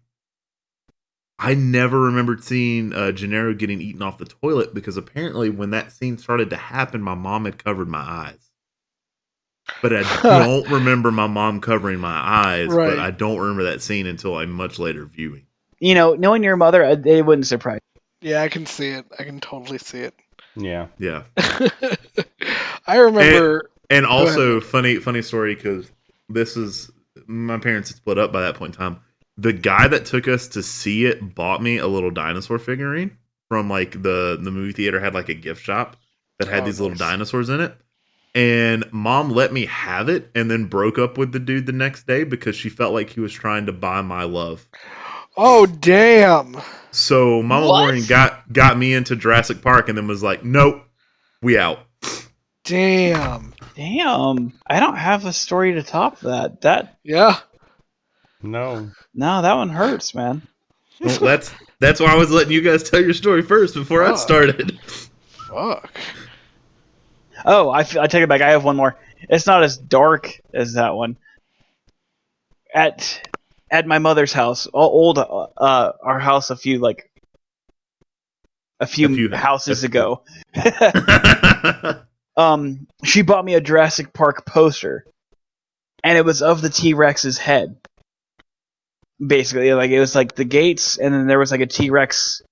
I never remembered seeing uh, Gennaro getting eaten off the toilet because apparently when that scene started to happen, my mom had covered my eyes. But I [laughs] don't remember my mom covering my eyes. Right. But I don't remember that scene until a much later viewing. You know, knowing your mother, uh, it wouldn't surprise. Yeah, I can see it. I can totally see it. Yeah. Yeah. [laughs] I remember. And ahead. also, funny, funny story because this is my parents had split up by that point in time. The guy that took us to see it bought me a little dinosaur figurine from like the the movie theater had like a gift shop that had Oh, these little dinosaurs in it. And mom let me have it and then broke up with the dude the next day because she felt like he was trying to buy my love. oh damn! So Mama What? Lauren got got me into Jurassic Park and then was like, "Nope, we out." Damn. Damn, I don't have a story to top that. That Yeah. No. no, that one hurts, man. Well, that's that's why I was letting you guys tell your story first before I started. Fuck. Oh, I, I take it back. I have one more. It's not as dark as that one. At at my mother's house, all old uh our house a few like a few, A few- houses a- ago. [laughs] [laughs] um, she bought me a Jurassic Park poster, and it was of the T Rex's head. Basically, like it was like the gates, and then there was like a T Rex,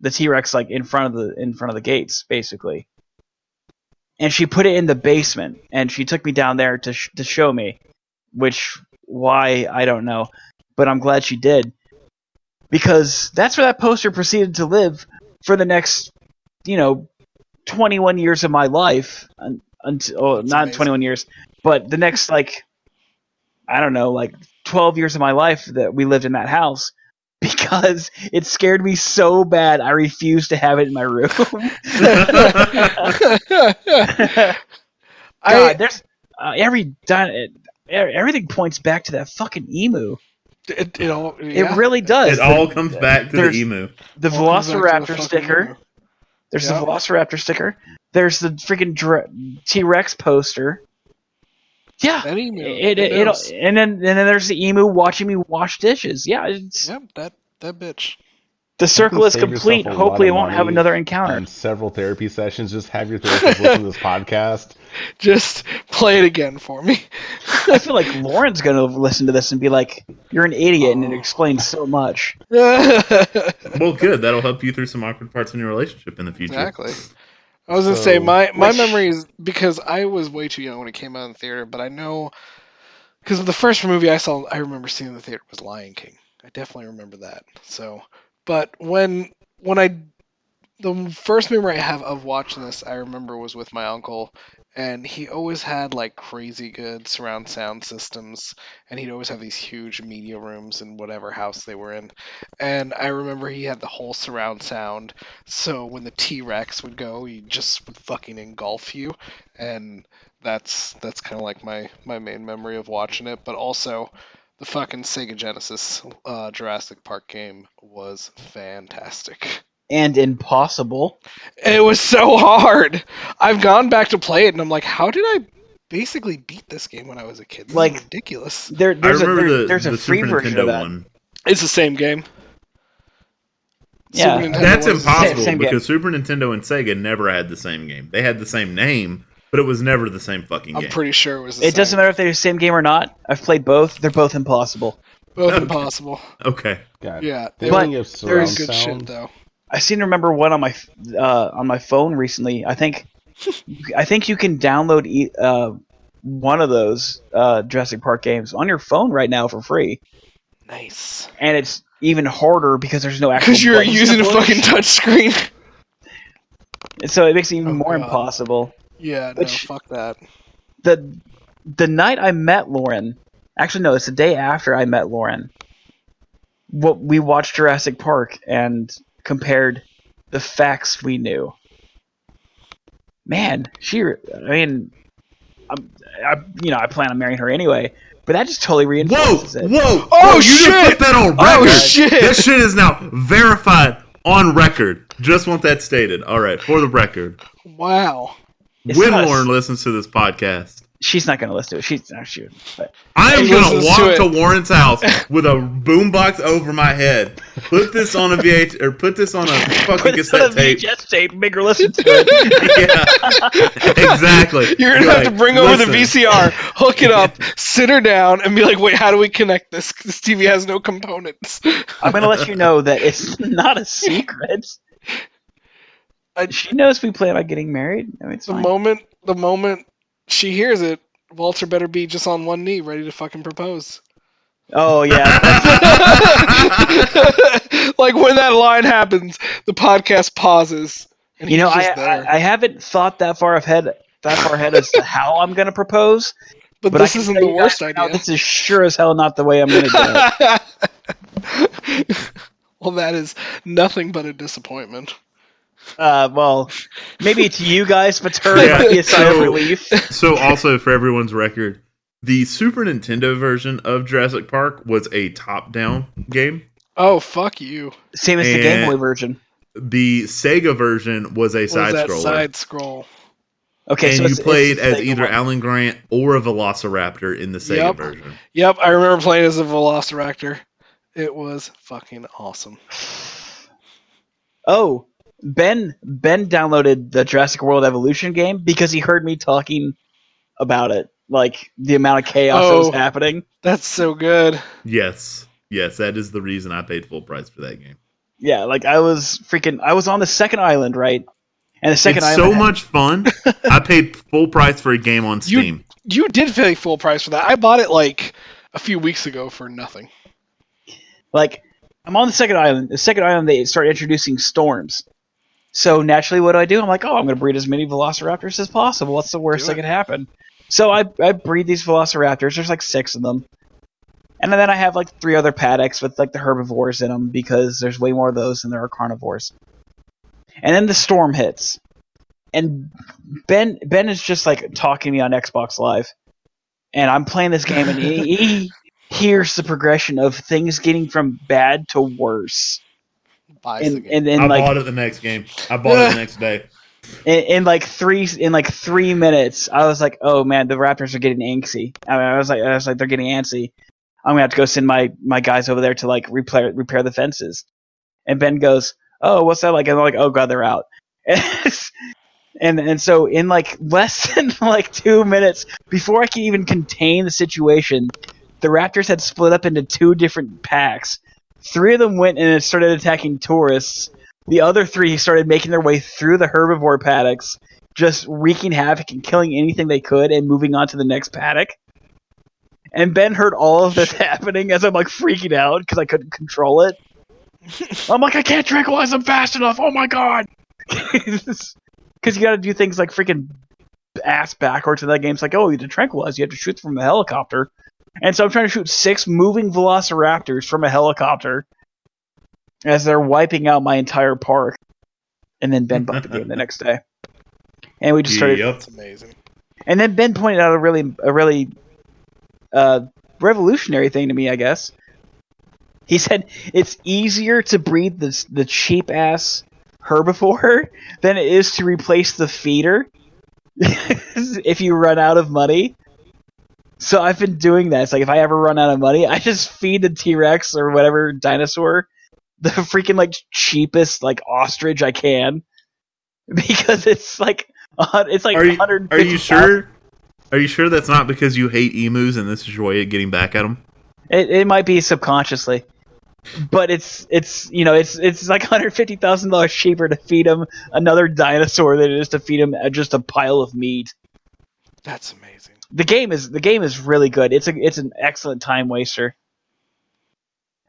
the T Rex like in front of the in front of the gates, basically. And she put it in the basement, and she took me down there to sh- to show me, which why I don't know, but I'm glad she did, because that's where that poster proceeded to live for the next, you know, 21 years of my life un- until oh, not amazing. 21 years but the next like i don't know like 12 years of my life that we lived in that house because it scared me so bad i refused to have it in my room [laughs] I there's uh, every di- everything points back to that fucking emu it, it all yeah. it really does it all comes back to the emu. the All comes back to the velociraptor sticker emu. There's Yeah. the Velociraptor sticker. There's the freaking Dra- T Rex poster. Yeah, That emu. it, it, it it, and then and then there's the emu watching me wash dishes. Yeah, it's, Yep, that that bitch. the circle is complete. Hopefully, I won't have another encounter. And several therapy sessions. Just have your therapist listen to this [laughs] podcast. Just play it again for me. [laughs] I feel like Lauren's gonna listen to this and be like, "You're an idiot," and it oh. explains so much. [laughs] Well, good. That'll help you through some awkward parts in your relationship in the future. Exactly. I was gonna So- say my my Which- memory is because I was way too young when it came out in the theater, but I know because the first movie I saw, I remember seeing in the theater was Lion King. I definitely remember that. So, but when when I the first memory I have of watching this, I remember was with my uncle, and he always had like crazy good surround sound systems, and he'd always have these huge media rooms in whatever house they were in. And I remember he had the whole surround sound, so when the T Rex would go, he just would fucking engulf you, and that's that's kind of like my my main memory of watching it. But also, the fucking Sega Genesis uh, Jurassic Park game was fantastic. And impossible. It was so hard. I've gone back to play it, and I'm like, how did I basically beat this game when I was a kid? This Like- ridiculous. There, I there's a there- the, there's a the free Super version Nintendo of that. one. It's the same game. Yeah. That's impossible same game. because Super Nintendo and Sega never had the same game. They had the same name, but it was never the same fucking I'm pretty sure it was. The It doesn't matter if they're the same game or not. I've played both. They're both impossible. Both Okay. impossible. okay. God. Yeah, they But thing of were surround good sound. shit though. I seem to remember one on my uh, on my phone recently. I think I think you can download e- uh, one of those uh, Jurassic Park games on your phone right now for free, Nice. and it's even harder because there's no actual. Because you're using a fucking touch screen. [laughs] So it makes it even Oh, more God. impossible. Yeah, no, Which- fuck that. the The night I met Lauren, actually no, it's the day after I met Lauren. What we watched Jurassic Park and compared the facts we knew. Man, she. I mean, I'm, I, you know, I plan on marrying her anyway, but that just totally Whoa! reinforces it. Whoa! Oh, Whoa, you shit! just put that on Oh, record. shit! This shit is now verified on record. Just want that stated. All right, for the record. Oh, Wow. It's when not a- Lauren listens to this podcast, she's not gonna listen to it. She's not she, but I am gonna walk to to. Warren's house [laughs] with a boombox over my head. Put this on a VH or put this on a fucking put it on a cassette tape. VHS tape, make her listen to it. [laughs] yeah, exactly. [laughs] You're gonna Be have to bring over the VCR, hook it up, sit her down, and be like, "Wait, how do we connect this? This TV has no components." I'm gonna let you know that it's not a secret. I- she knows we plan on getting married. I mean, it's The fine. moment, the moment she hears it, Walter better be just on one knee, ready to fucking propose. oh yeah, [laughs] like when that line happens, the podcast pauses. And you know, I. I I haven't thought that far ahead that far ahead as to how I'm gonna propose. [laughs] but, But this isn't the worst right now, idea. This is sure as hell not the way I'm gonna do it. [laughs] well, that is nothing but a disappointment. Uh, well, maybe to you guys, but to her, Yeah, it might be a sign of relief. [laughs] So, also for everyone's record, the Super Nintendo version of Jurassic Park was a top-down game. Oh fuck you! Same as the Game Boy version. The Sega version was a What was side that side scroll? Okay, and so you it's, played it's as Sega either one. Alan Grant or a Velociraptor in the Sega Yep. version. Yep, I remember playing as a Velociraptor. It was fucking awesome. Oh, Ben Ben downloaded the Jurassic World Evolution game because he heard me talking about it, like the amount of chaos that was Oh. happening. That's so good. Yes, yes, that is the reason I paid full price for that game. Yeah, like I was freaking. I was on the second island, right? And the second it's island. so had- much fun. [laughs] I paid full price for a game on You- Steam. You did pay full price for that. I bought it like a few weeks ago for nothing. Like, I'm on the second island. The second island, they start introducing storms. So naturally, what do I do? I'm like, oh, I'm going to breed as many Velociraptors as possible. What's the worst that could happen? So I, I breed these Velociraptors. There's like six of them. And then I have like three other paddocks with like the herbivores in them because there's way more of those than there are carnivores. And then the storm hits. And Ben Ben is just like talking to me on Xbox Live. And I'm playing this game and he, he [laughs] hears the progression of things getting from bad to worse. Buys the game. and, and I like bought it the next game. I bought it the next day. [laughs] in, in like three in like three minutes, I was like, "Oh man, the Raptors are getting antsy." I, mean, I was like, "I was like, they're getting antsy." I'm gonna have to go send my my guys over there to like repair repair the fences. And Ben goes, "Oh, what's that like?" And I'm like, "Oh god, they're out." [laughs] and and so in like less [laughs] than like two minutes before I could even contain the situation, the Raptors had split up into two different packs. Three of them went and started attacking tourists. The other three started making their way through the herbivore paddocks, just wreaking havoc and killing anything they could and moving on to the next paddock. And Ben heard all of this [laughs] happening as I'm like freaking out because I couldn't control it. [laughs] I'm like, I can't tranquilize them fast enough. Oh my god! [laughs] Because you got to do things like freaking ass backwards in that game. It's like, oh, you have to tranquilize, you have to shoot from the helicopter. And so I'm trying to shoot six moving velociraptors from a helicopter as they're wiping out my entire park. And then Ben bought the game the next day. And we just started Yep. That's amazing. and then Ben pointed out a really a really uh, revolutionary thing to me, I guess. He said it's easier to breed the the cheap ass herbivore than it is to replace the feeder [laughs] if you run out of money. So I've been doing that. It's like if I ever run out of money, I just feed the T Rex or whatever dinosaur the freaking like cheapest like ostrich I can [laughs] because it's like a hun- it's like Are you, are you sure? Are you sure that's not because you hate emus and this is your way of getting back at them? It, it might be subconsciously, but it's it's you know it's it's like hundred fifty thousand dollars cheaper to feed him another dinosaur than it is to feed him just a pile of meat. That's amazing. The game is the game is really good. It's a it's an excellent time waster.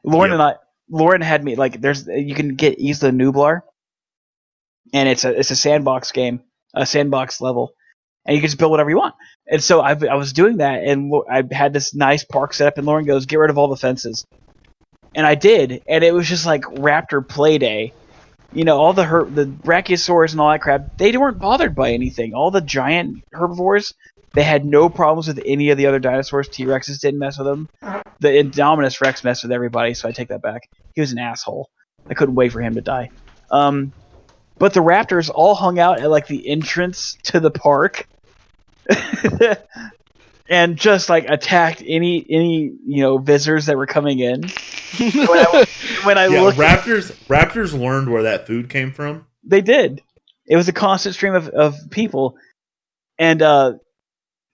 Lauren Yep. and I Lauren had me like there's you can get Isla Nublar, and it's a it's a sandbox game, a sandbox level, and you can just build whatever you want. And so I I was doing that, and I had this nice park set up, and Lauren goes, "Get rid of all the fences," and I did, and it was just like Raptor play day. You know, all the her- the brachiosaurs and all that crap, they weren't bothered by anything. All the giant herbivores, they had no problems with any of the other dinosaurs. T Rexes didn't mess with them. The Indominus Rex messed with everybody, so I take that back. He was an asshole. I couldn't wait for him to die. Um, but the raptors all hung out at like the entrance to the park. [laughs] and just like attacked any any you know visitors that were coming in. when I, when I yeah, looked, Raptors Raptors learned where that food came from. they did. It was a constant stream of, of people, and uh,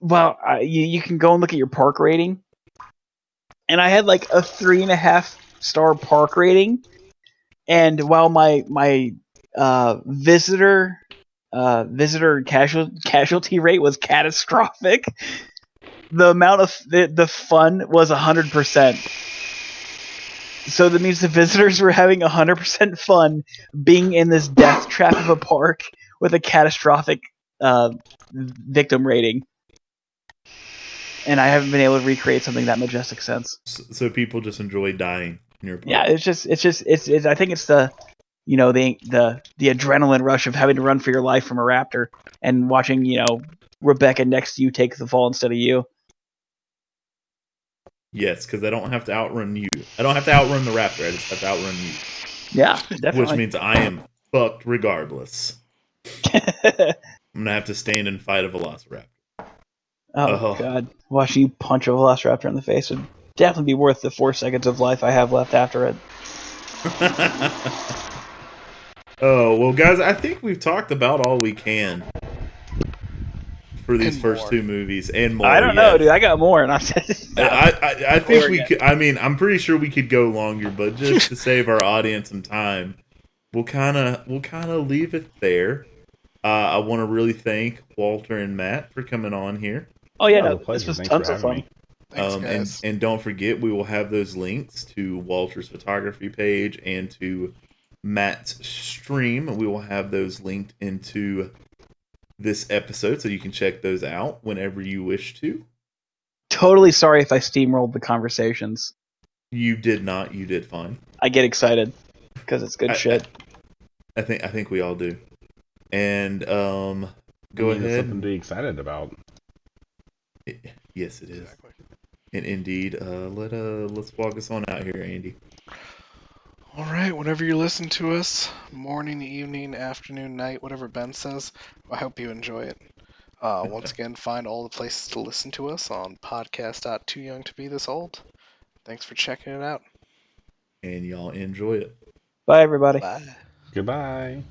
well, I, you you can go and look at your park rating, and I had like a three and a half star park rating, and while my my uh, visitor uh, visitor casual, casualty rate was catastrophic, the amount of the, the fun was hundred percent. So that means the visitors were having 100% fun being in this death trap of a park with a catastrophic uh, victim rating. And I haven't been able to recreate something that majestic since. So, people just enjoy dying in your park. Yeah, it's just, it's just, it's, it's. I think it's the, you know, the the the adrenaline rush of having to run for your life from a raptor and watching, you know, Rebecca next to you take the fall instead of you. Yes, because I don't have to outrun you. I don't have to outrun the raptor. I just have to outrun you, Yeah, definitely. which means I am fucked regardless. [laughs] I'm gonna have to stand and fight a velociraptor. Oh Oh. god, watching you punch a velociraptor in the face would definitely be worth the four seconds of life I have left after it. [laughs] oh well, guys, I think we've talked about all we can for these And first more. two movies and more. I don't know, dude. I got more, and I'm. [laughs] I, I, I think we yet. could. I mean, I'm pretty sure we could go longer, but just to [laughs] save our audience some time, we'll kind of we'll kind of leave it there. Uh, I want to really thank Walter and Matt for coming on here, oh yeah, Oh, no, pleasure. this was Thanks tons of fun. me. Thanks, um, and and don't forget we will have those links to Walter's photography page and to Matt's stream. We will have those linked into this episode, so you can check those out whenever you wish to. Totally sorry if I steamrolled the conversations. You did not. You did fine. I get excited because it's good I- shit. I think I think we all do. And um, go I mean, it's ahead. Something to be excited about. Yes, it is. Exactly. And indeed, uh, let uh, let's walk us on out here, Andy. All right, whenever you listen to us, morning, evening, afternoon, night, whatever Ben says, I hope you enjoy it. Uh, [laughs] once again, find all the places to listen to us on podcast. Too young to be this old. Thanks for checking it out. And y'all enjoy it. Bye, everybody. Bye. Goodbye.